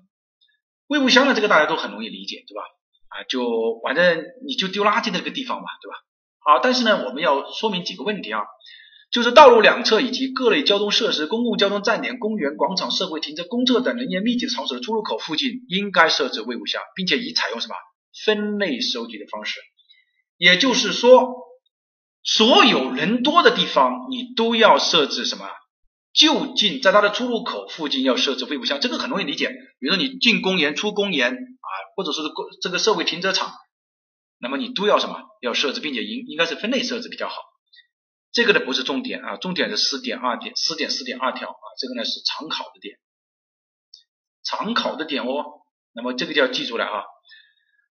喂物箱呢，这个大家都很容易理解，对吧？啊，就反正你就丢垃圾的那个地方嘛，对吧？好，但是呢，我们要说明几个问题啊，就是道路两侧以及各类交通设施、公共交通站点、公园、广场、社会停车、公厕等人员密集场所的出入口附近，应该设置喂物箱，并且以采用什么分类收集的方式，也就是说。所有人多的地方，你都要设置什么？就近在它的出入口附近要设置废物箱，这个很容易理解。比如说你进公园、出公园啊，或者说是公这个社会停车场，那么你都要什么？要设置，并且应应该是分类设置比较好。这个呢不是重点啊，重点是四点二点四点四点二条啊，这个呢是常考的点，常考的点哦。那么这个就要记住了啊。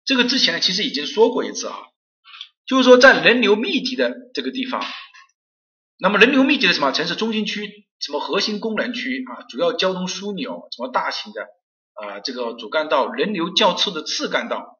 这个之前呢其实已经说过一次啊。就是说，在人流密集的这个地方，那么人流密集的什么城市中心区、什么核心功能区啊、主要交通枢纽、什么大型的啊这个主干道、人流较次的次干道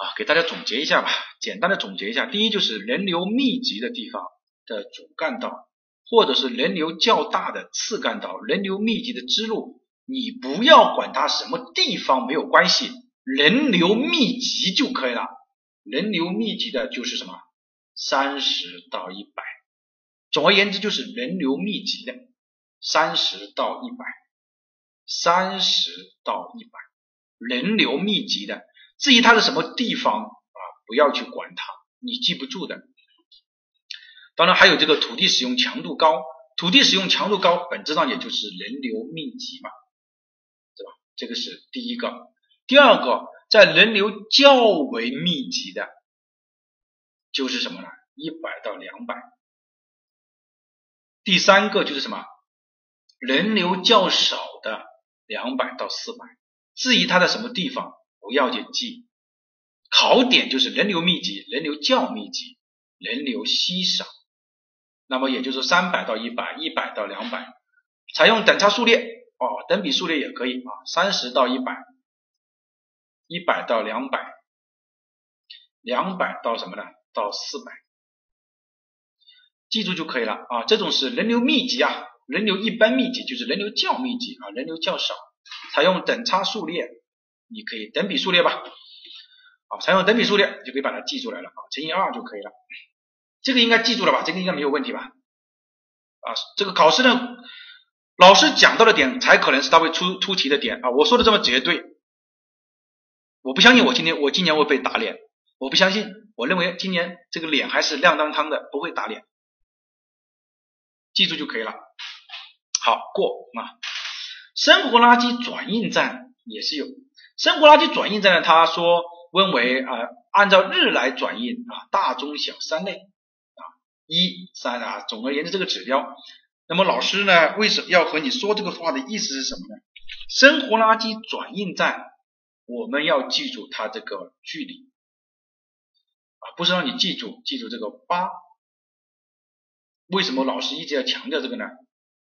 啊，给大家总结一下吧，简单的总结一下，第一就是人流密集的地方的主干道，或者是人流较大的次干道、人流密集的支路，你不要管它什么地方没有关系，人流密集就可以了。人流密集的就是什么？三十到一百，总而言之就是人流密集的三十到一百，三十到一百，人流密集的。至于它是什么地方啊，不要去管它，你记不住的。当然还有这个土地使用强度高，土地使用强度高，本质上也就是人流密集嘛，对吧？这个是第一个，第二个。在人流较为密集的，就是什么呢？一百到两百。第三个就是什么？人流较少的，两百到四百。至于它在什么地方，不要紧记。考点就是人流密集、人流较密集、人流稀少。那么也就是三百到一百、一百到两百。采用等差数列哦，等比数列也可以啊，三十到一百。一百到两百，两百到什么呢？到四百。记住就可以了啊。这种是人流密集啊，人流一般密集就是人流较密集啊，人流较少，采用等差数列，你可以等比数列吧。啊，采用等比数列就可以把它记出来了啊，乘以二就可以了。这个应该记住了吧？这个应该没有问题吧？啊，这个考试呢，老师讲到的点才可能是他会出出题的点啊。我说的这么绝对，我不相信我今天我今年会被打脸，我不相信，我认为今年这个脸还是亮当当的，不会打脸，记住就可以了。好过啊，生活垃圾转运站也是有，生活垃圾转运站呢，他说分为啊，按照日来转运啊，大中小三类啊。一三啊，总而言之，这个指标。那么老师呢，为什么要和你说这个话的意思是什么呢？生活垃圾转运站，我们要记住它这个距离啊，不是让你记住，记住这个八。为什么老师一直要强调这个呢？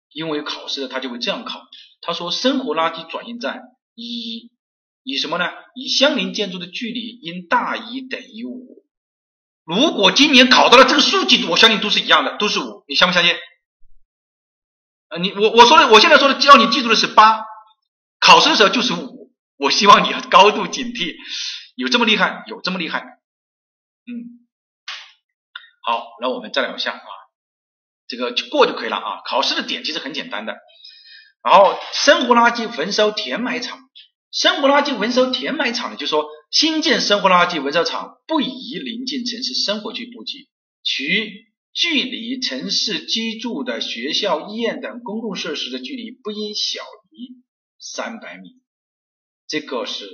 因为考试他就会这样考，他说生活垃圾转运站以以什么呢？以相邻建筑的距离应大于等于五。如果今年考到了这个数据，我相信都是一样的，都是五，你相不相信？啊，你我我说的，我现在说的，要你记住的是八，考试的时候就是五。我希望你要高度警惕，有这么厉害？有这么厉害？嗯，好，那我们再来往下啊，这个就过就可以了啊。考试的点其实很简单的，然后生活垃圾焚烧填埋场。生活垃圾焚烧填埋场呢，就说新建生活垃圾焚烧厂不宜临近城市生活区布局，其距离城市居住的学校、医院等公共设施的距离不应小于三百米。这个是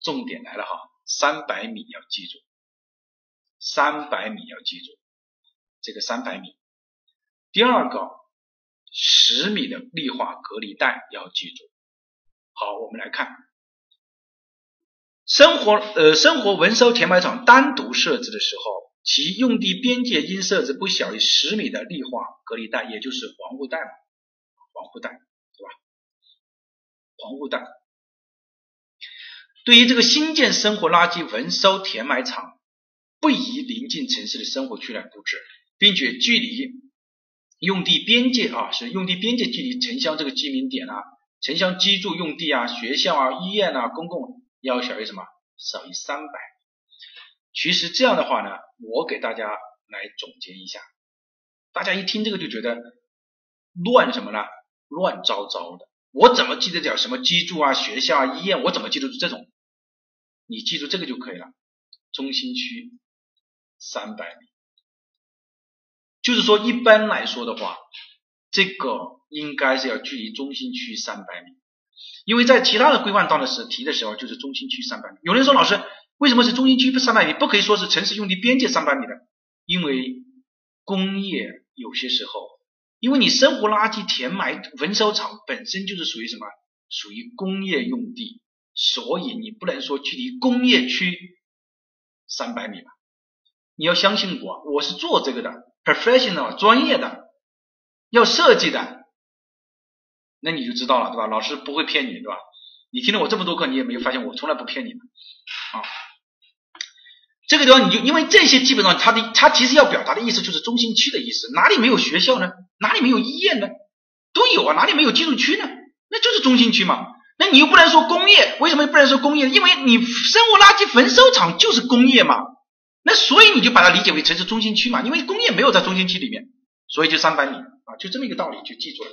重点来了哈，三百米要记住，三百米要记住，这个三百米。第二个，十米的绿化隔离带要记住。好，我们来看生活呃生活焚烧填埋场单独设置的时候，其用地边界应设置不小于十米的绿化隔离带，也就是防护带嘛，防护带对吧？防护带。对于这个新建生活垃圾焚烧填埋场，不宜临近城市的生活区来布置，并且距离用地边界啊，是用地边界距离城乡这个居民点啊。城乡居住用地啊，学校啊，医院啊，公共要小于什么？小于三百。其实这样的话呢，我给大家来总结一下，大家一听这个就觉得乱什么呢？乱糟糟的。我怎么记得点什么居住啊、学校啊、医院？我怎么记得住这种？你记住这个就可以了。中心区三百米，就是说一般来说的话，这个。应该是要距离中心区三百米，因为在其他的规划当的时提的时候就是中心区三百米。有人说老师为什么是中心区三百米？不可以说是城市用地边界三百米的？因为工业有些时候，因为你生活垃圾填埋焚烧厂本身就是属于什么？属于工业用地，所以你不能说距离工业区三百米吧？你要相信我，我是做这个的，professional 专业的，要设计的。那你就知道了，对吧？老师不会骗你，对吧？你听了我这么多课，你也没有发现我从来不骗你啊。这个地方你就因为这些基本上它的它其实要表达的意思就是中心区的意思，哪里没有学校呢？哪里没有医院呢？都有啊，哪里没有居住区呢？那就是中心区嘛。那你又不能说工业，为什么不能说工业？因为你生物垃圾焚烧厂就是工业嘛。那所以你就把它理解为城市中心区嘛，因为工业没有在中心区里面，所以就三百米啊，就这么一个道理，就记住了。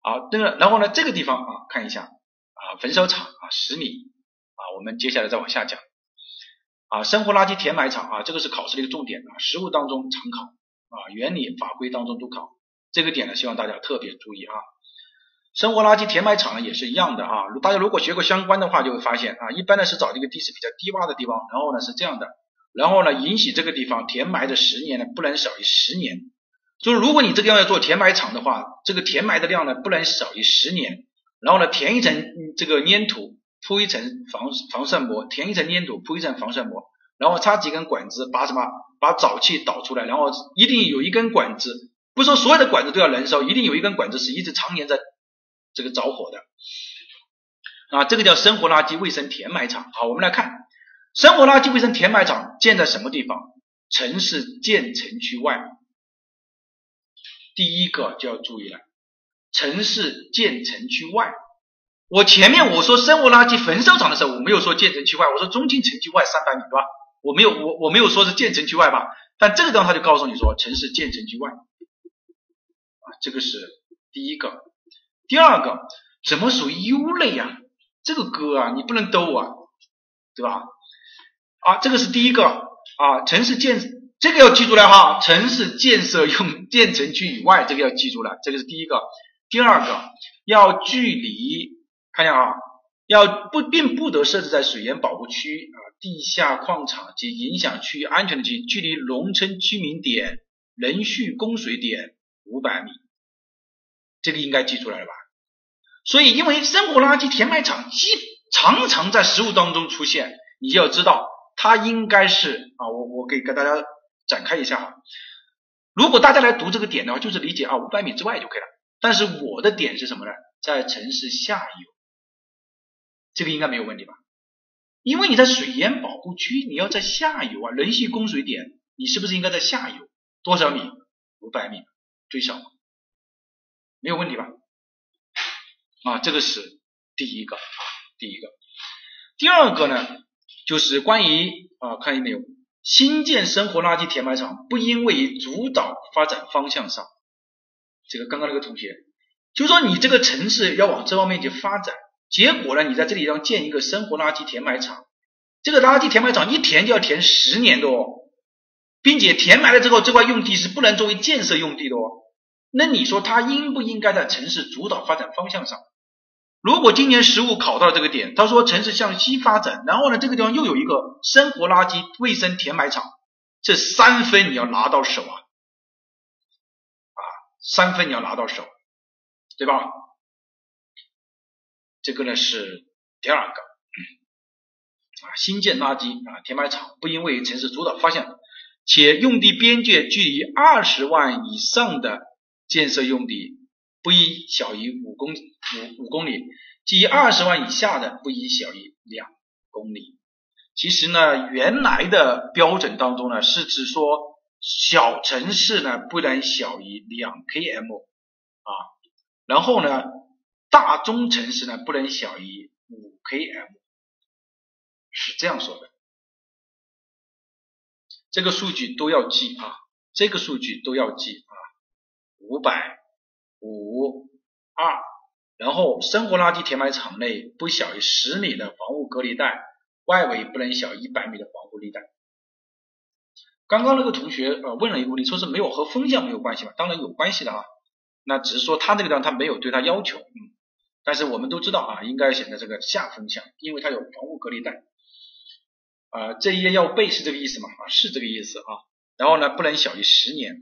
好，这个然后呢，这个地方啊，看一下啊，焚烧厂啊，十米啊，我们接下来再往下讲啊，生活垃圾填埋场啊，这个是考试的一个重点啊，实务当中常考啊，原理法规当中都考，这个点呢，希望大家特别注意啊。生活垃圾填埋场呢也是一样的啊，大家如果学过相关的话，就会发现啊，一般呢是找这个地势比较低洼的地方，然后呢是这样的，然后呢允许这个地方填埋的十年呢不能少于十年。就是如果你这个地方要做填埋场的话，这个填埋的量呢不能少于十年，然后呢填一层这个粘土，铺一层防防渗膜，填一层粘土，铺一层防渗膜，然后插几根管子，把什么把沼气导出来，然后一定有一根管子，不是说所有的管子都要燃烧，一定有一根管子是一直常年在这个着火的啊，这个叫生活垃圾卫生填埋场。好，我们来看生活垃圾卫生填埋场建在什么地方？城市建成区外，第一个就要注意了，城市建成区外。我前面我说生活垃圾焚烧厂的时候，我没有说建成区外，我说中心城区外三百米，对吧？我没有我我没有说是建成区外吧？但这个地方他就告诉你说城市建成区外，啊，这个是第一个。第二个，怎么属于优类呀？这个歌啊，你不能兜啊，对吧？啊，这个是第一个啊，城市建这个要记住了哈，城市建设用 建成区以外，这个要记住了，这个是第一个。第二个，要距离。看一下啊，要不并不得设置在水源保护区啊、地下矿场及影响区域安全的区，距离农村居民点、人蓄供水点五百米，这个应该记出来了吧？所以，因为生活垃圾填埋场基常常在实物当中出现，你就要知道它应该是啊，我我可以跟大家展开一下哈。如果大家来读这个点的话，就是理解啊五百米之外就可以了。但是我的点是什么呢？在城市下游。这个应该没有问题吧？因为你在水源保护区，你要在下游啊，人蓄供水点，你是不是应该在下游多少米？五百米最小，没有问题吧？啊，这个是第一个啊，第一个。第二个呢，就是关于啊，看见没有？新建生活垃圾填埋场不因为主导发展方向上，这个刚刚那个同学，就说你这个城市要往这方面去发展。结果呢？你在这里要建一个生活垃圾填埋场，这个垃圾填埋场一填就要填十年的哦，并且填埋了之后，这块用地是不能作为建设用地的哦。那你说它应不应该在城市主导发展方向上？如果今年实务考到这个点，他说城市向西发展，然后呢，这个地方又有一个生活垃圾卫生填埋场，这三分你要拿到手啊，啊，三分你要拿到手，对吧？这个呢是第二个。啊，新建垃圾啊填埋场不因为城市主导方向，且用地边界距离二十万以上的建设用地不宜小于五公五五公里，即二十万以下的不宜小于两公里。其实呢，原来的标准当中呢是指说小城市呢不能小于两 km 啊，然后呢。大中城市呢不能小于五 km，是这样说的。这个数据都要记啊，这个数据都要记啊。五百五二，然后生活垃圾填埋场内不小于十米的防护隔离带，外围不能小于一百米的防护立带。刚刚那个同学呃问了一个问题，说是没有和风向没有关系吗？当然有关系的啊，那只是说他那个地方他没有对他要求，嗯。但是我们都知道啊，应该选择这个下风向，因为它有防护隔离带。啊，这一页要背是这个意思吗？啊，是这个意思啊。然后呢，不能小于十年。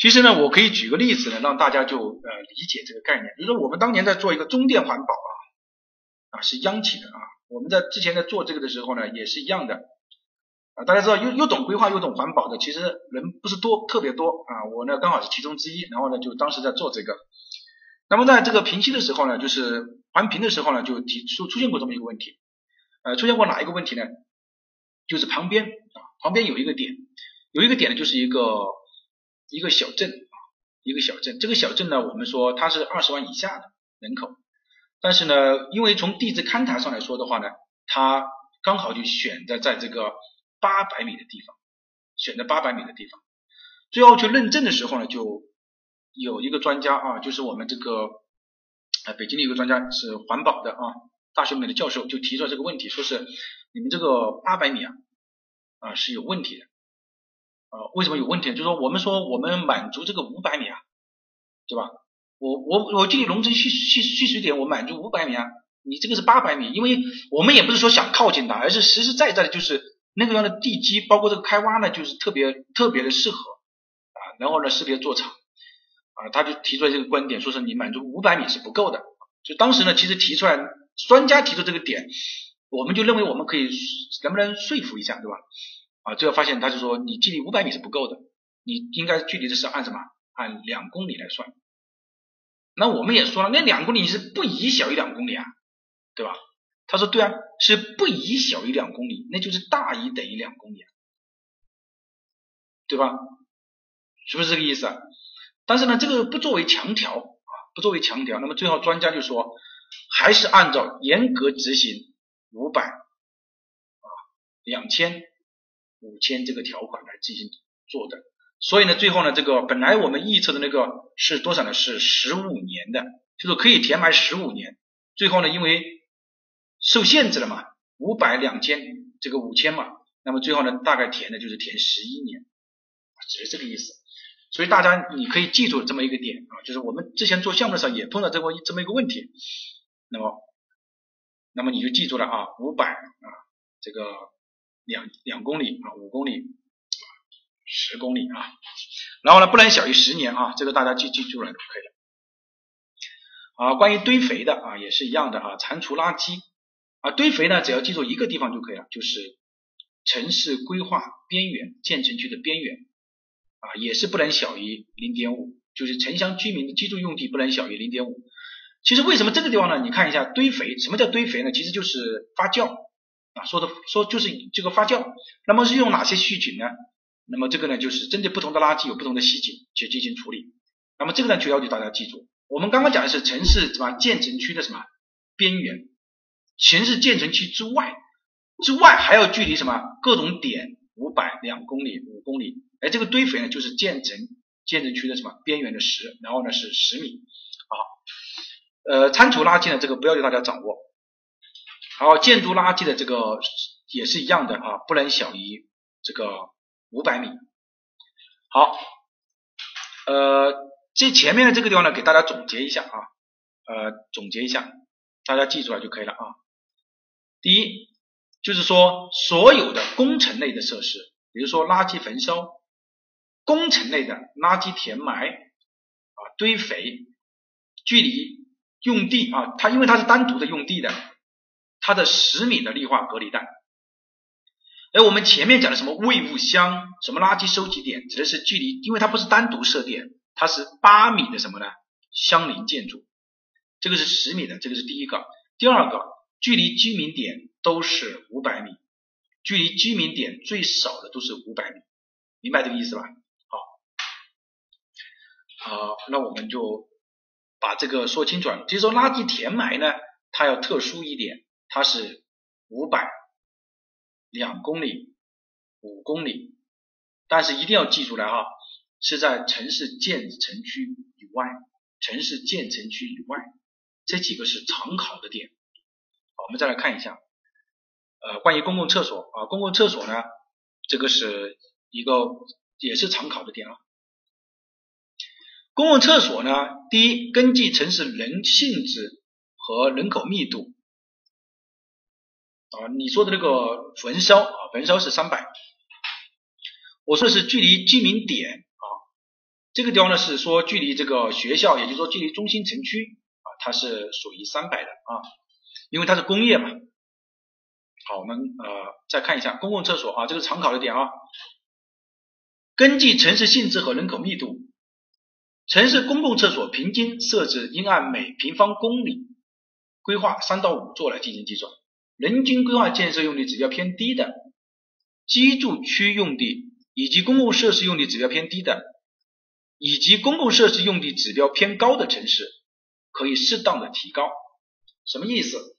其实呢，我可以举个例子呢，让大家就呃理解这个概念。比如说我们当年在做一个中电环保啊，啊是央企的啊，我们在之前在做这个的时候呢，也是一样的啊。大家知道又又懂规划又懂环保的，其实人不是多特别多啊。我呢刚好是其中之一，然后呢就当时在做这个。那么在这个平息的时候呢，就是环评的时候呢，就提出出现过这么一个问题，呃，出现过哪一个问题呢？就是旁边啊，旁边有一个点，有一个点呢，就是一个一个小镇啊，一个小镇。这个小镇呢，我们说它是二十万以下的人口，但是呢，因为从地质勘察上来说的话呢，它刚好就选择在这个八百米的地方，选择八百米的地方，最后去认证的时候呢，就。有一个专家啊，就是我们这个啊，北京的一个专家是环保的啊，大学里面的教授就提出了这个问题，说是你们这个八百米啊啊是有问题的啊，为什么有问题？就是说我们说我们满足这个五百米啊，对吧？我我我距离农村蓄蓄蓄水点我满足五百米啊，你这个是八百米，因为我们也不是说想靠近它，而是实实在在的就是那个样的地基，包括这个开挖呢，就是特别特别的适合啊，然后呢识别做厂。啊，他就提出来这个观点，说是你满足五百米是不够的。就当时呢，其实提出来专家提出这个点，我们就认为我们可以能不能说服一下，对吧？啊，最后发现他就说你距离五百米是不够的，你应该距离的是按什么？按两公里来算。那我们也说了，那两公里是不宜小于两公里啊，对吧？他说对啊，是不宜小于两公里，那就是大于等于两公里。对吧？是不是这个意思啊？但是呢，这个不作为强调啊，不作为强调。那么最后专家就说，还是按照严格执行五百啊、两千、五千这个条款来进行做的。所以呢，最后呢，这个本来我们预测的那个是多少呢？是十五年的，就是可以填埋十五年。最后呢，因为受限制了嘛，五百、两千，这个五千嘛，那么最后呢，大概填的就是填十一年，只是这个意思。所以大家你可以记住这么一个点啊，就是我们之前做项目的时候也碰到这么这么一个问题，那么，那么你就记住了啊，五百啊，这个两两公里啊，五公里。十公里啊，然后呢，不能小于十年啊，这个大家记记住了就可以了。啊，关于堆肥的啊，也是一样的啊，铲除垃圾啊，堆肥呢，只要记住一个地方就可以了，就是城市规划边缘，建成区的边缘啊，也是不能小于零点五，就是城乡居民的居住用地不能小于零点五。其实为什么这个地方呢？你看一下堆肥，什么叫堆肥呢？其实就是发酵啊，说的说就是这个发酵，那么是用哪些细菌呢？那么这个呢，就是针对不同的垃圾有不同的细菌去进行处理。那么这个呢，就要求大家记住，我们刚刚讲的是城市什么建成区的什么边缘，城市建成区之外，之外还要距离什么各种点五百、两公里、五公里。哎，这个堆肥呢，就是建成建成区的什么边缘的十，然后呢是十米。好，呃，餐厨垃圾呢，这个不要求大家掌握。好，建筑垃圾的这个也是一样的啊，不能小于这个。五百米，好，呃，这前面的这个地方呢，给大家总结一下啊，呃，总结一下，大家记住了就可以了啊。第一，就是说所有的工程类的设施，比如说垃圾焚烧、工程类的垃圾填埋啊、堆肥，距离用地啊，它因为它是单独的用地的，它的十米的绿化隔离带。而我们前面讲的什么废物箱、什么垃圾收集点，指的是距离，因为它不是单独设点，它是八米的什么呢？相邻建筑，这个是十米的，这个是第一个。第二个，距离居民点都是五百米，距离居民点最少的都是五百米，明白这个意思吧？好，好，那我们就把这个说清楚了。就是说垃圾填埋呢，它要特殊一点，它是五百。两公里、五公里，但是一定要记出来哈，是在城市建成区以外，城市建成区以外，这几个是常考的点。好，我们再来看一下，呃，关于公共厕所啊，公共厕所呢，这个是一个也是常考的点啊。公共厕所呢，第一，根据城市人性质和人口密度。啊，你说的那个焚烧啊，焚烧是三百，我说的是距离居民点啊，这个地方呢是说距离这个学校，也就是说距离中心城区啊，它是属于三百的啊，因为它是工业嘛。好，我们呃再看一下公共厕所啊，这个常考的点啊，根据城市性质和人口密度，城市公共厕所平均设置应按每平方公里规划三到五座来进行计算。人均规划建设用地指标偏低的居住区用地，以及公共设施用地指标偏低的，以及公共设施用地指标偏高的城市，可以适当的提高。什么意思？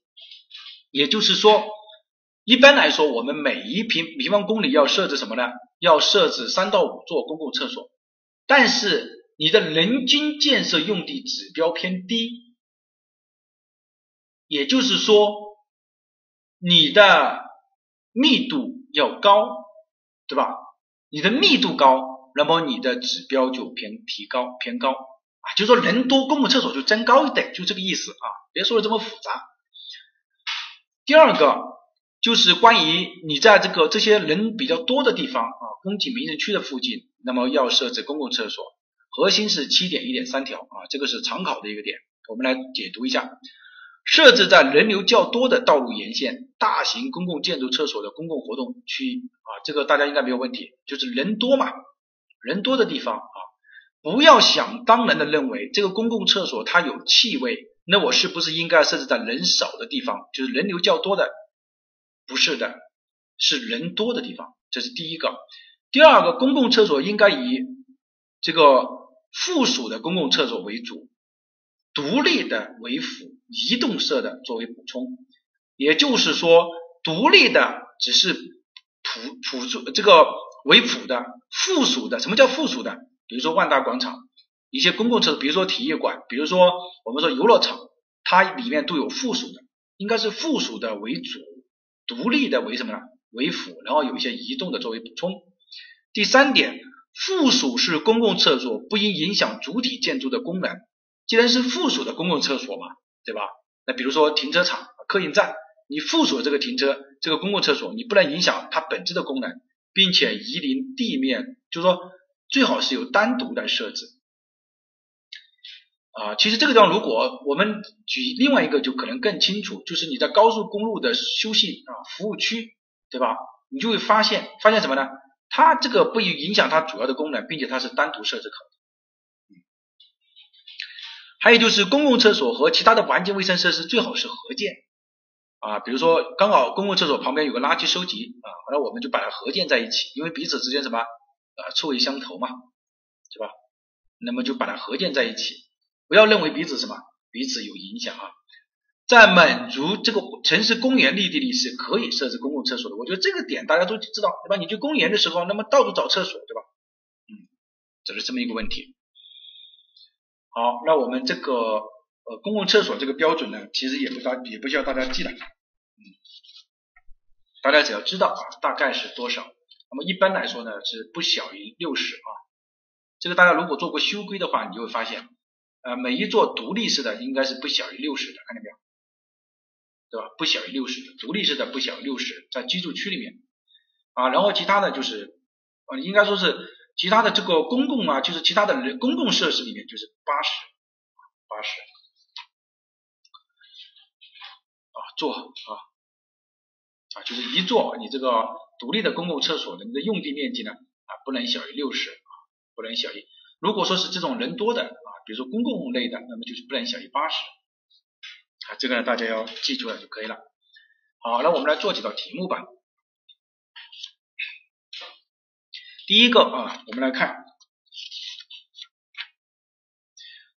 也就是说，一般来说，我们每一平平方公里要设置什么呢？要设置三到五座公共厕所。但是你的人均建设用地指标偏低，也就是说。你的密度要高，对吧？你的密度高，那么你的指标就偏提高偏高啊，就说人多，公共厕所就增高一点，就这个意思啊，别说的这么复杂。第二个就是关于你在这个这些人比较多的地方啊，风景名人区的附近，那么要设置公共厕所，核心是七点一点三条啊，这个是常考的一个点，我们来解读一下。设置在人流较多的道路沿线、大型公共建筑厕所的公共活动区域啊，这个大家应该没有问题，就是人多嘛，人多的地方啊，不要想当然的认为这个公共厕所它有气味，那我是不是应该设置在人少的地方，就是人流较多的？不是的，是人多的地方，这是第一个。第二个，公共厕所应该以这个附属的公共厕所为主，独立的为辅，移动式的作为补充。也就是说，独立的只是辅辅助这个为辅的，附属的。什么叫附属的？比如说万达广场一些公共厕所，比如说体育馆，比如说我们说游乐场，它里面都有附属的，应该是附属的为主，独立的为什么呢？为辅，然后有一些移动的作为补充。第三点，附属式公共厕所不应影响主体建筑的功能。既然是附属的公共厕所嘛，对吧？那比如说停车场、客运站，你附属这个停车这个公共厕所，你不能影响它本质的功能，并且移临地面，就是说最好是有单独的设置。啊，其实这个地方如果我们举另外一个就可能更清楚，就是你在高速公路的休息啊服务区，对吧？你就会发现发现什么呢？它这个不影响它主要的功能，并且它是单独设置可能。还有就是公共厕所和其他的环境卫生设施最好是合建啊，比如说刚好公共厕所旁边有个垃圾收集啊，那我们就把它合建在一起，因为彼此之间什么啊臭味相投嘛，是吧？那么就把它合建在一起，不要认为彼此什么彼此有影响啊。在满足这个城市公园绿地里是可以设置公共厕所的，我觉得这个点大家都知道，对吧？你去公园的时候，那么到处找厕所，对吧？嗯，这是这么一个问题。好，那我们这个呃公共厕所这个标准呢，其实也不大也不需要大家记了，嗯，大家只要知道啊大概是多少。那么一般来说呢是不小于六十啊，这个大家如果做过修规的话，你就会发现，呃每一座独立式的应该是不小于六十的，看见没有？对吧？不小于六十的独立式的不小于六十，在居住区里面啊，然后其他的就是啊，应该说是其他的这个公共啊，就是其他的公共设施里面就是八十，八十啊座啊啊，就是一座你这个独立的公共厕所的你的用地面积呢啊不能小于六十啊，不能小于，如果说是这种人多的啊，比如说公共类的，那么就是不能小于八十。啊，这个呢大家要记住了就可以了。好，那我们来做几道题目吧。第一个啊，我们来看，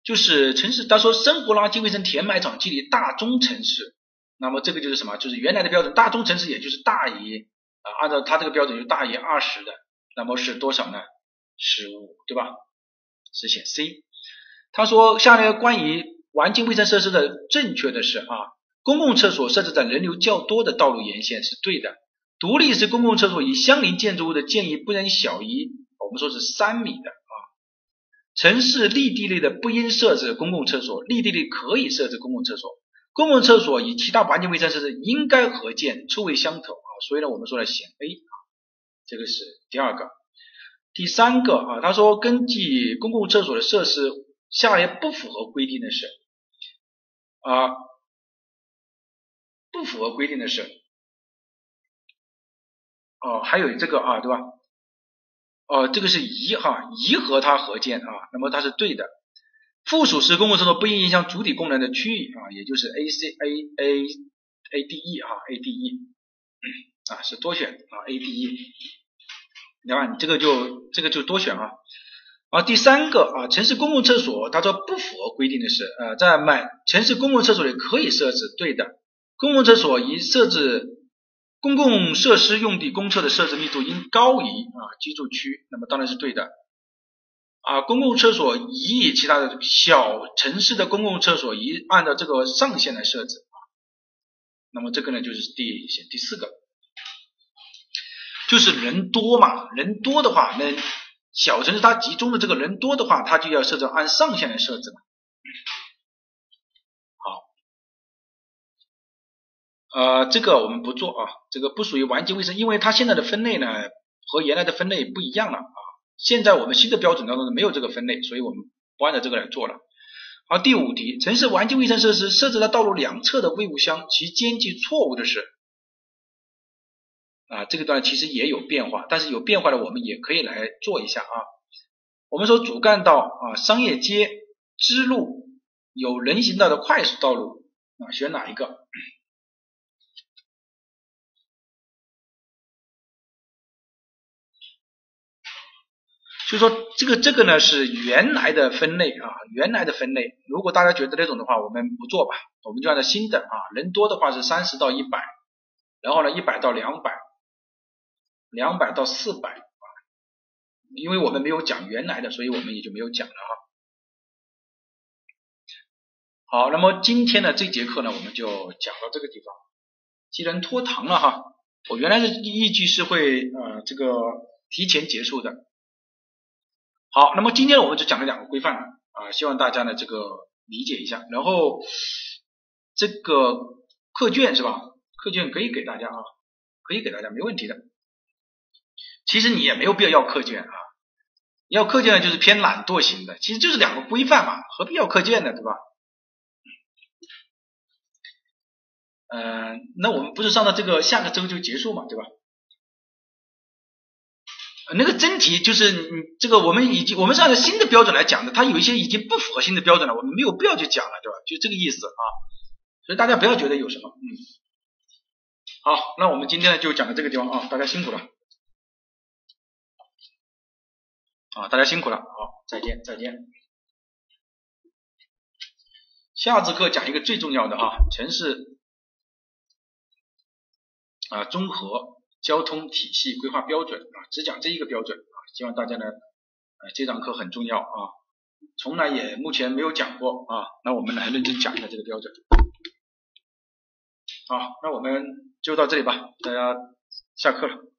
就是城市，他说生活垃圾卫生填埋场距离大中城市，那么这个就是什么？就是原来的标准，大中城市也就是大于啊，按照他这个标准就大于二十的，那么是多少呢？十五，对吧？是选 C。他说下列关于环境卫生设施的正确的是啊，公共厕所设置在人流较多的道路沿线是对的。独立式公共厕所与相邻建筑物的建议不能小于我们说是三米的啊。城市绿地类的不应设置公共厕所，绿地类可以设置公共厕所。公共厕所与其他环境卫生设施应该合建，臭味相投啊。所以呢，我们说了选 A 啊，这个是第二个。第三个啊，他说根据公共厕所的设施，下列不符合规定的是。啊，不符合规定的是，哦，还有这个啊，对吧？哦，这个是宜哈，宜和它合建啊，那么它是对的。附属式公共厕所不应影响主体功能的区域啊，也就是 A C A A A D E 啊，A D E 啊是多选啊，A D E，你看？你这个就这个就多选啊。啊，第三个啊，城市公共厕所，他说不符合规定的是，呃，在满城市公共厕所里可以设置，对的。公共厕所宜设置公共设施用地公厕的设置密度应高于啊居住区，那么当然是对的。啊，公共厕所宜以其他的小城市的公共厕所宜按照这个上限来设置啊，那么这个呢就是第第四个，就是人多嘛，人多的话那。小城市它集中的这个人多的话，它就要设置按上限来设置嘛。呃，这个我们不做啊，这个不属于环境卫生，因为它现在的分类呢和原来的分类不一样了啊。现在我们新的标准当中没有这个分类，所以我们不按照这个来做了。好，第五题，城市环境卫生设施设置在道路两侧的废物箱，其间距错误的是。啊，这个段其实也有变化，但是有变化的我们也可以来做一下啊。我们说主干道啊、商业街、支路、有人行道的快速道路啊，选哪一个？所以说这个这个呢是原来的分类啊，原来的分类。如果大家觉得那种的话，我们不做吧，我们就按照新的啊，人多的话是三十到一百，然后呢一百到两百，两百到四百啊。因为我们没有讲原来的，所以我们也就没有讲了哈。好，那么今天的这节课呢，我们就讲到这个地方。既然拖堂了哈，我原来的预计是会呃这个提前结束的。好，那么今天我们就讲了两个规范啊，希望大家呢这个理解一下。然后这个课卷是吧？课卷可以给大家啊，可以给大家没问题的。其实你也没有必要要课卷啊，要课卷呢就是偏懒惰型的，其实就是两个规范嘛，何必要课件呢，对吧？嗯，那我们不是上到这个下个周就结束嘛，对吧？那个真题就是你这个我们已经我们是按照新的标准来讲的，它有一些已经不符合新的标准了，我们没有必要去讲了，对吧？就这个意思啊，所以大家不要觉得有什么，嗯，好，那我们今天呢就讲到这个地方啊，大家辛苦了，啊，大家辛苦了，好，再见，再见。下次课讲一个最重要的啊，城市啊综合。交通体系规划标准啊，只讲这一个标准啊，希望大家呢，呃，这堂课很重要啊，从来也目前没有讲过啊，那我们来认真讲一下这个标准。好，那我们就到这里吧，大家下课了。